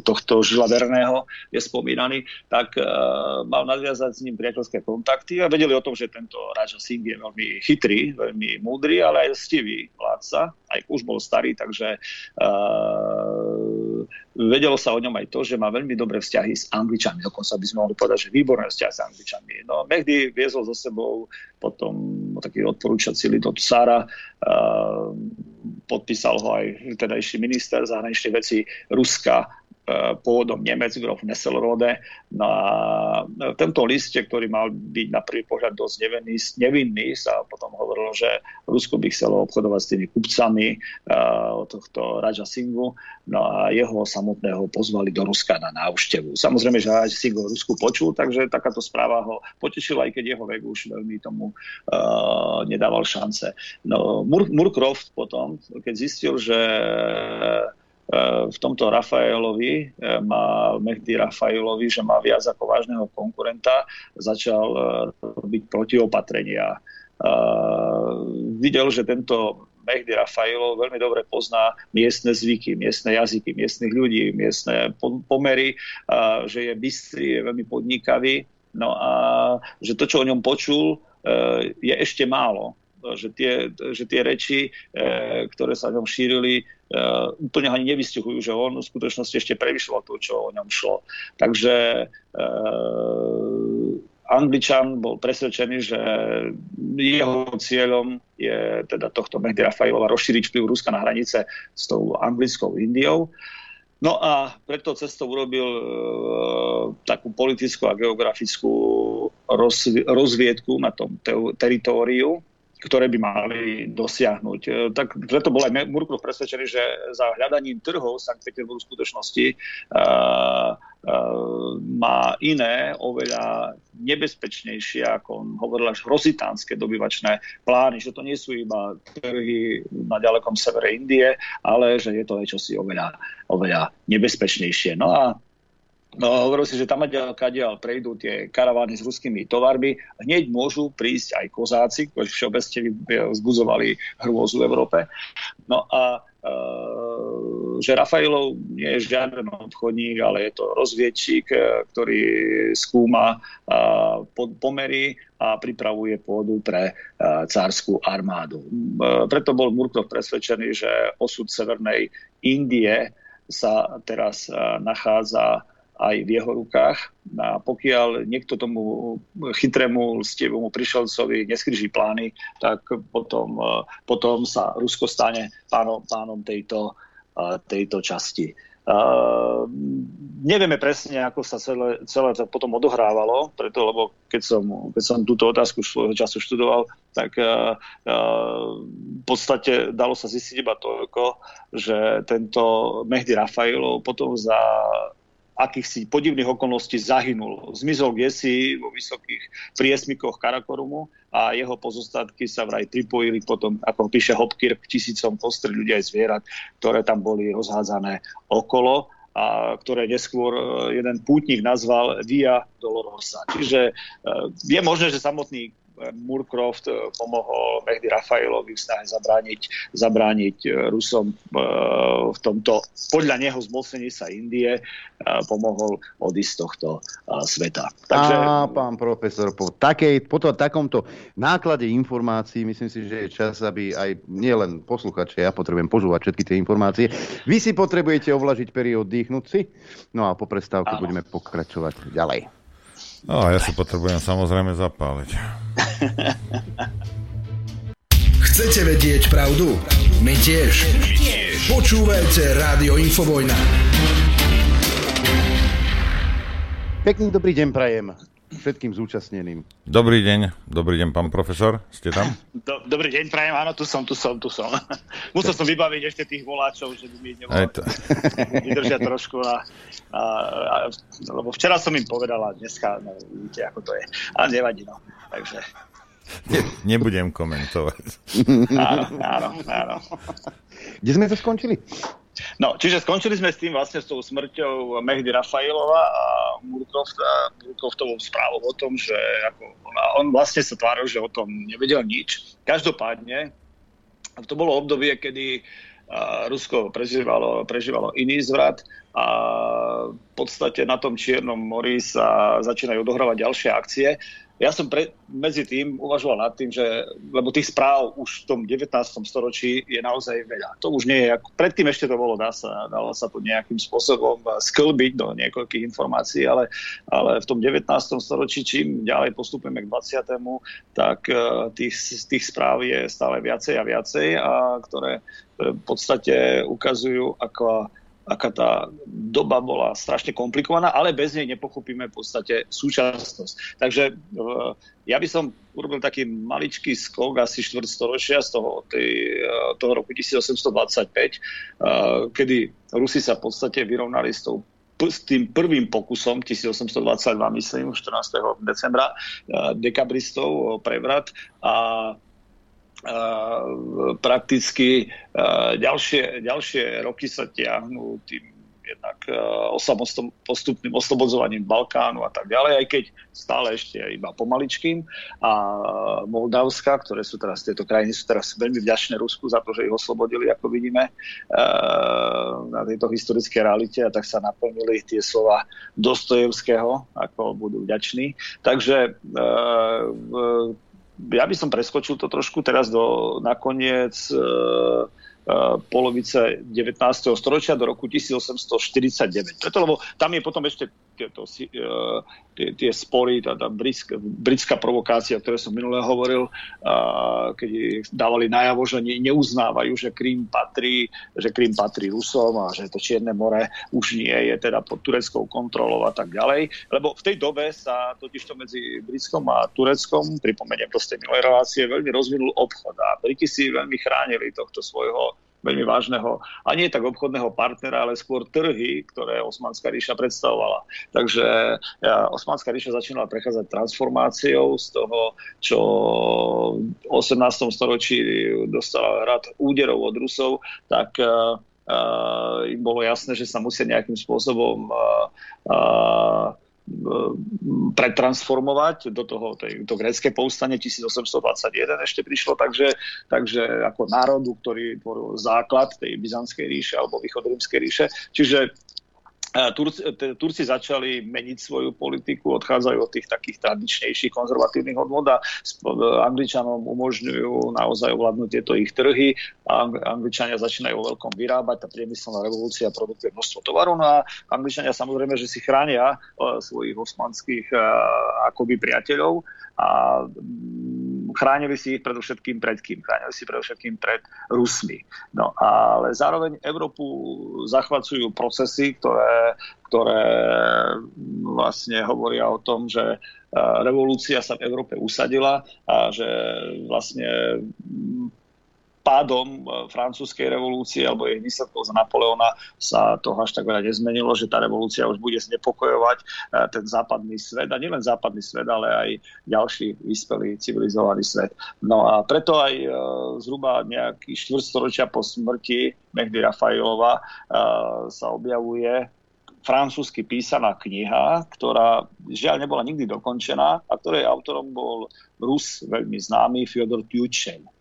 tohto žila verného je spomínaný, tak uh, mal nadviazať s ním priateľské kontakty a vedeli o tom, že tento Raja Singh je veľmi chytrý, veľmi múdry, ale aj stivý vládca, aj už bol starý, takže uh, vedelo sa o ňom aj to, že má veľmi dobré vzťahy s Angličanmi. Dokonca by sme mohli povedať, že výborné vzťahy s Angličanmi. No, Mehdi viezol so sebou potom taký odporúčací lid uh, podpísal ho aj tedajší minister zahraničných vecí Ruska pôvodom Nemec, grof Nesselrode. Na tomto liste, ktorý mal byť na prvý pohľad dosť nevinný, nevinný sa potom hovorilo, že Rusko by chcelo obchodovať s tými kupcami uh, tohto Raja Singhu, no a jeho samotného pozvali do Ruska na návštevu. Samozrejme, že Raja Singh ho Rusku počul, takže takáto správa ho potešila, aj keď jeho vek už veľmi tomu uh, nedával šance. No, Mur- Murkroft potom, keď zistil, že v tomto Rafaelovi, e, má Mehdi Rafaelovi, že má viac ako vážneho konkurenta, začal robiť protiopatrenia. Videl, že tento Mehdi Rafailov veľmi dobre pozná miestne zvyky, miestne jazyky, miestnych ľudí, miestne pomery, že je bystrý, je veľmi podnikavý. No a že to, čo o ňom počul, je ešte málo že tie, že tie reči, e, ktoré sa ňom šírili, e, úplne ani nevystihujú, že on v skutočnosti ešte prevyšľoval to, čo o ňom šlo. Takže Angličan bol presvedčený, že jeho cieľom je teda tohto Mehdi Rafailova rozšíriť vplyv Ruska na hranice s tou anglickou Indiou. No a preto cestou urobil e, takú politickú a geografickú rozviedku na tom te- teritóriu ktoré by mali dosiahnuť. E, tak preto bol aj Murkov presvedčený, že za hľadaním trhov Sankt Petersburg v skutočnosti uh, uh, má iné, oveľa nebezpečnejšie, ako on hovoril, až hrozitánske dobyvačné plány, že to nie sú iba trhy na ďalekom severe Indie, ale že je to aj čosi oveľa, oveľa nebezpečnejšie. No a No, hovoril si, že tam kadiaľ prejdú tie karavány s ruskými tovarmi, hneď môžu prísť aj kozáci, ktorí všeobecne vzbudzovali hrôzu v Európe. No a e, že Rafailov nie je žiaden obchodník, ale je to rozviedčík, e, ktorý skúma e, pomery a pripravuje pôdu pre cárskú armádu. Preto bol Murkov presvedčený, že osud Severnej Indie sa teraz nachádza aj v jeho rukách. A pokiaľ niekto tomu chytrému lstivému prišelcovi neskryží plány, tak potom, e, potom sa Rusko stane pánom, pánom tejto, e, tejto časti. Uh, nevieme presne, ako sa celé, celé to potom odohrávalo, preto, lebo keď som, keď som túto otázku svojho času študoval, tak uh, uh, v podstate dalo sa zistiť iba toľko, že tento Mehdi Rafailov potom za akýchsi podivných okolností zahynul. Zmizol si vo vysokých priesmikoch Karakorumu a jeho pozostatky sa vraj pripojili potom, ako píše Hopkir, k tisícom kostry ľudí aj zvierat, ktoré tam boli rozhádzané okolo a ktoré neskôr e, jeden pútnik nazval Via Dolorosa. Čiže e, je možné, že samotný Murcroft eh, pomohol Mehdi Rafailovi v snahe zabrániť, zabrániť eh, Rusom eh, v tomto, podľa neho zmocnení sa Indie, pomohol odísť z tohto sveta.
Takže... A pán profesor, po, takej, po to, takomto náklade informácií myslím si, že je čas, aby aj nielen posluchače, ja potrebujem počúvať všetky tie informácie. Vy si potrebujete ovlažiť periód, dýchnuť si, no a po prestávke budeme pokračovať ďalej.
No a ja si potrebujem samozrejme zapáliť. *laughs*
Chcete vedieť pravdu? My tiež. tiež. Počúvajte Rádio Infovojna.
Pekný dobrý deň prajem všetkým zúčastneným.
Dobrý deň, dobrý deň, pán profesor, ste tam? *laughs*
Do, dobrý deň, prajem, áno, tu som, tu som, tu som. *laughs* Musel som vybaviť ešte tých voláčov, že by mi to... *laughs* vydržia trošku. A, a, a, lebo včera som im povedal a dneska, no, vidíte, ako to je. A nevadí, no. Takže...
Ne, nebudem komentovať.
áno, áno, áno.
Kde sme to skončili?
No, čiže skončili sme s tým vlastne s tou smrťou Mehdy Rafailova a Murkroftovou správou o tom, že ako on vlastne sa tváril, že o tom nevedel nič. Každopádne to bolo obdobie, kedy Rusko prežívalo, prežívalo iný zvrat a v podstate na tom Čiernom mori sa začínajú odohrávať ďalšie akcie ja som pre, medzi tým uvažoval nad tým, že, lebo tých správ už v tom 19. storočí je naozaj veľa. To už nie je, ako, predtým ešte to bolo, dá sa, dalo sa to nejakým spôsobom sklbiť do niekoľkých informácií, ale, ale v tom 19. storočí, čím ďalej postupujeme k 20. tak uh, tých, tých správ je stále viacej a viacej, a ktoré, ktoré v podstate ukazujú, ako aká tá doba bola strašne komplikovaná, ale bez nej nepochopíme v podstate súčasnosť. Takže e, ja by som urobil taký maličký skok asi štvrtstoročia z toho, tej, e, toho roku 1825, e, kedy Rusi sa v podstate vyrovnali s tou s tým prvým pokusom 1822, myslím, 14. decembra, dekabristov prevrat a prakticky ďalšie, ďalšie roky sa tiahnú tým jednak postupným oslobodzovaním Balkánu a tak ďalej, aj keď stále ešte iba pomaličkým. A Moldavska, ktoré sú teraz, tieto krajiny sú teraz veľmi vďačné Rusku za to, že ich oslobodili, ako vidíme, na tejto historické realite a tak sa naplnili tie slova Dostojevského, ako budú vďační. Takže ja by som preskočil to trošku teraz do nakoniec e, e, polovice 19. storočia do roku 1849. Preto, lebo tam je potom ešte tieto, uh, tie, tie spory, tá, tá britská, britská provokácia, o ktorej som minule hovoril, uh, keď dávali najavo, že ne, neuznávajú, že Krím patrí, že Krím patrí Rusom a že to Čierne more už nie je teda pod tureckou kontrolou a tak ďalej. Lebo v tej dobe sa totižto medzi Britskom a Tureckom, pripomeniem to z tej minulej relácie, veľmi rozvinul obchod a Briti si veľmi chránili tohto svojho veľmi vážneho, a nie tak obchodného partnera, ale skôr trhy, ktoré Osmanská ríša predstavovala. Takže Osmanská ríša začínala prechádzať transformáciou z toho, čo v 18. storočí dostala hrad úderov od Rusov, tak uh, uh, im bolo jasné, že sa musia nejakým spôsobom uh, uh, pretransformovať do toho tej, to grécké povstanie 1821 ešte prišlo, takže, takže ako národu, ktorý tvoril základ tej Byzantskej ríše alebo východorímskej ríše. Čiže Turci, Turci začali meniť svoju politiku, odchádzajú od tých takých tradičnejších konzervatívnych hodnot a Angličanom umožňujú naozaj ovládnuť tieto ich trhy. Angličania začínajú vo veľkom vyrábať, tá priemyselná revolúcia produkuje množstvo tovaru no a Angličania samozrejme, že si chránia e, svojich osmanských e, akoby priateľov a chránili si ich predovšetkým pred kým? Chránili si predovšetkým pred Rusmi. No ale zároveň Európu zachvacujú procesy, ktoré, ktoré vlastne hovoria o tom, že e, revolúcia sa v Európe usadila a že vlastne pádom e, francúzskej revolúcie alebo jej výsledkov za Napoleona sa to až tak veľa nezmenilo, že tá revolúcia už bude znepokojovať e, ten západný svet a nielen západný svet, ale aj ďalší vyspelý civilizovaný svet. No a preto aj e, zhruba nejaký štvrtstoročia po smrti Mehdi Rafailova sa objavuje francúzsky písaná kniha, ktorá žiaľ nebola nikdy dokončená a ktorej autorom bol Rus veľmi známy Fyodor Tjučev.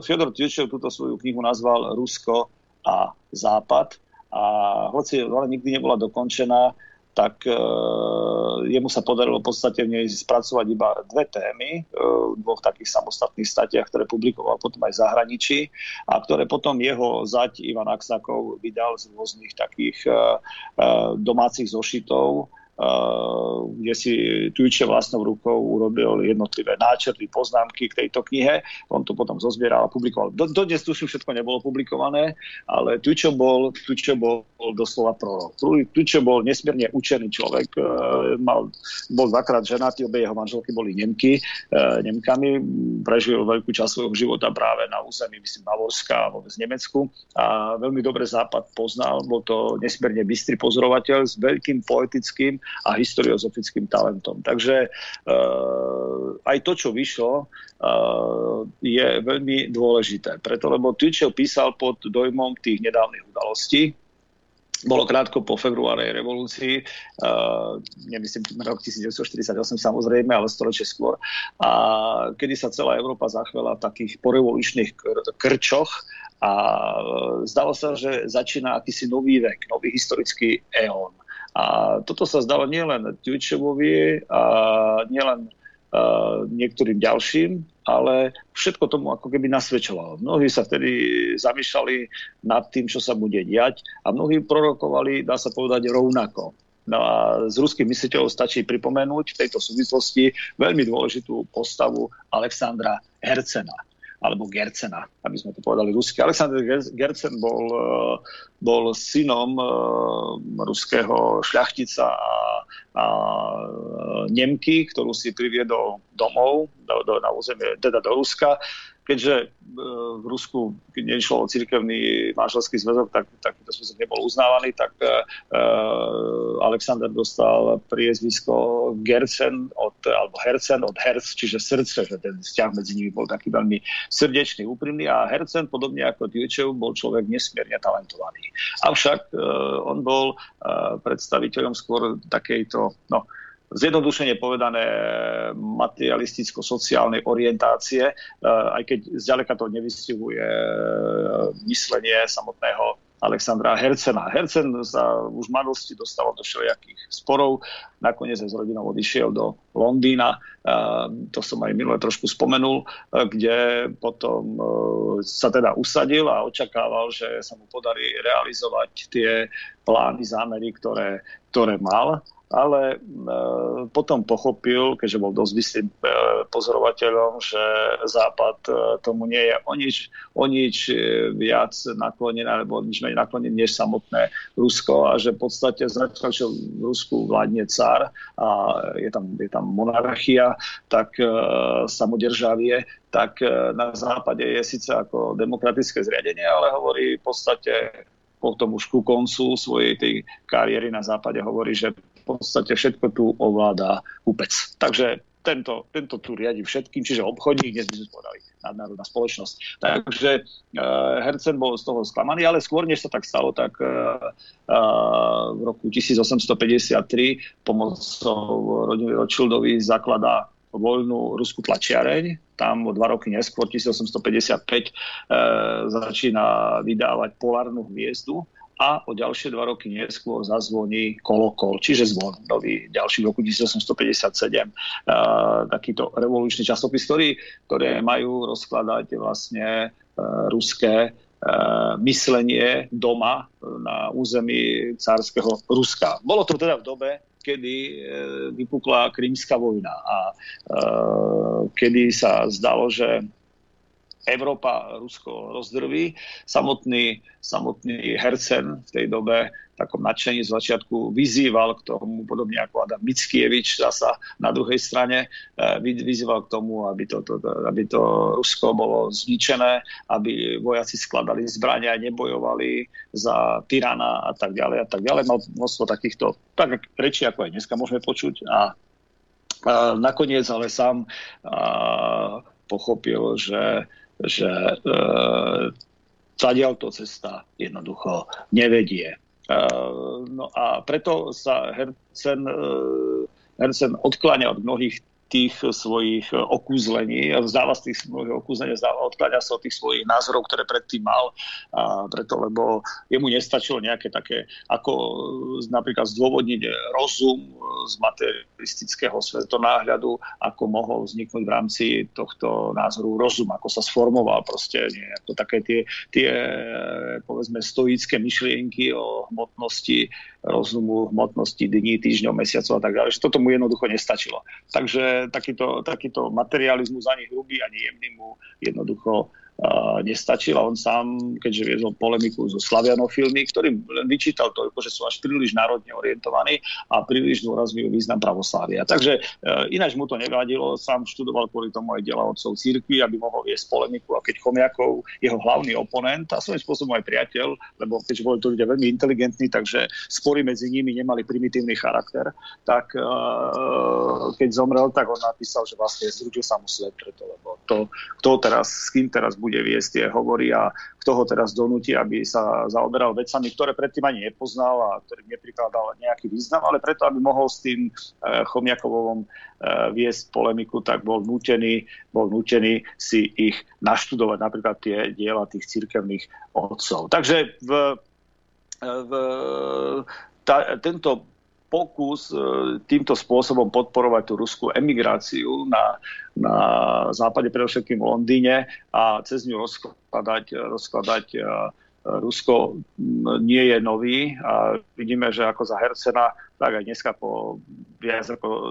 Fyodor Tjučev túto svoju knihu nazval Rusko a Západ. A hoci ale nikdy nebola dokončená, tak uh, jemu sa podarilo v podstate v nej spracovať iba dve témy uh, v dvoch takých samostatných statiach, ktoré publikoval potom aj v zahraničí a ktoré potom jeho zať Ivan Aksakov vydal z rôznych takých uh, uh, domácich zošitov kde si Tujče vlastnou rukou urobil jednotlivé náčrty, poznámky k tejto knihe. On to potom zozbieral a publikoval. Do, dodnes tuším, všetko nebolo publikované, ale Tujče bol, Tujče bol doslova prorok. Tujče bol nesmierne učený človek. E, mal, bol dvakrát ženatý, obe jeho manželky boli Nemky, e, Nemkami. Prežil veľkú časť svojho života práve na území, myslím, Bavorska a vôbec Nemecku. A veľmi dobre Západ poznal. Bol to nesmierne bystrý pozorovateľ s veľkým poetickým a historiozofickým talentom. Takže uh, aj to, čo vyšlo, uh, je veľmi dôležité. Preto, lebo Twičev písal pod dojmom tých nedávnych udalostí, bolo krátko po februárej revolúcii, uh, nemyslím rok 1948 samozrejme, ale storočie skôr, a kedy sa celá Európa zachvela v takých porevolučných kr- krčoch a zdalo sa, že začína akýsi nový vek, nový historický éon. A toto sa zdalo nielen Tjučevovi a nielen uh, niektorým ďalším, ale všetko tomu ako keby nasvedčovalo. Mnohí sa vtedy zamýšľali nad tým, čo sa bude diať a mnohí prorokovali, dá sa povedať, rovnako. No a z ruských mysliteľov stačí pripomenúť v tejto súvislosti veľmi dôležitú postavu Alexandra Hercena alebo Gercena, aby sme to povedali rusky. Alexander Gercen bol, eh, bol synom eh, ruského šľachtica a, a Nemky, ktorú si priviedol domov do, do, na územie, teda do Ruska keďže e, v Rusku, keď nešlo o cirkevný manželský zväzok, tak takýto zväzok nebol uznávaný, tak uh, Alexander dostal priezvisko Gercen od, alebo Hercen od Herc, čiže srdce, že ten vzťah medzi nimi bol taký veľmi srdečný, úprimný a Hercen, podobne ako Tjučev, bol človek nesmierne talentovaný. Avšak uh, on bol uh, predstaviteľom skôr takejto, no, zjednodušene povedané materialisticko-sociálnej orientácie, e, aj keď zďaleka to nevystihuje e, myslenie samotného Alexandra Hercena. Hercen sa už v mladosti dostal do všelijakých sporov, nakoniec aj s rodinou odišiel do Londýna, to som aj minule trošku spomenul, kde potom sa teda usadil a očakával, že sa mu podarí realizovať tie plány, zámery, ktoré, ktoré mal. Ale e, potom pochopil, keďže bol dosť vysým e, pozorovateľom, že Západ tomu nie je o nič, o nič viac naklonený, alebo nič menej naklonený než samotné Rusko a že v podstate zatiaľ, čo v Rusku vládne cár a je tam, je tam monarchia, tak samodržavie, tak na západe je síce ako demokratické zriadenie, ale hovorí v podstate potom už ku koncu svojej tej kariéry na západe hovorí, že v podstate všetko tu ovláda kupec. Takže tento, tento tu riadi všetkým, čiže obchodník, dnes by sme povedali nadnárodná spoločnosť. Takže uh, Hercen bol z toho sklamaný, ale skôr, než sa tak stalo, tak uh, uh, v roku 1853 pomocou rodiny Rothschildovi zakladá voľnú ruskú tlačiareň. Tam o dva roky neskôr, 1855, e, začína vydávať polárnu hviezdu a o ďalšie dva roky neskôr zazvoní kolokol, čiže zvon nový ďalší v roku 1857. E, takýto revolučný časopis, ktorý, ktoré majú rozkladať vlastne e, ruské e, myslenie doma na území cárskeho Ruska. Bolo to teda v dobe, kedy e, vypukla Krímska vojna a e, kedy sa zdalo, že Európa Rusko rozdrví. Samotný, samotný Hercen v tej dobe takom nadšení z začiatku vyzýval k tomu, podobne ako Adam Mickievič zasa na druhej strane, eh, vyzýval k tomu, aby to, to, aby to Rusko bolo zničené, aby vojaci skladali zbrania nebojovali za tyrana a tak ďalej a tak ďalej. Mal množstvo takýchto tak reči, ako aj dneska môžeme počuť a, a nakoniec ale sám a, pochopil, že že e, to cesta jednoducho nevedie. E, no a preto sa Hercen, e, Hercen odkláňa od mnohých tých svojich okúzlení, vzdáva z tých svojich okúzlení, vzdáva, odkladá sa od tých svojich názorov, ktoré predtým mal, a preto, lebo jemu nestačilo nejaké také, ako napríklad zdôvodniť rozum z materialistického svetonáhľadu, ako mohol vzniknúť v rámci tohto názoru rozum, ako sa sformoval proste nejako také tie, tie povedzme stoické myšlienky o hmotnosti rozumu, hmotnosti dní, týždňov, mesiacov a tak ďalej. Že toto mu jednoducho nestačilo. Takže takýto, takýto materializmus ani hrubý, ani jemný mu jednoducho nestačil a on sám, keďže viedol polemiku so slavianofilmi, ktorým len vyčítal toľko, že sú až príliš národne orientovaní a príliš dôrazňujú význam pravoslávia. Takže e, ináč mu to nevadilo, sám študoval kvôli tomu aj diela otcov církvy, aby mohol viesť polemiku a keď Chomiakov, jeho hlavný oponent a svojím spôsobom aj priateľ, lebo keďže boli to ľudia veľmi inteligentní, takže spory medzi nimi nemali primitívny charakter, tak e, keď zomrel, tak on napísal, že vlastne zrúdil sa mu svet preto, lebo to, kto teraz, s kým teraz bude viesť tie hovory a kto ho teraz donúti, aby sa zaoberal vecami, ktoré predtým ani nepoznal a ktorým neprikladal nejaký význam, ale preto, aby mohol s tým eh, Chomiakovom eh, viesť polemiku, tak bol nútený, bol nútený si ich naštudovať, napríklad tie diela tých cirkevných otcov. Takže v, v tá, tento pokus e, týmto spôsobom podporovať tú ruskú emigráciu na, na západe, predovšetkým v Londýne a cez ňu rozkladať, rozkladať e, Rusko nie je nový a vidíme, že ako za Hercena, tak aj dneska po viac ako e,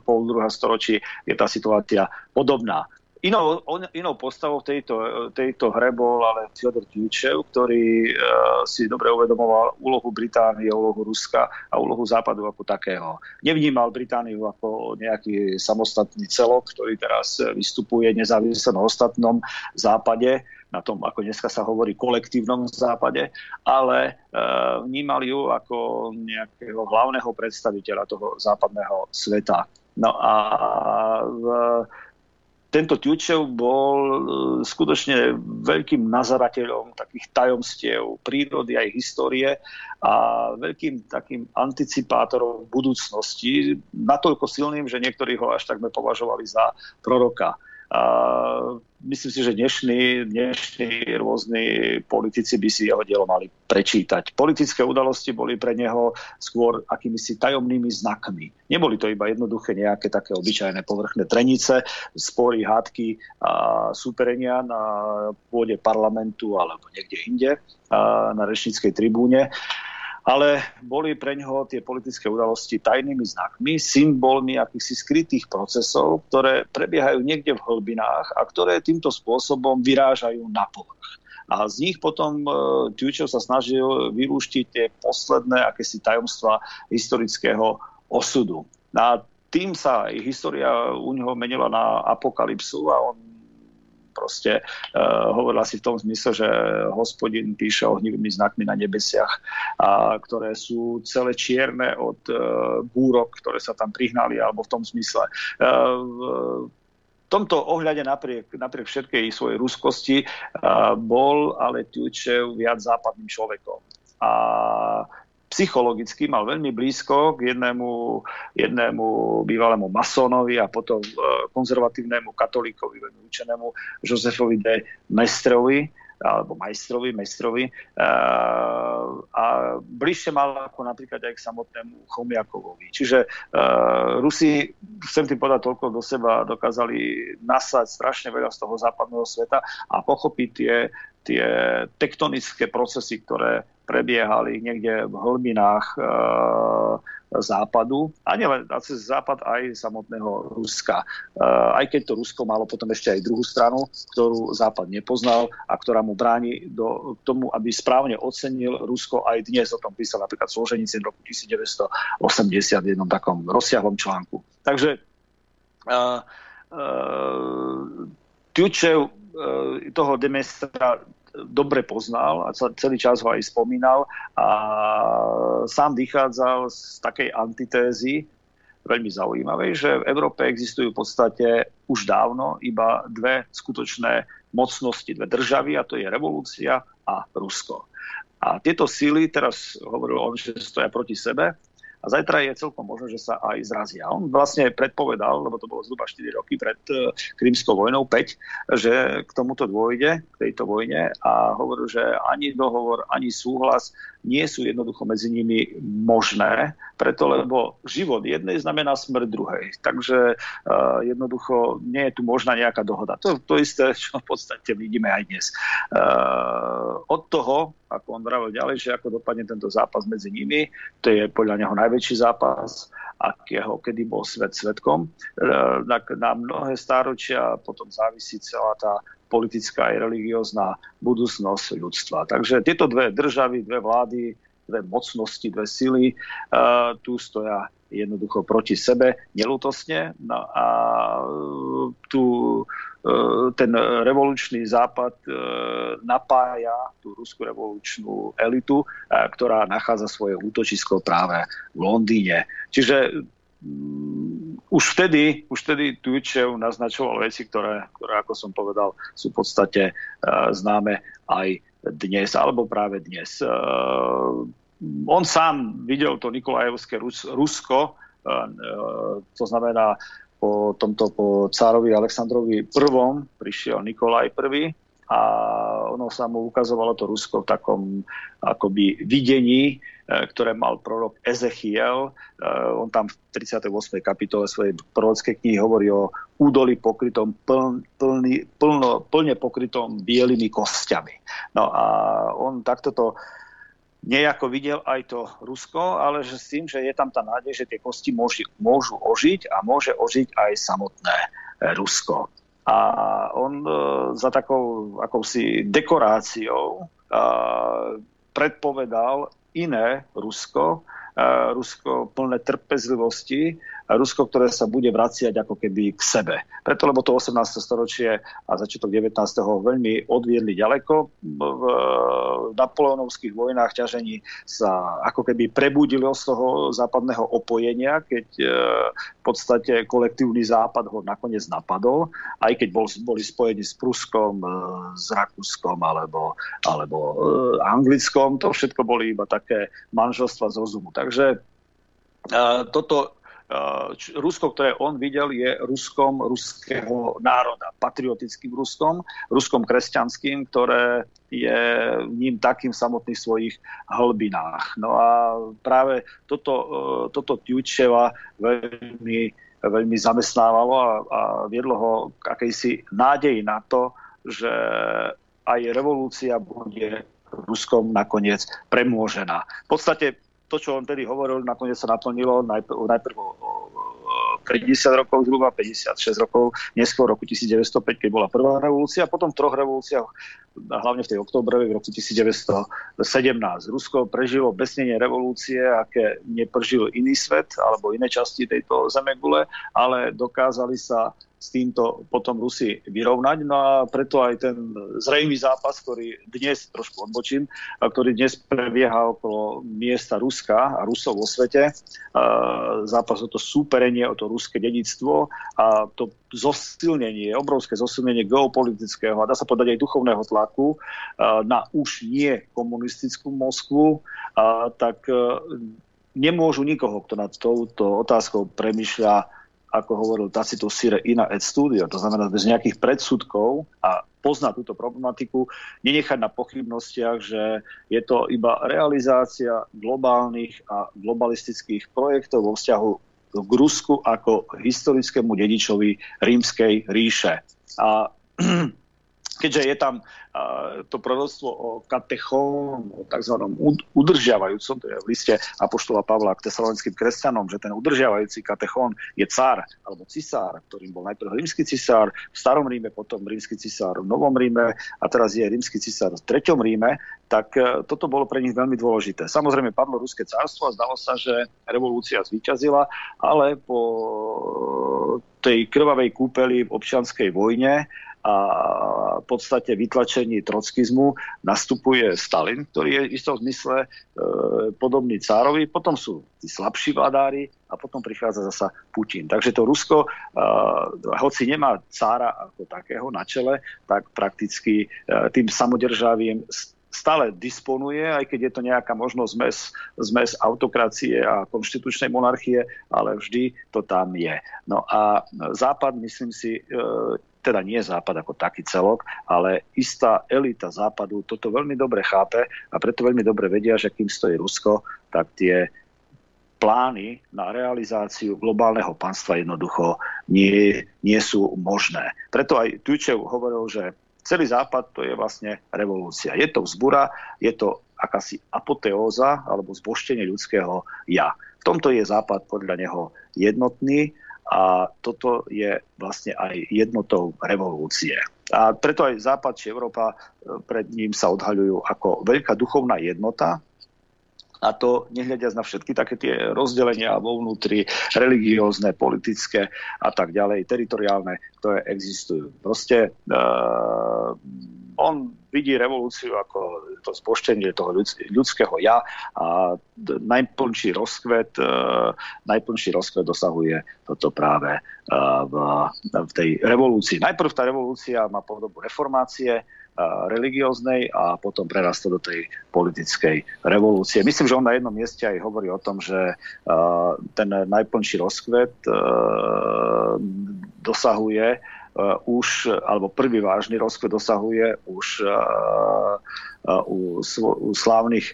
pol druhá storočí je tá situácia podobná. Inou, inou postavou v tejto, tejto hre bol ale Fyodor Tjučev, ktorý uh, si dobre uvedomoval úlohu Británie, úlohu Ruska a úlohu Západu ako takého. Nevnímal Britániu ako nejaký samostatný celok, ktorý teraz vystupuje nezávisle na ostatnom západe, na tom, ako dneska sa hovorí, kolektívnom západe, ale uh, vnímal ju ako nejakého hlavného predstaviteľa toho západného sveta. No a v, tento Ťučev bol e, skutočne veľkým nazarateľom takých tajomstiev prírody aj histórie a veľkým takým anticipátorom budúcnosti, natoľko silným, že niektorí ho až takme považovali za proroka. Myslím si, že dnešní, dnešní rôzni politici by si jeho dielo mali prečítať. Politické udalosti boli pre neho skôr akými si tajomnými znakmi. Neboli to iba jednoduché nejaké také obyčajné povrchné trenice, spory, hádky a súperenia na pôde parlamentu alebo niekde inde na rečníckej tribúne ale boli pre ňoho tie politické udalosti tajnými znakmi, symbolmi akýchsi skrytých procesov, ktoré prebiehajú niekde v hlbinách a ktoré týmto spôsobom vyrážajú na povrch. A z nich potom e, Tučev sa snažil vylúštiť tie posledné akési tajomstva historického osudu. A tým sa história u neho menila na apokalypsu a on proste uh, hovorila si v tom zmysle, že hospodin píše ohnivými znakmi na nebesiach, a, ktoré sú celé čierne od uh, búrok, ktoré sa tam prihnali, alebo v tom zmysle. Uh, v tomto ohľade napriek, napriek všetkej svojej ruskosti bol ale Tučev viac západným človekom. A psychologicky mal veľmi blízko k jednému, jednému bývalému masónovi a potom e, konzervatívnemu katolíkovi, veľmi učenému Josefovi de Mestrovi, alebo majstrovi, mestrovi. E, a bližšie mal ako napríklad aj k samotnému Chomiakovovi. Čiže uh, Rusi, chcem tým povedať toľko do seba, dokázali nasať strašne veľa z toho západného sveta a pochopiť tie, tie tektonické procesy, ktoré prebiehali niekde v hlbinách e, západu, a nielen cez západ aj samotného Ruska. E, aj keď to Rusko malo potom ešte aj druhú stranu, ktorú západ nepoznal a ktorá mu bráni do, tomu, aby správne ocenil Rusko aj dnes. O tom písal napríklad Složenicin v roku 1980 v jednom takom rozsiahlom článku. Takže uh, uh, Tučev uh, toho Demestra dobre poznal a celý čas ho aj spomínal a sám vychádzal z takej antitézy, veľmi zaujímavej, že v Európe existujú v podstate už dávno iba dve skutočné mocnosti, dve državy a to je revolúcia a Rusko. A tieto síly, teraz hovoril on, že stoja proti sebe, a zajtra je celkom možné, že sa aj zrazia. On vlastne predpovedal, lebo to bolo zhruba 4 roky pred e, Krymskou vojnou, 5, že k tomuto dôjde, k tejto vojne a hovoril, že ani dohovor, ani súhlas nie sú jednoducho medzi nimi možné, preto lebo život jednej znamená smrť druhej. Takže uh, jednoducho nie je tu možná nejaká dohoda. To, to isté, čo v podstate vidíme aj dnes. Uh, od toho, ako on vravil ďalej, že ako dopadne tento zápas medzi nimi, to je podľa neho najväčší zápas, akého kedy bol svet svetkom. Na, na mnohé stáročia potom závisí celá tá politická aj religiózna budúcnosť ľudstva. Takže tieto dve državy, dve vlády, dve mocnosti, dve sily uh, tu stoja jednoducho proti sebe nelutosne. No a tu uh, ten revolučný západ uh, napája tú ruskú revolučnú elitu, uh, ktorá nachádza svoje útočisko práve v Londýne. Čiže Mm, už vtedy, už vtedy Tučev naznačoval veci, ktoré, ktoré, ako som povedal, sú v podstate známe aj dnes, alebo práve dnes. On sám videl to Nikolajevské Rus, Rusko, to znamená po tomto, po cárovi Aleksandrovi I prišiel Nikolaj I a ono sa mu ukazovalo to Rusko v takom akoby videní, E, ktoré mal prorok Ezechiel. E, on tam v 38. kapitole svojej prorockej knihy hovorí o údolí pokrytom pln, plne pokrytom bielými kostiami. No a on takto to nejako videl aj to Rusko, ale že s tým, že je tam tá nádej, že tie kosti môžu, môžu ožiť a môže ožiť aj samotné e, Rusko. A on za takou akousi dekoráciou predpovedal iné Rusko, Rusko plné trpezlivosti, Rusko, ktoré sa bude vraciať ako keby k sebe. Preto, lebo to 18. storočie a začiatok 19. veľmi odviedli ďaleko. V napoleonovských vojnách ťažení sa ako keby prebudilo z toho západného opojenia, keď e, v podstate kolektívny západ ho nakoniec napadol, aj keď bol, boli spojení s Pruskom, e, s Rakúskom alebo, alebo e, Anglickom. To všetko boli iba také manželstva z rozumu. Takže toto Rusko, ktoré on videl, je Ruskom ruského národa, patriotickým Ruskom, Ruskom kresťanským, ktoré je ním takým v samotných svojich hlbinách. No a práve toto, toto Tjučeva veľmi, veľmi zamestnávalo a, a viedlo ho k akejsi nádeji na to, že aj revolúcia bude Ruskom nakoniec premôžená. V podstate to, čo on tedy hovoril, nakoniec sa naplnilo najprv, najprv 50 rokov, zhruba 56 rokov, neskôr roku 1905, keď bola prvá revolúcia, a potom v troch revolúciách, hlavne v tej oktobrovej v roku 1917. Rusko prežilo besnenie revolúcie, aké neprežil iný svet alebo iné časti tejto zemegule, ale dokázali sa s týmto potom Rusi vyrovnať. No a preto aj ten zrejmý zápas, ktorý dnes, trošku odbočím, ktorý dnes prebieha okolo miesta Ruska a Rusov vo svete, zápas o to súperenie, o to ruské dedictvo a to zosilnenie, obrovské zosilnenie geopolitického a dá sa povedať aj duchovného tlaku na už nie komunistickú Moskvu, tak nemôžu nikoho, kto nad touto otázkou premyšľa ako hovoril Tacitus Sire Ina et Studio, to znamená bez nejakých predsudkov a pozná túto problematiku, nenechať na pochybnostiach, že je to iba realizácia globálnych a globalistických projektov vo vzťahu k Rusku ako historickému dedičovi rímskej ríše. A keďže je tam to proroctvo o katechón, o tzv. udržiavajúcom, to je v liste Apoštola Pavla k tesalonickým kresťanom, že ten udržiavajúci katechón je cár alebo cisár, ktorým bol najprv rímsky cisár v starom Ríme, potom rímsky cisár v novom Ríme a teraz je rímsky cisár v treťom Ríme, tak e, toto bolo pre nich veľmi dôležité. Samozrejme padlo ruské cárstvo a zdalo sa, že revolúcia zvíťazila, ale po tej krvavej kúpeli v občianskej vojne a v podstate vytlačení trockizmu nastupuje Stalin, ktorý je v istom zmysle e, podobný cárovi, potom sú tí slabší vládári a potom prichádza zasa Putin. Takže to Rusko, e, hoci nemá cára ako takého na čele, tak prakticky e, tým samodržavým stále disponuje, aj keď je to nejaká možnosť zmes, zmes autokracie a konštitučnej monarchie, ale vždy to tam je. No a Západ, myslím si, e, teda nie Západ ako taký celok, ale istá elita Západu toto veľmi dobre chápe a preto veľmi dobre vedia, že kým stojí Rusko, tak tie plány na realizáciu globálneho panstva jednoducho nie, nie sú možné. Preto aj Tučev hovoril, že celý Západ to je vlastne revolúcia. Je to vzbura, je to akási apoteóza alebo zboštenie ľudského ja. V tomto je Západ podľa neho jednotný a toto je vlastne aj jednotou revolúcie. A preto aj Západ či Európa e, pred ním sa odhaľujú ako veľká duchovná jednota, a to nehľadiac na všetky také tie rozdelenia vo vnútri, religiózne, politické a tak ďalej, teritoriálne, ktoré existujú. Proste uh, on vidí revolúciu ako to zboštenie toho ľudského ja a najplnší rozkvet, e, najplnší rozkvet dosahuje toto práve e, v, v tej revolúcii. Najprv tá revolúcia má podobu reformácie, e, religióznej a potom prerastá do tej politickej revolúcie. Myslím, že on na jednom mieste aj hovorí o tom, že ten najplnší rozkvet dosahuje už, alebo prvý vážny rozkvet dosahuje už uh, uh, u, u slávnych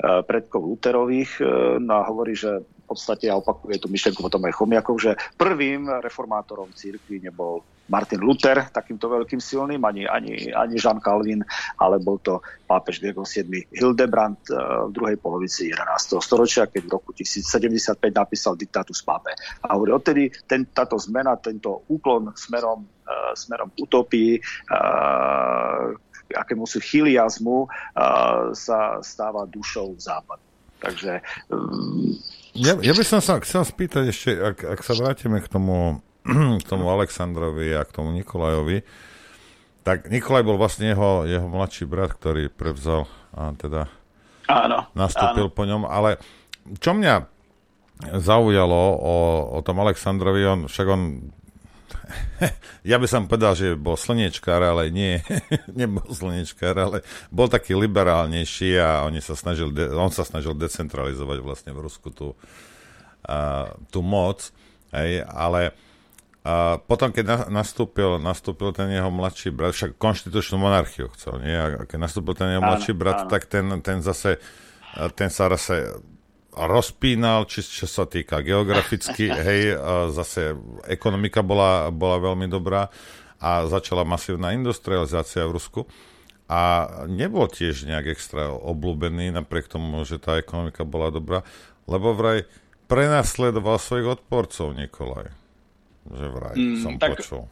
predkov Luterových no a hovorí, že podstate a opakuje tú myšlenku potom aj Chomiakov, že prvým reformátorom církvy nebol Martin Luther takýmto veľkým silným, ani, ani, ani Jean Calvin, ale bol to pápež Gregor VII Hildebrand eh, v druhej polovici 11. storočia, keď v roku 1075 napísal diktátus pápe. A hovorí, odtedy ten, táto zmena, tento úklon smerom, uh, smerom utopii, uh, akému sú chiliazmu, uh, sa stáva dušou západu. Takže... Um...
Ja, ja by som sa chcel spýtať ešte, ak, ak sa vrátime k tomu k tomu Aleksandrovi a k tomu Nikolajovi, tak Nikolaj bol vlastne jeho, jeho mladší brat, ktorý prevzal a teda
áno,
nastúpil áno. po ňom, ale čo mňa zaujalo o, o tom Aleksandrovi, on, však on *laughs* ja by som povedal, že bol slniečkár, ale nie, *laughs* nebol slniečkár, ale bol taký liberálnejší a oni sa snažil, on sa snažil decentralizovať vlastne v Rusku tú, tú moc, hej, ale a potom, keď na, nastúpil, nastúpil ten jeho mladší brat, však konštitučnú monarchiu chcel, nie? A keď nastúpil ten jeho mladší brat, áno. tak ten, ten zase, ten sa zase rozpínal, či, čo sa týka geograficky, *laughs* hej, zase ekonomika bola, bola veľmi dobrá a začala masívna industrializácia v Rusku a nebol tiež nejak extra obľúbený, napriek tomu, že tá ekonomika bola dobrá, lebo vraj prenasledoval svojich odporcov Nikolaj že vraj mm, som tak, počul.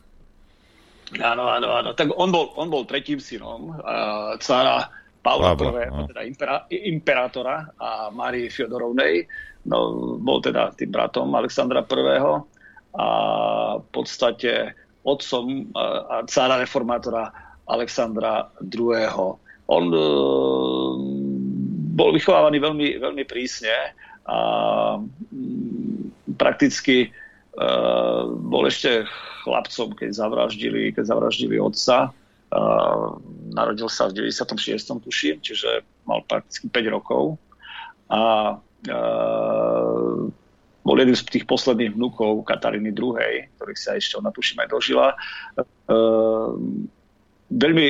Áno, áno, áno. Tak on bol, on bol tretím synom uh, cára Pavla I, no. teda impera, imperátora a Márii Fiodorovnej. No, bol teda tým bratom Alexandra I. a v podstate otcom uh, cára reformátora Alexandra II. On uh, bol vychovávaný veľmi, veľmi prísne a um, prakticky Eh, bol ešte chlapcom, keď zavraždili, keď zavraždili otca. Uh, narodil sa v 96. tuším, čiže mal prakticky 5 rokov. A uh, bol jeden z tých posledných vnúkov Kataríny II, ktorých sa ešte ona tuším aj dožila. Uh, veľmi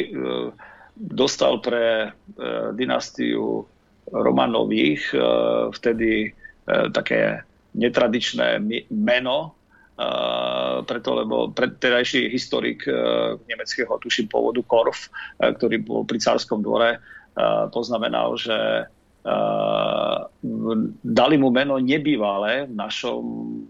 dostal pre dynastiu Romanových vtedy také netradičné meno, preto, lebo predtedajší historik uh, nemeckého, tuším, pôvodu Korf, uh, ktorý bol pri cárskom dvore, uh, poznamenal, že dali mu meno nebývalé v našom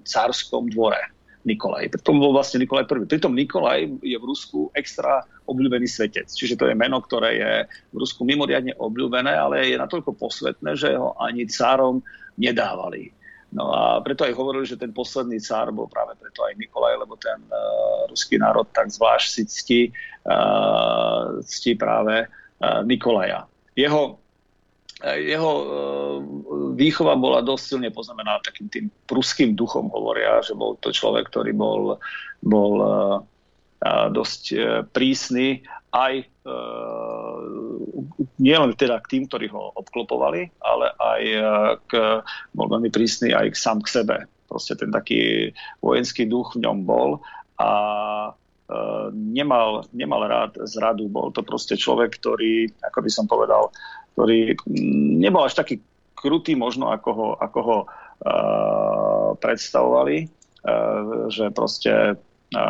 cárskom dvore. Nikolaj. Pritom bol vlastne Nikolaj prvý. Pritom Nikolaj je v Rusku extra obľúbený svetec. Čiže to je meno, ktoré je v Rusku mimoriadne obľúbené, ale je natoľko posvetné, že ho ani cárom nedávali. No a preto aj hovorili, že ten posledný cár bol práve preto aj Nikolaj, lebo ten uh, ruský národ tak zvlášť si ctí, uh, ctí práve uh, Nikolaja. Jeho, uh, jeho uh, výchova bola dosť silne poznamená takým tým pruským duchom, hovoria, že bol to človek, ktorý bol, bol uh, dosť prísny aj nielen teda k tým, ktorí ho obklopovali, ale aj e, k, bol veľmi prísny aj k sám k sebe. Proste ten taký vojenský duch v ňom bol a e, nemal, nemal rád zradu. Bol to proste človek, ktorý, ako by som povedal, ktorý nebol až taký krutý možno, ako ho, ako ho e, predstavovali, e, že proste e,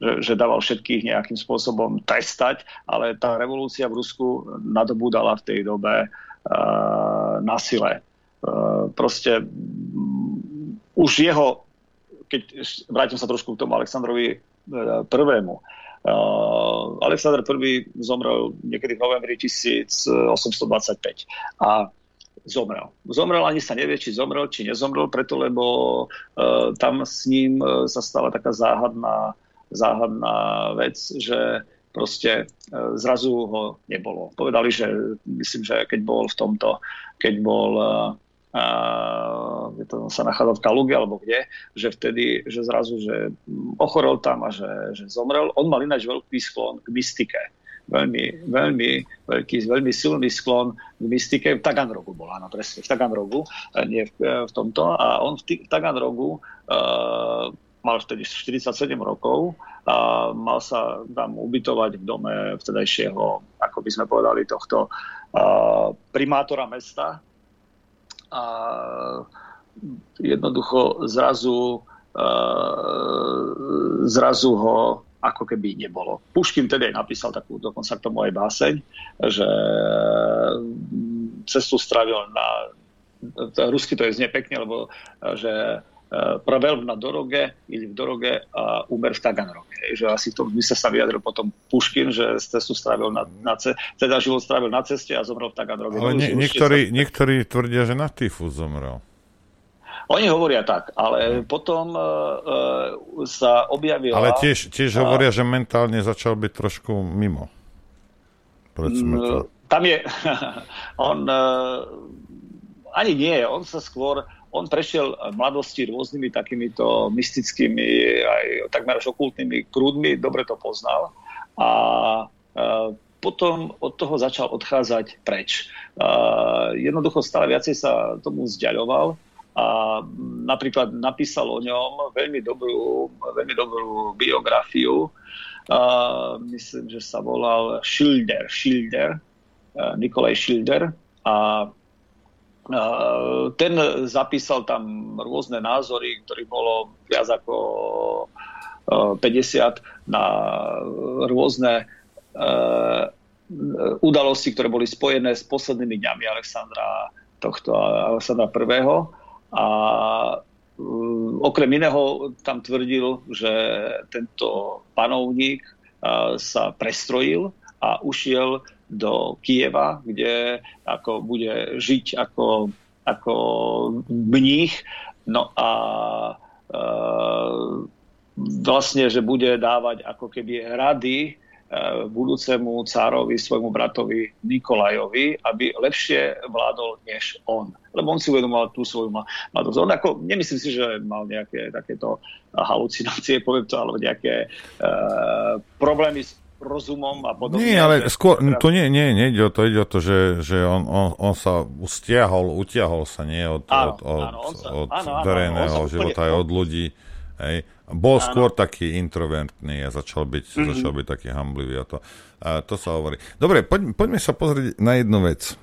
že, dával všetkých nejakým spôsobom trestať, ale tá revolúcia v Rusku nadobúdala v tej dobe uh, na sile. Uh, proste um, už jeho, keď vrátim sa trošku k tomu Aleksandrovi uh, prvému, Uh, Aleksandr I zomrel niekedy v novembri 1825 a zomrel. Zomrel, ani sa nevie, či zomrel, či nezomrel, preto lebo uh, tam s ním uh, sa stala taká záhadná záhadná vec, že proste e, zrazu ho nebolo. Povedali, že myslím, že keď bol v tomto, keď bol uh, to sa nachádzal v Kaluge alebo kde, že vtedy, že zrazu, že ochorel tam a že, že zomrel. On mal ináč veľký sklon k mystike. Veľmi, veľmi, veľký, veľmi silný sklon k mystike. V Taganrogu bol, áno, presne, v Taganrogu, nie v, v tomto. A on v, v Taganrogu uh, mal vtedy 47 rokov a mal sa tam ubytovať v dome vtedajšieho, ako by sme povedali, tohto primátora mesta. A jednoducho zrazu, zrazu ho ako keby nebolo. Puškin tedy aj napísal takú dokonca k tomu aj báseň, že cestu stravil na rusky to je znie pekne, lebo že Eh, preveľ na Doroge, ili v Doroge a Uber v Taganroge. Že asi v tom sa vyjadril potom Puškin, že cestu strávil na, na ce, teda život strávil na ceste a zomrel v Taganroge.
Ale nie, niektorí, sa... niektorí tvrdia, že na tyfus zomrel.
Oni hovoria tak, ale hm. potom e, sa objavila...
Ale tiež, tiež a... hovoria, že mentálne začal byť trošku mimo.
Povedzme mm, to. Tam je... *laughs* On e, ani nie, on sa skôr on prešiel v mladosti rôznymi takýmito mystickými, aj takmer až okultnými krúdmi, dobre to poznal. A potom od toho začal odchádzať preč. Jednoducho stále viacej sa tomu vzdialoval a napríklad napísal o ňom veľmi dobrú, veľmi dobrú biografiu. A myslím, že sa volal Schilder, Schilder, Nikolaj Schilder. A ten zapísal tam rôzne názory, ktorých bolo viac ako 50 na rôzne udalosti, ktoré boli spojené s poslednými dňami Alexandra tohto Alexandra I. A mm, okrem iného tam tvrdil, že tento panovník sa prestrojil a ušiel do Kieva, kde ako bude žiť ako, ako mních. No a e, vlastne, že bude dávať ako keby rady E, budúcemu cárovi, svojmu bratovi Nikolajovi, aby lepšie vládol než on. Lebo on si uvedomoval tú svoju mladosť. On ako, nemyslím si, že mal nejaké takéto halucinácie, poviem to, alebo nejaké uh, problémy s rozumom a podobne.
Nie, ale skôr, to nie, nie, nie ide o to, ide o to, že, že on, on, on sa stiahol, utiahol sa nie od, áno, od, od, áno, sa, od áno, verejného áno, života aj od ľudí. Hej. Bol Áno. skôr taký introvertný a začal byť, mm-hmm. začal byť taký hamblivý a to, a to sa hovorí. Dobre, poď, poďme sa pozrieť na jednu vec.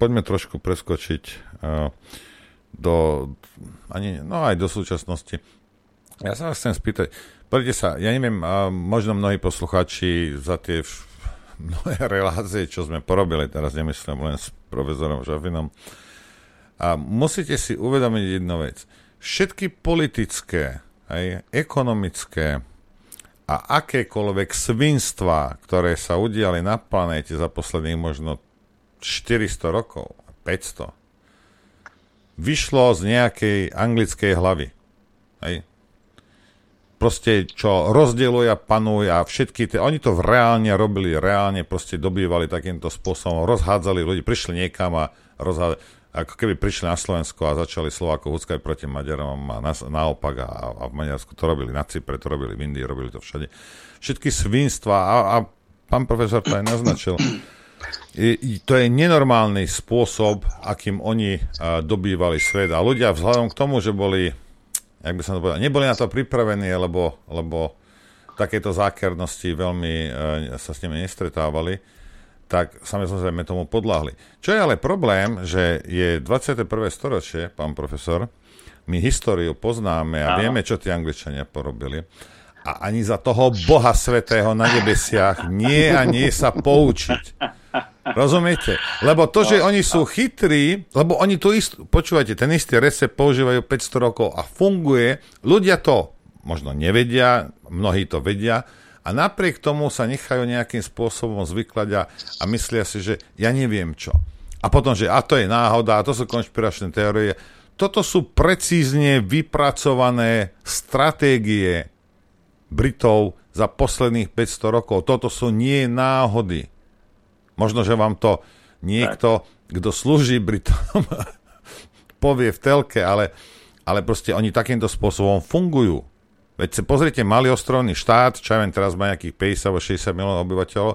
Poďme trošku preskočiť uh, do, ani, no aj do súčasnosti. Ja sa vás chcem spýtať, poďte sa, ja neviem, možno mnohí poslucháči za tie mnohé *laughs* relácie, čo sme porobili, teraz nemyslím len s profesorom Žafinom, a musíte si uvedomiť jednu vec. Všetky politické aj ekonomické a akékoľvek svinstva, ktoré sa udiali na planéte za posledných možno 400 rokov, 500, vyšlo z nejakej anglickej hlavy. Hej. Proste, čo rozdieluje a panuje a všetky tie, oni to reálne robili, reálne proste dobývali takýmto spôsobom, rozhádzali ľudí, prišli niekam a rozhádzali ako keby prišli na Slovensko a začali Slovákov húckať proti Maďarom a na, naopak a, a v Maďarsku to robili, na Cypre to robili, v Indii robili to všade. Všetky svinstva a, a pán profesor to aj naznačil. I, to je nenormálny spôsob, akým oni a, dobývali svet. A ľudia vzhľadom k tomu, že boli, jak by som to povedal, neboli na to pripravení, lebo, lebo takéto zákernosti veľmi a, sa s nimi nestretávali, tak samozrejme tomu podľahli. Čo je ale problém, že je 21. storočie, pán profesor, my históriu poznáme a Áno. vieme, čo tí Angličania porobili. A ani za toho Boha Svetého na nebesiach nie a nie sa poučiť. Rozumiete? Lebo to, že no, oni sú chytrí, lebo oni tu istú, počúvajte, ten istý recept používajú 500 rokov a funguje, ľudia to možno nevedia, mnohí to vedia, a napriek tomu sa nechajú nejakým spôsobom zvyklať a, a myslia si, že ja neviem čo. A potom, že a to je náhoda, a to sú konšpiračné teórie. Toto sú precízne vypracované stratégie Britov za posledných 500 rokov. Toto sú nie náhody. Možno, že vám to niekto, kto slúži Britom, *laughs* povie v telke, ale, ale proste oni takýmto spôsobom fungujú. Veď sa pozrite, malý ostrovný štát, čo ja viem, teraz má nejakých 50 alebo 60 miliónov obyvateľov,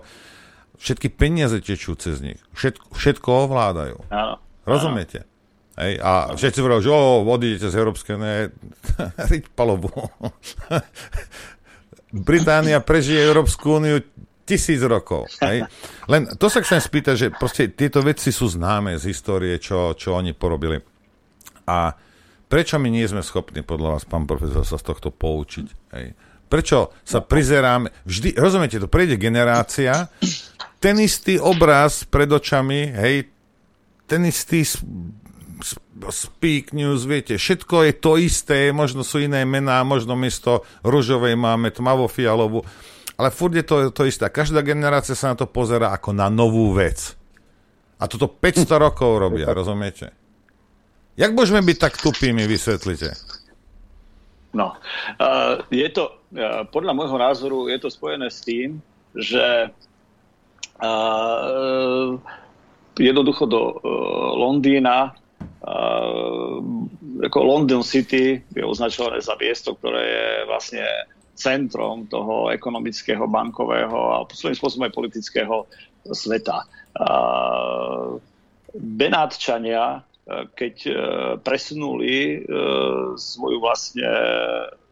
všetky peniaze tečú cez nich. Všetko, všetko ovládajú. Áno. Rozumiete? Hej, a všetci hovoria, že o, odídete z Európskej unie, *laughs* riť palobu. *laughs* Británia prežije Európsku úniu tisíc rokov. Hej. *laughs* Len to sa chcem spýtať, že proste tieto veci sú známe z histórie, čo, čo oni porobili. A Prečo my nie sme schopní, podľa vás, pán profesor, sa z tohto poučiť? Hej? Prečo sa prizeráme... Vždy, rozumiete, to prejde generácia, ten istý obraz pred očami, hej, ten istý Speak News, viete, všetko je to isté, možno sú iné mená, možno miesto ružovej máme tmavo-fialovú, ale furt je to to isté. Každá generácia sa na to pozera ako na novú vec. A toto 500 rokov robia, rozumiete? Jak môžeme byť tak tupými, vysvetlite?
No, uh, je to, uh, podľa môjho názoru, je to spojené s tým, že uh, jednoducho do uh, Londýna uh, ako London City je označované za miesto, ktoré je vlastne centrom toho ekonomického, bankového a posledným spôsobom aj politického sveta. Benátčania keď presunuli svoju vlastne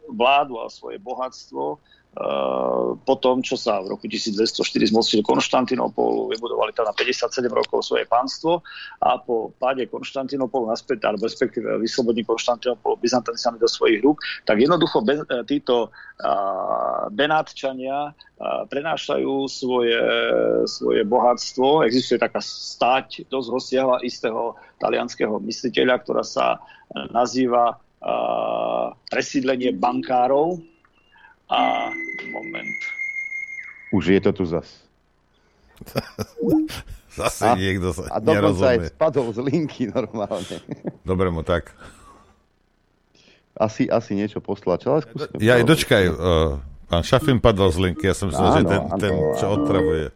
vládu a svoje bohatstvo po tom, čo sa v roku 1204 zmocnili Konštantinopolu, vybudovali tam na 57 rokov svoje pánstvo a po páde Konštantinopolu naspäť, alebo respektíve vyslobodní Konštantinopolu Byzantinčania do svojich rúk, tak jednoducho eh, títo uh, Benátčania prenášajú svoje, svoje bohatstvo. Existuje taká stať dosť rozsiahla istého talianského mysliteľa, ktorá sa nazýva presídlenie bankárov, a moment.
Už je to tu zas. *laughs*
Zase a, niekto sa
A dokonca aj spadol z linky normálne. *laughs*
Dobre mu tak.
Asi, asi niečo poslal. Čo, ale skúsim.
Ja aj dočkaj, uh, pán Šafin padol z linky, ja som myslel, že ten, áno, ten, čo otravuje.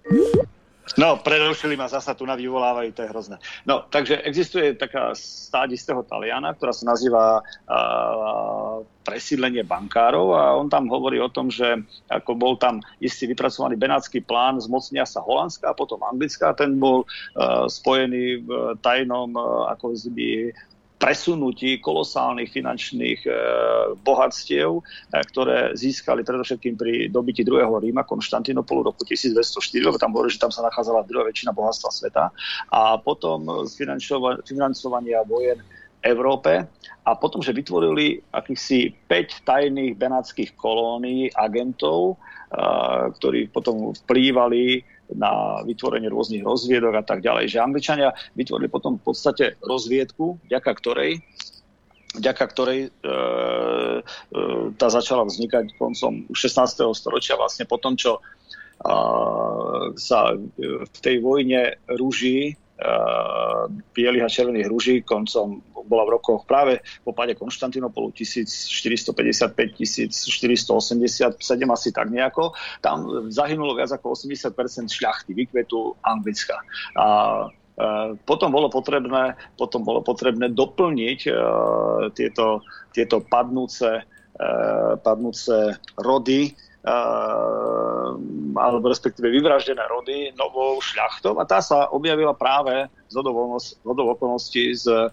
No, prerušili ma zasa tu na vyvolávajú, to je hrozné. No, takže existuje taká stáď istého Taliana, ktorá sa nazýva uh, presídlenie bankárov a on tam hovorí o tom, že ako bol tam istý vypracovaný benátsky plán zmocnia sa Holandska a potom Anglická, ten bol uh, spojený v tajnom uh, ako by presunutí kolosálnych finančných e, bohatstiev, e, ktoré získali predovšetkým pri dobití druhého Ríma, Konštantinopolu roku 1204, lebo tam hovorí, že tam sa nachádzala druhá väčšina bohatstva sveta. A potom z financovania vojen Európe a potom, že vytvorili akýchsi 5 tajných benátskych kolónií agentov, ktorí potom vplývali na vytvorenie rôznych rozviedok a tak ďalej. Že Angličania vytvorili potom v podstate rozviedku, vďaka ktorej vďaka ktorej e, e, tá začala vznikať koncom 16. storočia, vlastne po tom, čo e, sa v tej vojne rúží bielých a červených rúží koncom bola v rokoch práve po páde Konštantinopolu 1455-1487 asi tak nejako. Tam zahynulo viac ako 80% šľachty, vykvetu Anglicka. A potom bolo potrebné, potom bolo potrebné doplniť uh, tieto, tieto padnúce, uh, padnúce rody alebo respektíve vyvraždené rody novou šľachtou a tá sa objavila práve z okolností z uh,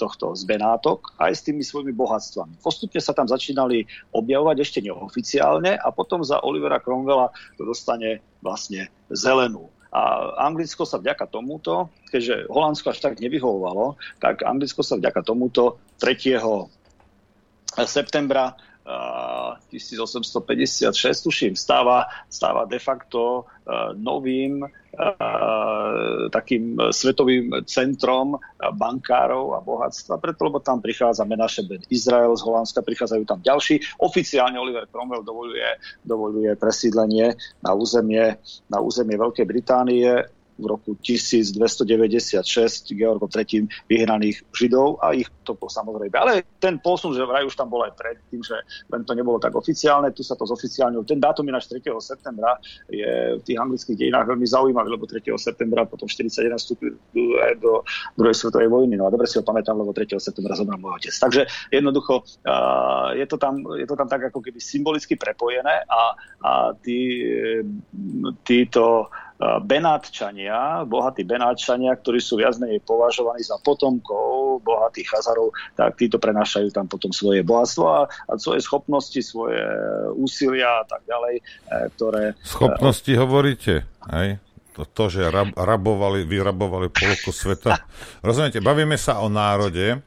tohto z Benátok aj s tými svojimi bohatstvami. Postupne sa tam začínali objavovať ešte neoficiálne a potom za Olivera Cromwella to dostane vlastne zelenú. A Anglicko sa vďaka tomuto, keďže Holandsko až tak nevyhovovalo, tak Anglicko sa vďaka tomuto 3. septembra 1856, tuším, stáva, stáva de facto uh, novým uh, takým svetovým centrom bankárov a bohatstva, preto lebo tam prichádza Menaše Ben Izrael z Holandska, prichádzajú tam ďalší. Oficiálne Oliver Cromwell dovoluje, dovoluje presídlenie na územie, na územie Veľkej Británie v roku 1296 Georgom III vyhnaných Židov a ich to bol samozrejme. Ale ten posun, že vraj už tam bol aj predtým, že len to nebolo tak oficiálne, tu sa to zoficiálne. Ten dátum ináč 3. septembra je v tých anglických dejinách veľmi zaujímavý, lebo 3. septembra potom 41 vstúpil aj do druhej svetovej vojny. No a dobre si ho pamätám, lebo 3. septembra zomrel môj otec. Takže jednoducho uh, je, to tam, je to tam tak ako keby symbolicky prepojené a, a tí, títo Benátčania, bohatí Benátčania, ktorí sú viac menej považovaní za potomkov bohatých Chazarov, tak títo prenášajú tam potom svoje bohatstvo a, a svoje schopnosti, svoje úsilia a tak ďalej, e, ktoré...
Schopnosti e, hovoríte, aj? To, to že rab, rabovali, vyrabovali polku sveta. *laughs* Rozumiete, bavíme sa o národe,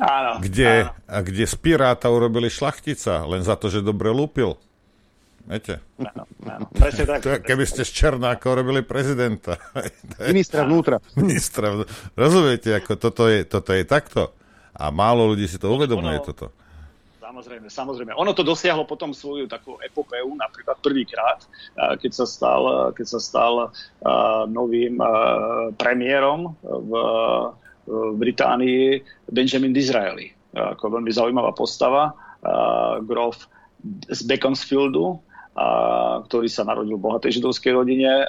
áno,
kde,
áno.
kde z piráta urobili šlachtica, len za to, že dobre lúpil. Viete?
Áno, áno, presne tak. To,
keby ste z Černáka robili prezidenta. *laughs*
Ministra vnútra.
Ministra vnútra. Rozumiete, ako toto je, toto je takto. A málo ľudí si to uvedomuje, ono, toto.
Samozrejme, samozrejme. Ono to dosiahlo potom svoju takú epopeu, napríklad prvýkrát, keď sa stal, keď sa stal novým premiérom v, Británii Benjamin Disraeli. Ako veľmi zaujímavá postava, grof z Beaconsfieldu, ktorý sa narodil v bohatej židovskej rodine.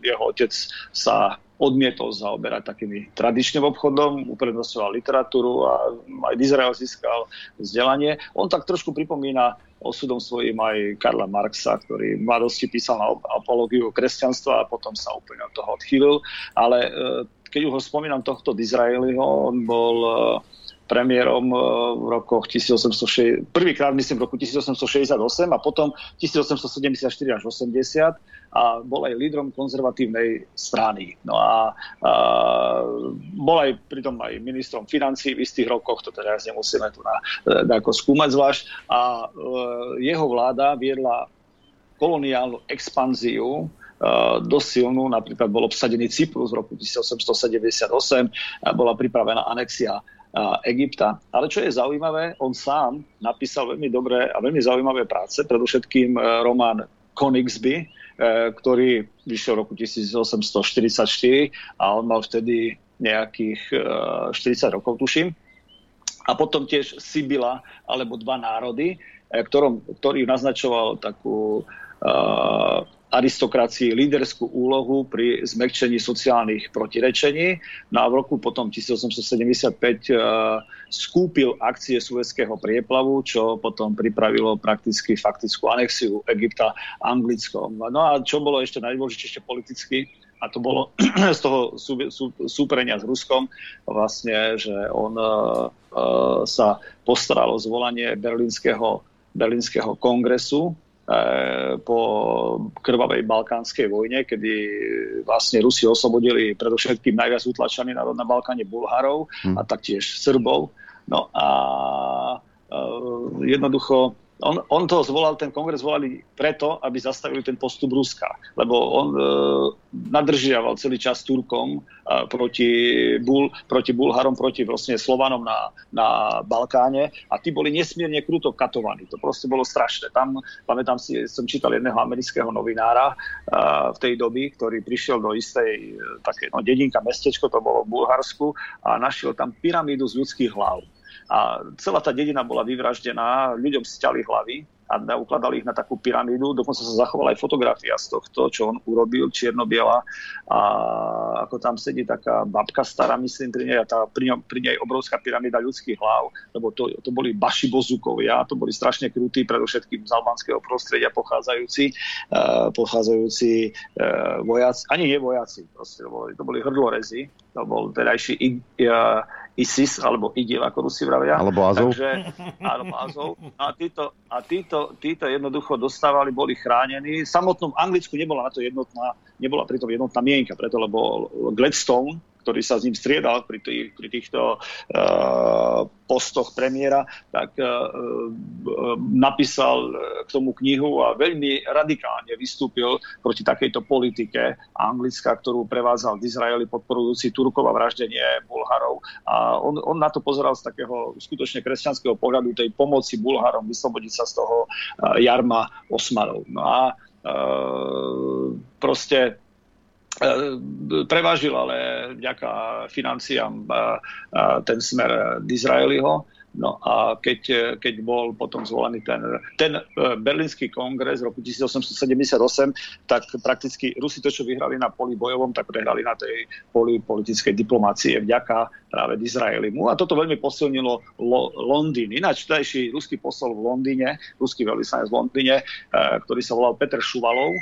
Jeho otec sa odmietol zaoberať takými tradičným obchodom, uprednostňoval literatúru a aj v Izrael získal vzdelanie. On tak trošku pripomína osudom svojím aj Karla Marxa, ktorý v mladosti písal na apológiu kresťanstva a potom sa úplne od toho odchýlil. Ale e, keď už ho spomínam tohto Disraeliho, on bol premiérom v rokoch 1860, prvýkrát myslím v roku 1868 a potom 1874 až 80 a bol aj lídrom konzervatívnej strany. No a, a bol aj pritom aj ministrom financí v istých rokoch, to teraz nemusíme tu na, na ako skúmať zvlášť. A e, jeho vláda viedla koloniálnu expanziu dosť silnú, napríklad bol obsadený Cyprus v roku 1878, a bola pripravená anexia Egypta. Ale čo je zaujímavé, on sám napísal veľmi dobré a veľmi zaujímavé práce, predovšetkým e, román Konigsby, E, ktorý vyšiel v roku 1844 a on mal vtedy nejakých 40 e, rokov, tuším. A potom tiež Sibila, alebo dva národy, ktorom, ktorý naznačoval takú uh, aristokracii líderskú úlohu pri zmekčení sociálnych protirečení. No a v roku potom 1875 uh, skúpil akcie Suezského prieplavu, čo potom pripravilo prakticky faktickú anexiu Egypta Anglickom. No a čo bolo ešte najdôležitejšie politicky, a to bolo *clears throat* z toho sú, sú, súperenia s Ruskom, vlastne, že on uh, uh, sa postaral o zvolanie berlínskeho, berlínskeho kongresu, po krvavej balkánskej vojne, kedy vlastne Rusi oslobodili predovšetkým najviac utlačený národ na Balkáne Bulharov hmm. a taktiež Srbov. No a eh, jednoducho on, on to zvolal, ten kongres volali preto, aby zastavili ten postup Ruska, lebo on e, nadržiaval celý čas Turkom e, proti, Bul, proti Bulharom, proti vlastne Slovanom na, na Balkáne a tí boli nesmierne kruto katovaní. To proste bolo strašné. Tam, pamätám si, som čítal jedného amerického novinára e, v tej doby, ktorý prišiel do istej e, také, no, dedinka, mestečko, to bolo v Bulharsku a našiel tam pyramídu z ľudských hlav a celá tá dedina bola vyvraždená, ľuďom stiali hlavy a ukladali ich na takú pyramídu. Dokonca sa zachovala aj fotografia z tohto, čo on urobil, čierno-biela. A ako tam sedí taká babka stará, myslím, pri nej, a tá, pri, ňom, pri nej obrovská pyramída ľudských hlav, lebo to, to boli baši bozukovia, to boli strašne krutí, predovšetkým z albánskeho prostredia pochádzajúci, uh, pochádzajúci uh, vojaci, ani nie vojaci, proste, to boli, to boli hrdlorezi, to bol terajší uh, ISIS, alebo IDIL, ako Rusi vravia.
Alebo Azov.
Takže, alebo Azov. A, títo, a títo, títo jednoducho dostávali, boli chránení. V samotnom Anglicku nebola na to jednotná, nebola pritom jednotná mienka, preto lebo Gladstone, ktorý sa s ním striedal pri, tých, pri týchto uh, postoch premiéra, tak uh, napísal k tomu knihu a veľmi radikálne vystúpil proti takejto politike Anglicka, ktorú prevádzal v Izraeli podporujúci Turkov a vraždenie Bulharov. A on, on na to pozeral z takého skutočne kresťanského pohľadu tej pomoci Bulharom vyslobodiť sa z toho uh, jarma Osmanov. No a uh, proste prevážil ale vďaka financiám e, e, ten smer Disraeliho. No a keď, keď bol potom zvolený ten, ten berlínsky kongres v roku 1878, tak prakticky Rusi to, čo vyhrali na poli bojovom, tak prehrali na tej poli politickej diplomácie vďaka práve Izraelimu. A toto veľmi posilnilo Lo, Londýn. Ináč vtedajší ruský posol v Londýne, ruský veľvyslanec v Londýne, ktorý sa volal Petr Šuvalov,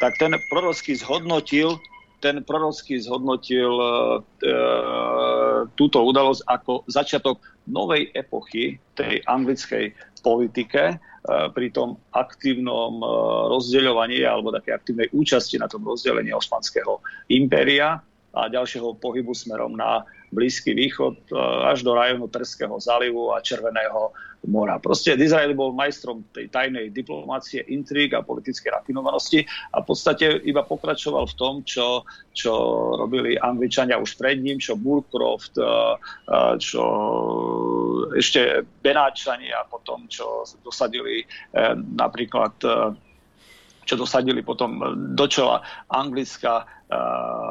tak ten prorocky zhodnotil ten prorocky zhodnotil e, e, túto udalosť ako začiatok novej epochy tej anglickej politike e, pri tom aktívnom e, rozdeľovaní alebo také aktívnej účasti na tom rozdelení Osmanského impéria a ďalšieho pohybu smerom na Blízky východ e, až do rajónu Perského zálivu a Červeného mora. Proste Izrael bol majstrom tej tajnej diplomácie, intríg a politickej rafinovanosti a v podstate iba pokračoval v tom, čo, čo robili Angličania už pred ním, čo Burcroft, eh, eh, čo ešte Benáčani a potom, čo dosadili eh, napríklad čo dosadili potom do čela Anglicka,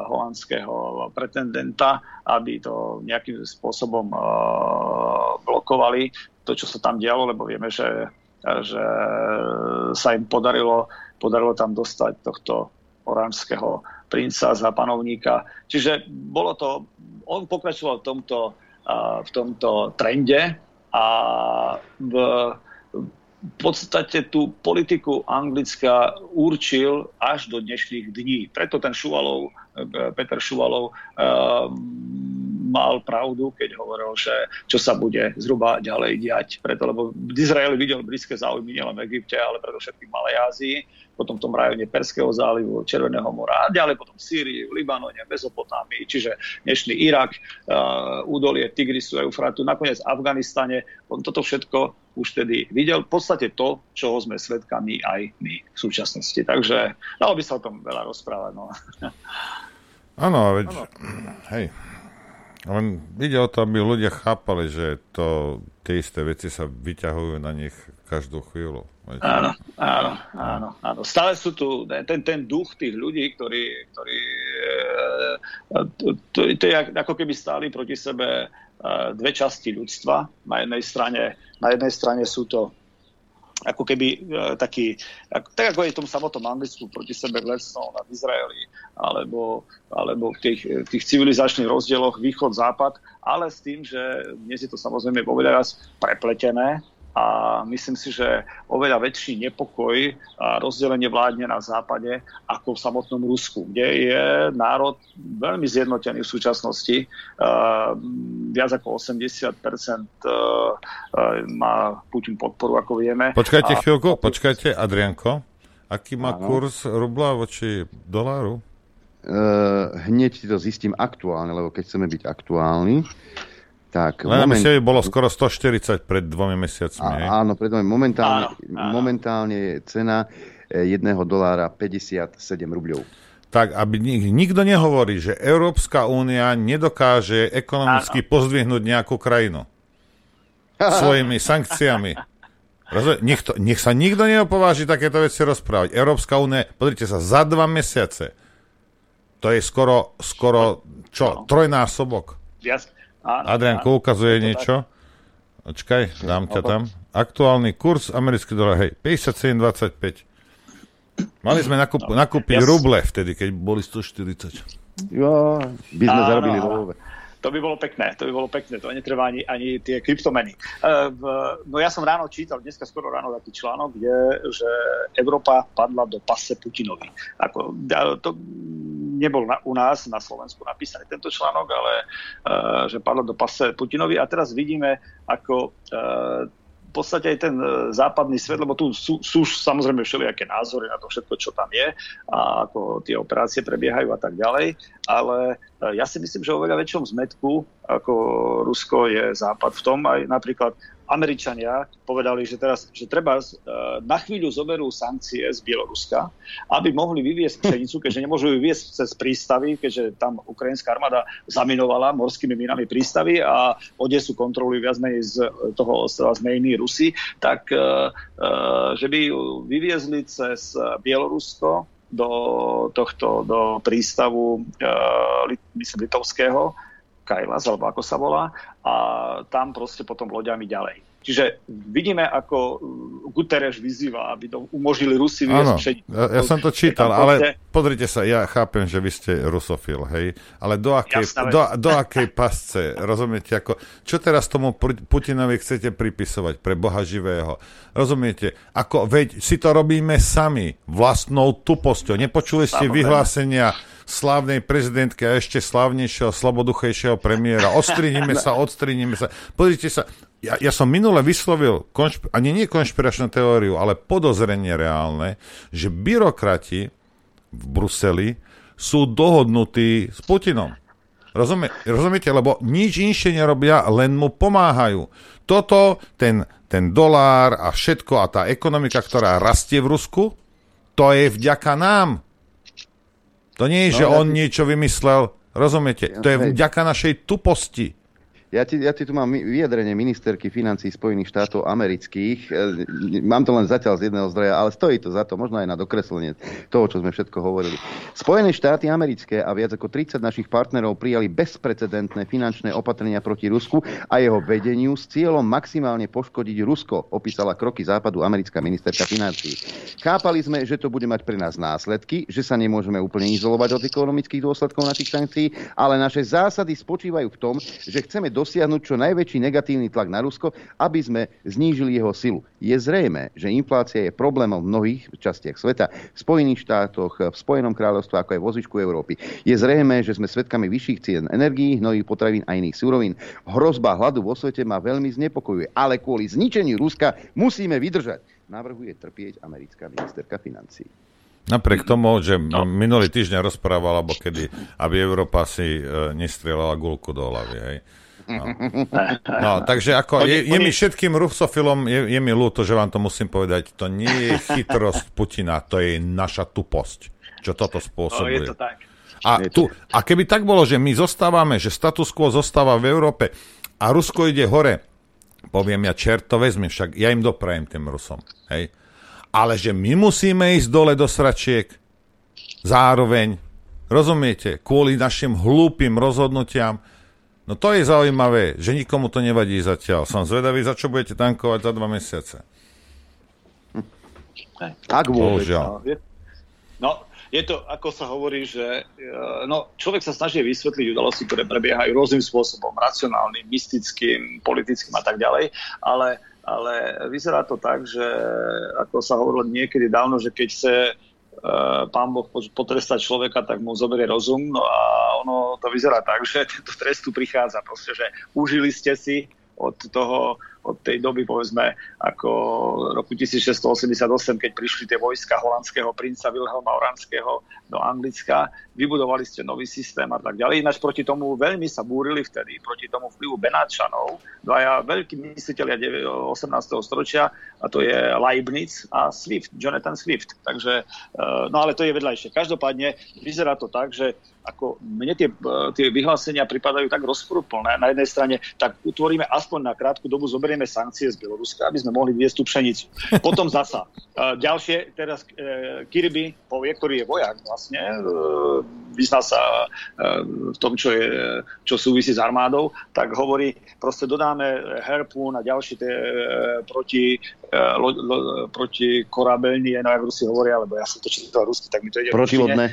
holandského pretendenta, aby to nejakým spôsobom uh, blokovali to, čo sa tam dialo, lebo vieme, že, že sa im podarilo, podarilo tam dostať tohto oranžského princa za panovníka. Čiže bolo to, on pokračoval v tomto, v tomto trende a v, v podstate tú politiku Anglicka určil až do dnešných dní. Preto ten Šuvalov, Peter Šuvalov mal pravdu, keď hovoril, že čo sa bude zhruba ďalej diať. Preto, lebo Izrael videl britské záujmy nielen v Egypte, ale predovšetkým v Malej Ázii potom v tom rajone Perského zálivu, Červeného mora a ďalej potom v Sýrii, v Libanone, Mezopotámii, čiže dnešný Irak, uh, údolie Tigrisu Eufratu, nakoniec v Afganistane. On toto všetko už tedy videl. V podstate to, čoho sme svedkami aj my v súčasnosti. Takže dalo by sa o tom veľa rozprávať. No.
Áno, veď, ano. hej, len ide o to, aby ľudia chápali, že to, tie isté veci sa vyťahujú na nich každú chvíľu.
Áno, áno, áno, áno. Stále sú tu ten, ten duch tých ľudí, ktorí, ktorí e, to, to, to je ako keby stáli proti sebe e, dve časti ľudstva. Na jednej strane, na jednej strane sú to ako keby e, taký, ako, tak ako je v tom samotnom Anglicku proti sebe lesnou nad Izraeli, alebo, alebo v tých, tých civilizačných rozdieloch východ-západ, ale s tým, že dnes je to samozrejme oveľa raz prepletené, a myslím si, že oveľa väčší nepokoj a rozdelenie vládne na západe ako v samotnom Rusku, kde je národ veľmi zjednotený v súčasnosti. Uh, viac ako 80% uh, má Putin podporu, ako vieme.
Počkajte a... chvíľku, počkajte, Adrianko. Aký má ano. kurz rubla voči doláru?
Uh, hneď ti to zistím aktuálne, lebo keď chceme byť aktuálni, tak,
Len moment... by bolo skoro 140 pred dvomi mesiacmi.
A, áno, pred dvomi. Momentálne, áno, áno. momentálne je cena eh, jedného dolára 57 rubľov.
Tak, aby nikto nehovorí, že Európska únia nedokáže ekonomicky áno. pozdvihnúť nejakú krajinu svojimi *laughs* sankciami. Nech, to, nech sa nikto neopováži takéto veci rozprávať. Európska únia, pozrite sa, za dva mesiace, to je skoro, skoro čo, trojnásobok.
Viac,
Áno, Adrianko ukazuje niečo. Počkaj, dám ťa tam. Aktuálny kurz americký dolar, hej, 57,25. Mali sme nakup, no, nakúpiť ja ruble vtedy, keď boli 140.
Jo, by sme áno, zarobili ruble.
To by bolo pekné, to by bolo pekné, to netreba ani, ani tie kryptomeny. Uh, no ja som ráno čítal, dneska skoro ráno taký článok, kde, že Európa padla do pase Putinovi. Ako, to nebol na, u nás na Slovensku napísaný tento článok, ale uh, že padla do pase Putinovi a teraz vidíme, ako v podstate aj ten e, západný svet, lebo tu sú, sú samozrejme všelijaké názory na to všetko, čo tam je a ako tie operácie prebiehajú a tak ďalej, ale e, ja si myslím, že o veľa väčšom zmetku ako Rusko je západ v tom aj napríklad Američania povedali, že teraz, že treba e, na chvíľu zoberú sankcie z Bieloruska, aby mohli vyviesť pšenicu, keďže nemôžu ju vyviesť cez prístavy, keďže tam ukrajinská armáda zaminovala morskými minami prístavy a Odesu kontrolujú viac menej z toho ostrova zmejný Rusy, tak e, e, že by ju vyviezli cez Bielorusko do tohto, do prístavu myslím, litovského, Kailas, alebo ako sa volá, a tam proste potom loďami ďalej. Čiže vidíme, ako uh, Guterres vyzýva, aby to umožnili Rusi
viesť ja, ja som to čítal, ale pozrite sa, ja chápem, že vy ste rusofil, hej, ale do akej, do, do akej pasce, rozumiete, ako, čo teraz tomu Putinovi chcete pripisovať pre Boha živého? Rozumiete, ako, veď si to robíme sami, vlastnou tuposťou. Nepočuli ste vyhlásenia slávnej prezidentke a ešte slávnejšieho, sloboduchejšieho premiéra. Odstriníme *laughs* sa, odstriníme sa. Pozrite sa, ja, ja som minule vyslovil, konšp- ani nie konšpiračnú teóriu, ale podozrenie reálne, že byrokrati v Bruseli sú dohodnutí s Putinom. Rozumie, rozumiete? Lebo nič inšie nerobia, len mu pomáhajú. Toto, ten, ten dolár a všetko a tá ekonomika, ktorá rastie v Rusku, to je vďaka nám. To nie je, no, že on niečo vymyslel, rozumiete? To je vďaka našej tuposti.
Ja ti, ja ti tu mám vyjadrenie ministerky financí Spojených štátov amerických. E, mám to len zatiaľ z jedného zdroja, ale stojí to za to, možno aj na dokreslenie toho, čo sme všetko hovorili. Spojené štáty americké a viac ako 30 našich partnerov prijali bezprecedentné finančné opatrenia proti Rusku a jeho vedeniu s cieľom maximálne poškodiť Rusko, opísala kroky západu americká ministerka financí. Chápali sme, že to bude mať pre nás následky, že sa nemôžeme úplne izolovať od ekonomických dôsledkov našich sankcií, ale naše zásady spočívajú v tom, že chceme do dosiahnuť čo najväčší negatívny tlak na Rusko, aby sme znížili jeho silu. Je zrejme, že inflácia je problémom v mnohých častiach sveta, v Spojených štátoch, v Spojenom kráľovstve, ako aj vo zvyšku Európy. Je zrejme, že sme svedkami vyšších cien energií, hnojích potravín a iných súrovín. Hrozba hladu vo svete ma veľmi znepokojuje, ale kvôli zničeniu Ruska musíme vydržať. Navrhuje trpieť americká ministerka financí.
Napriek tomu, že no. minulý týždeň rozprával, alebo kedy, aby Európa si e, nestrieľala gulku do hlavy, hej. No. *laughs* no, takže ako, je, je mi všetkým rusofilom, je, je mi ľúto, že vám to musím povedať, to nie je chytrosť Putina, to je naša tuposť, čo toto spôsobuje.
No, je to tak.
A, tu, a keby tak bolo, že my zostávame, že status quo zostáva v Európe a Rusko ide hore, poviem ja, čert to vezmi, však ja im doprajem tým Rusom, hej ale že my musíme ísť dole do sračiek zároveň, rozumiete, kvôli našim hlúpým rozhodnutiam, no to je zaujímavé, že nikomu to nevadí zatiaľ. Som zvedavý, za čo budete tankovať za dva mesiace.
Ak vôbec.
No, je to, ako sa hovorí, že e, no, človek sa snaží vysvetliť udalosti, ktoré prebiehajú rôznym spôsobom, racionálnym, mystickým, politickým a tak ďalej, ale ale vyzerá to tak, že ako sa hovorilo niekedy dávno, že keď chce e, pán Boh potrestať človeka, tak mu zoberie rozum. No a ono to vyzerá tak, že tento trestu prichádza. Proste, že užili ste si od toho od tej doby, povedzme, ako roku 1688, keď prišli tie vojska holandského princa Wilhelma Oranského do Anglicka, vybudovali ste nový systém a tak ďalej. Ináč proti tomu veľmi sa búrili vtedy, proti tomu vplyvu Benáčanov, dvaja veľkí mysliteľia 18. storočia, a to je Leibniz a Swift, Jonathan Swift. Takže, eh, no ale to je vedľajšie. Každopádne vyzerá to tak, že ako mne tie, eh, tie vyhlásenia pripadajú tak rozporúplné. Na jednej strane, tak utvoríme aspoň na krátku dobu, zoberieme sankcie z Bieloruska, aby sme mohli viesť tú pšenicu. *laughs* Potom zasa. Eh, ďalšie, teraz eh, Kirby povie, ktorý je vojak vlastne, vyzná sa v tom, čo, je, čo súvisí s armádou, tak hovorí, proste dodáme Harpoon a ďalšie tie proti, lo, lo, proti korabelní, no ako si hovoria, lebo ja som to čítal rusky, tak mi to ide.
Protilodné.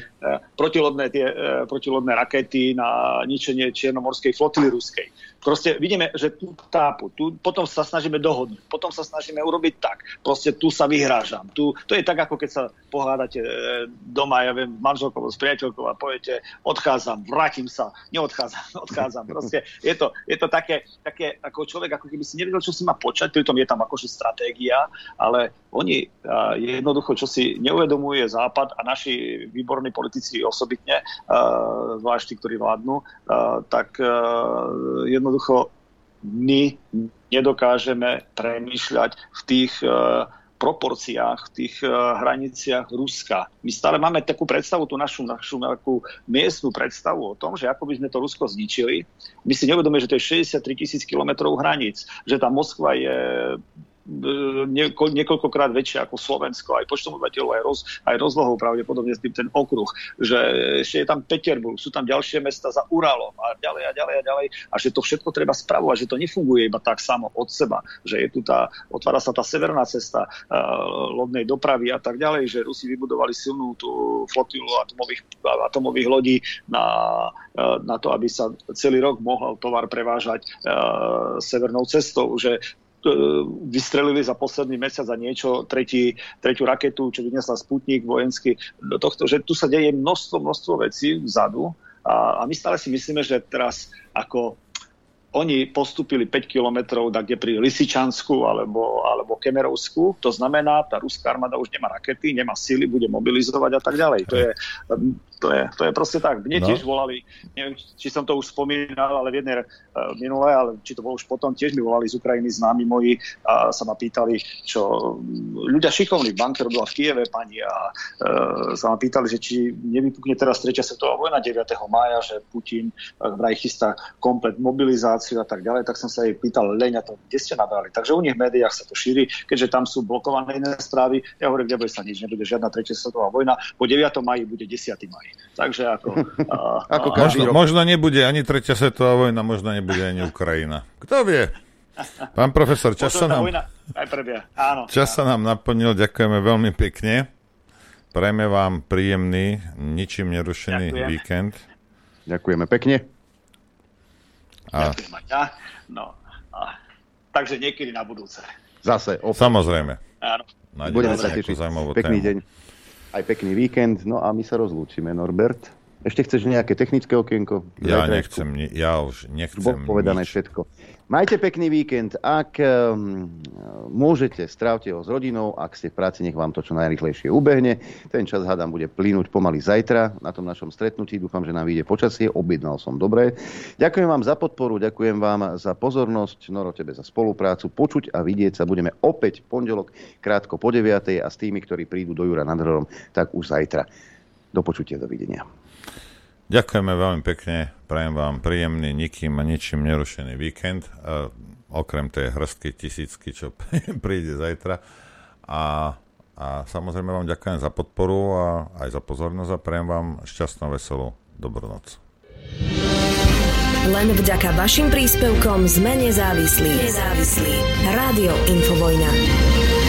Protilodné tie protilodné rakety na ničenie Čiernomorskej flotily ruskej. Proste vidíme, že tu tápu, tu, potom sa snažíme dohodnúť, potom sa snažíme urobiť tak. Proste tu sa vyhrážam. Tu, to je tak, ako keď sa pohádate e, doma, ja viem, manželkou s priateľkou a poviete, odchádzam, vrátim sa, neodchádzam, *laughs* odchádzam. Proste je to, je to také, také, ako človek, ako keby si nevedel, čo si má počať, pritom je tam akože stratégia, ale oni jednoducho, čo si neuvedomuje Západ a naši výborní politici osobitne, zvlášť tí, ktorí vládnu, tak jednoducho my nedokážeme premýšľať v tých proporciách, v tých hraniciach Ruska. My stále máme takú predstavu, tú našu, našu nejakú miestnú predstavu o tom, že ako by sme to Rusko zničili. My si nevedomíme, že to je 63 tisíc kilometrov hraníc, že tá Moskva je nieko, niekoľkokrát väčšie ako Slovensko, aj počtom obyvateľov, aj, roz, aj rozlohou pravdepodobne s tým ten okruh, že ešte je tam Peterburg, sú tam ďalšie mesta za Uralom a ďalej a ďalej a ďalej a že to všetko treba spravovať, že to nefunguje iba tak samo od seba, že je tu tá, otvára sa tá severná cesta uh, lodnej dopravy a tak ďalej, že Rusi vybudovali silnú tú flotilu atomových, atomových lodí na, uh, na to, aby sa celý rok mohol tovar prevážať uh, severnou cestou, že E, vystrelili za posledný mesiac za niečo tretí, tretiu raketu, čo vyniesla Sputnik vojenský do tohto, že tu sa deje množstvo, množstvo vecí vzadu a, a my stále si myslíme, že teraz ako oni postupili 5 kilometrov kde pri Lisičansku alebo, alebo Kemerovsku. To znamená, tá ruská armáda už nemá rakety, nemá síly, bude mobilizovať a tak ďalej. To je, to je, to je proste tak. Mne no. tiež volali, neviem, či som to už spomínal, ale v jednej uh, minule, ale či to bolo už potom, tiež mi volali z Ukrajiny známi moji a sa ma pýtali, čo ľudia šikovní, banke robila v Kieve pani a uh, sa ma pýtali, že či nevypukne teraz tretia svetová vojna 9. mája, že Putin uh, vraj chystá komplet mobilizáciu a tak ďalej, tak som sa jej pýtal, Leňa, to kde ste nabrali? Takže u nich v médiách sa to šíri, keďže tam sú blokované iné správy. Ja hovorím, nebude sa nič, nebude žiadna tretia svetová vojna. Po 9. maji bude 10. maj. Takže ako... a, *laughs*
ako a, možno, rok... možno nebude ani tretia svetová vojna, možno nebude ani Ukrajina. Kto vie? Pán profesor, čas sa nám...
Áno,
čas sa nám naplnil, ďakujeme veľmi pekne. Prajme vám príjemný, ničím nerušený Ďakujem. víkend.
Ďakujeme pekne.
A... Ja. No, a... Takže niekedy na budúce.
Zase.
Opäť. Samozrejme.
Áno.
Budeme sa tešiť. Pekný tému. deň. Aj pekný víkend. No a my sa rozlúčime, Norbert. Ešte chceš nejaké technické okienko?
Ja nechcem, ja už nechcem Bolo
povedané
nič.
všetko. Majte pekný víkend. Ak um, môžete, strávte ho s rodinou. Ak ste v práci, nech vám to čo najrychlejšie ubehne. Ten čas, hádam, bude plynúť pomaly zajtra na tom našom stretnutí. Dúfam, že nám vyjde počasie. Objednal som dobre. Ďakujem vám za podporu, ďakujem vám za pozornosť. Noro, tebe za spoluprácu. Počuť a vidieť sa budeme opäť v pondelok krátko po 9. a s tými, ktorí prídu do Jura nad Hronom, tak už zajtra. Do počutia, dovidenia.
Ďakujeme veľmi pekne, prajem vám príjemný, nikým a ničím nerušený víkend, uh, okrem tej hrstky tisícky, čo *laughs* príde zajtra. A, a samozrejme vám ďakujem za podporu a aj za pozornosť a prajem vám šťastnú, veselú dobrú noc.
Len vďaka vašim príspevkom sme nezávislí. Nezávislí. Rádio Infovojna.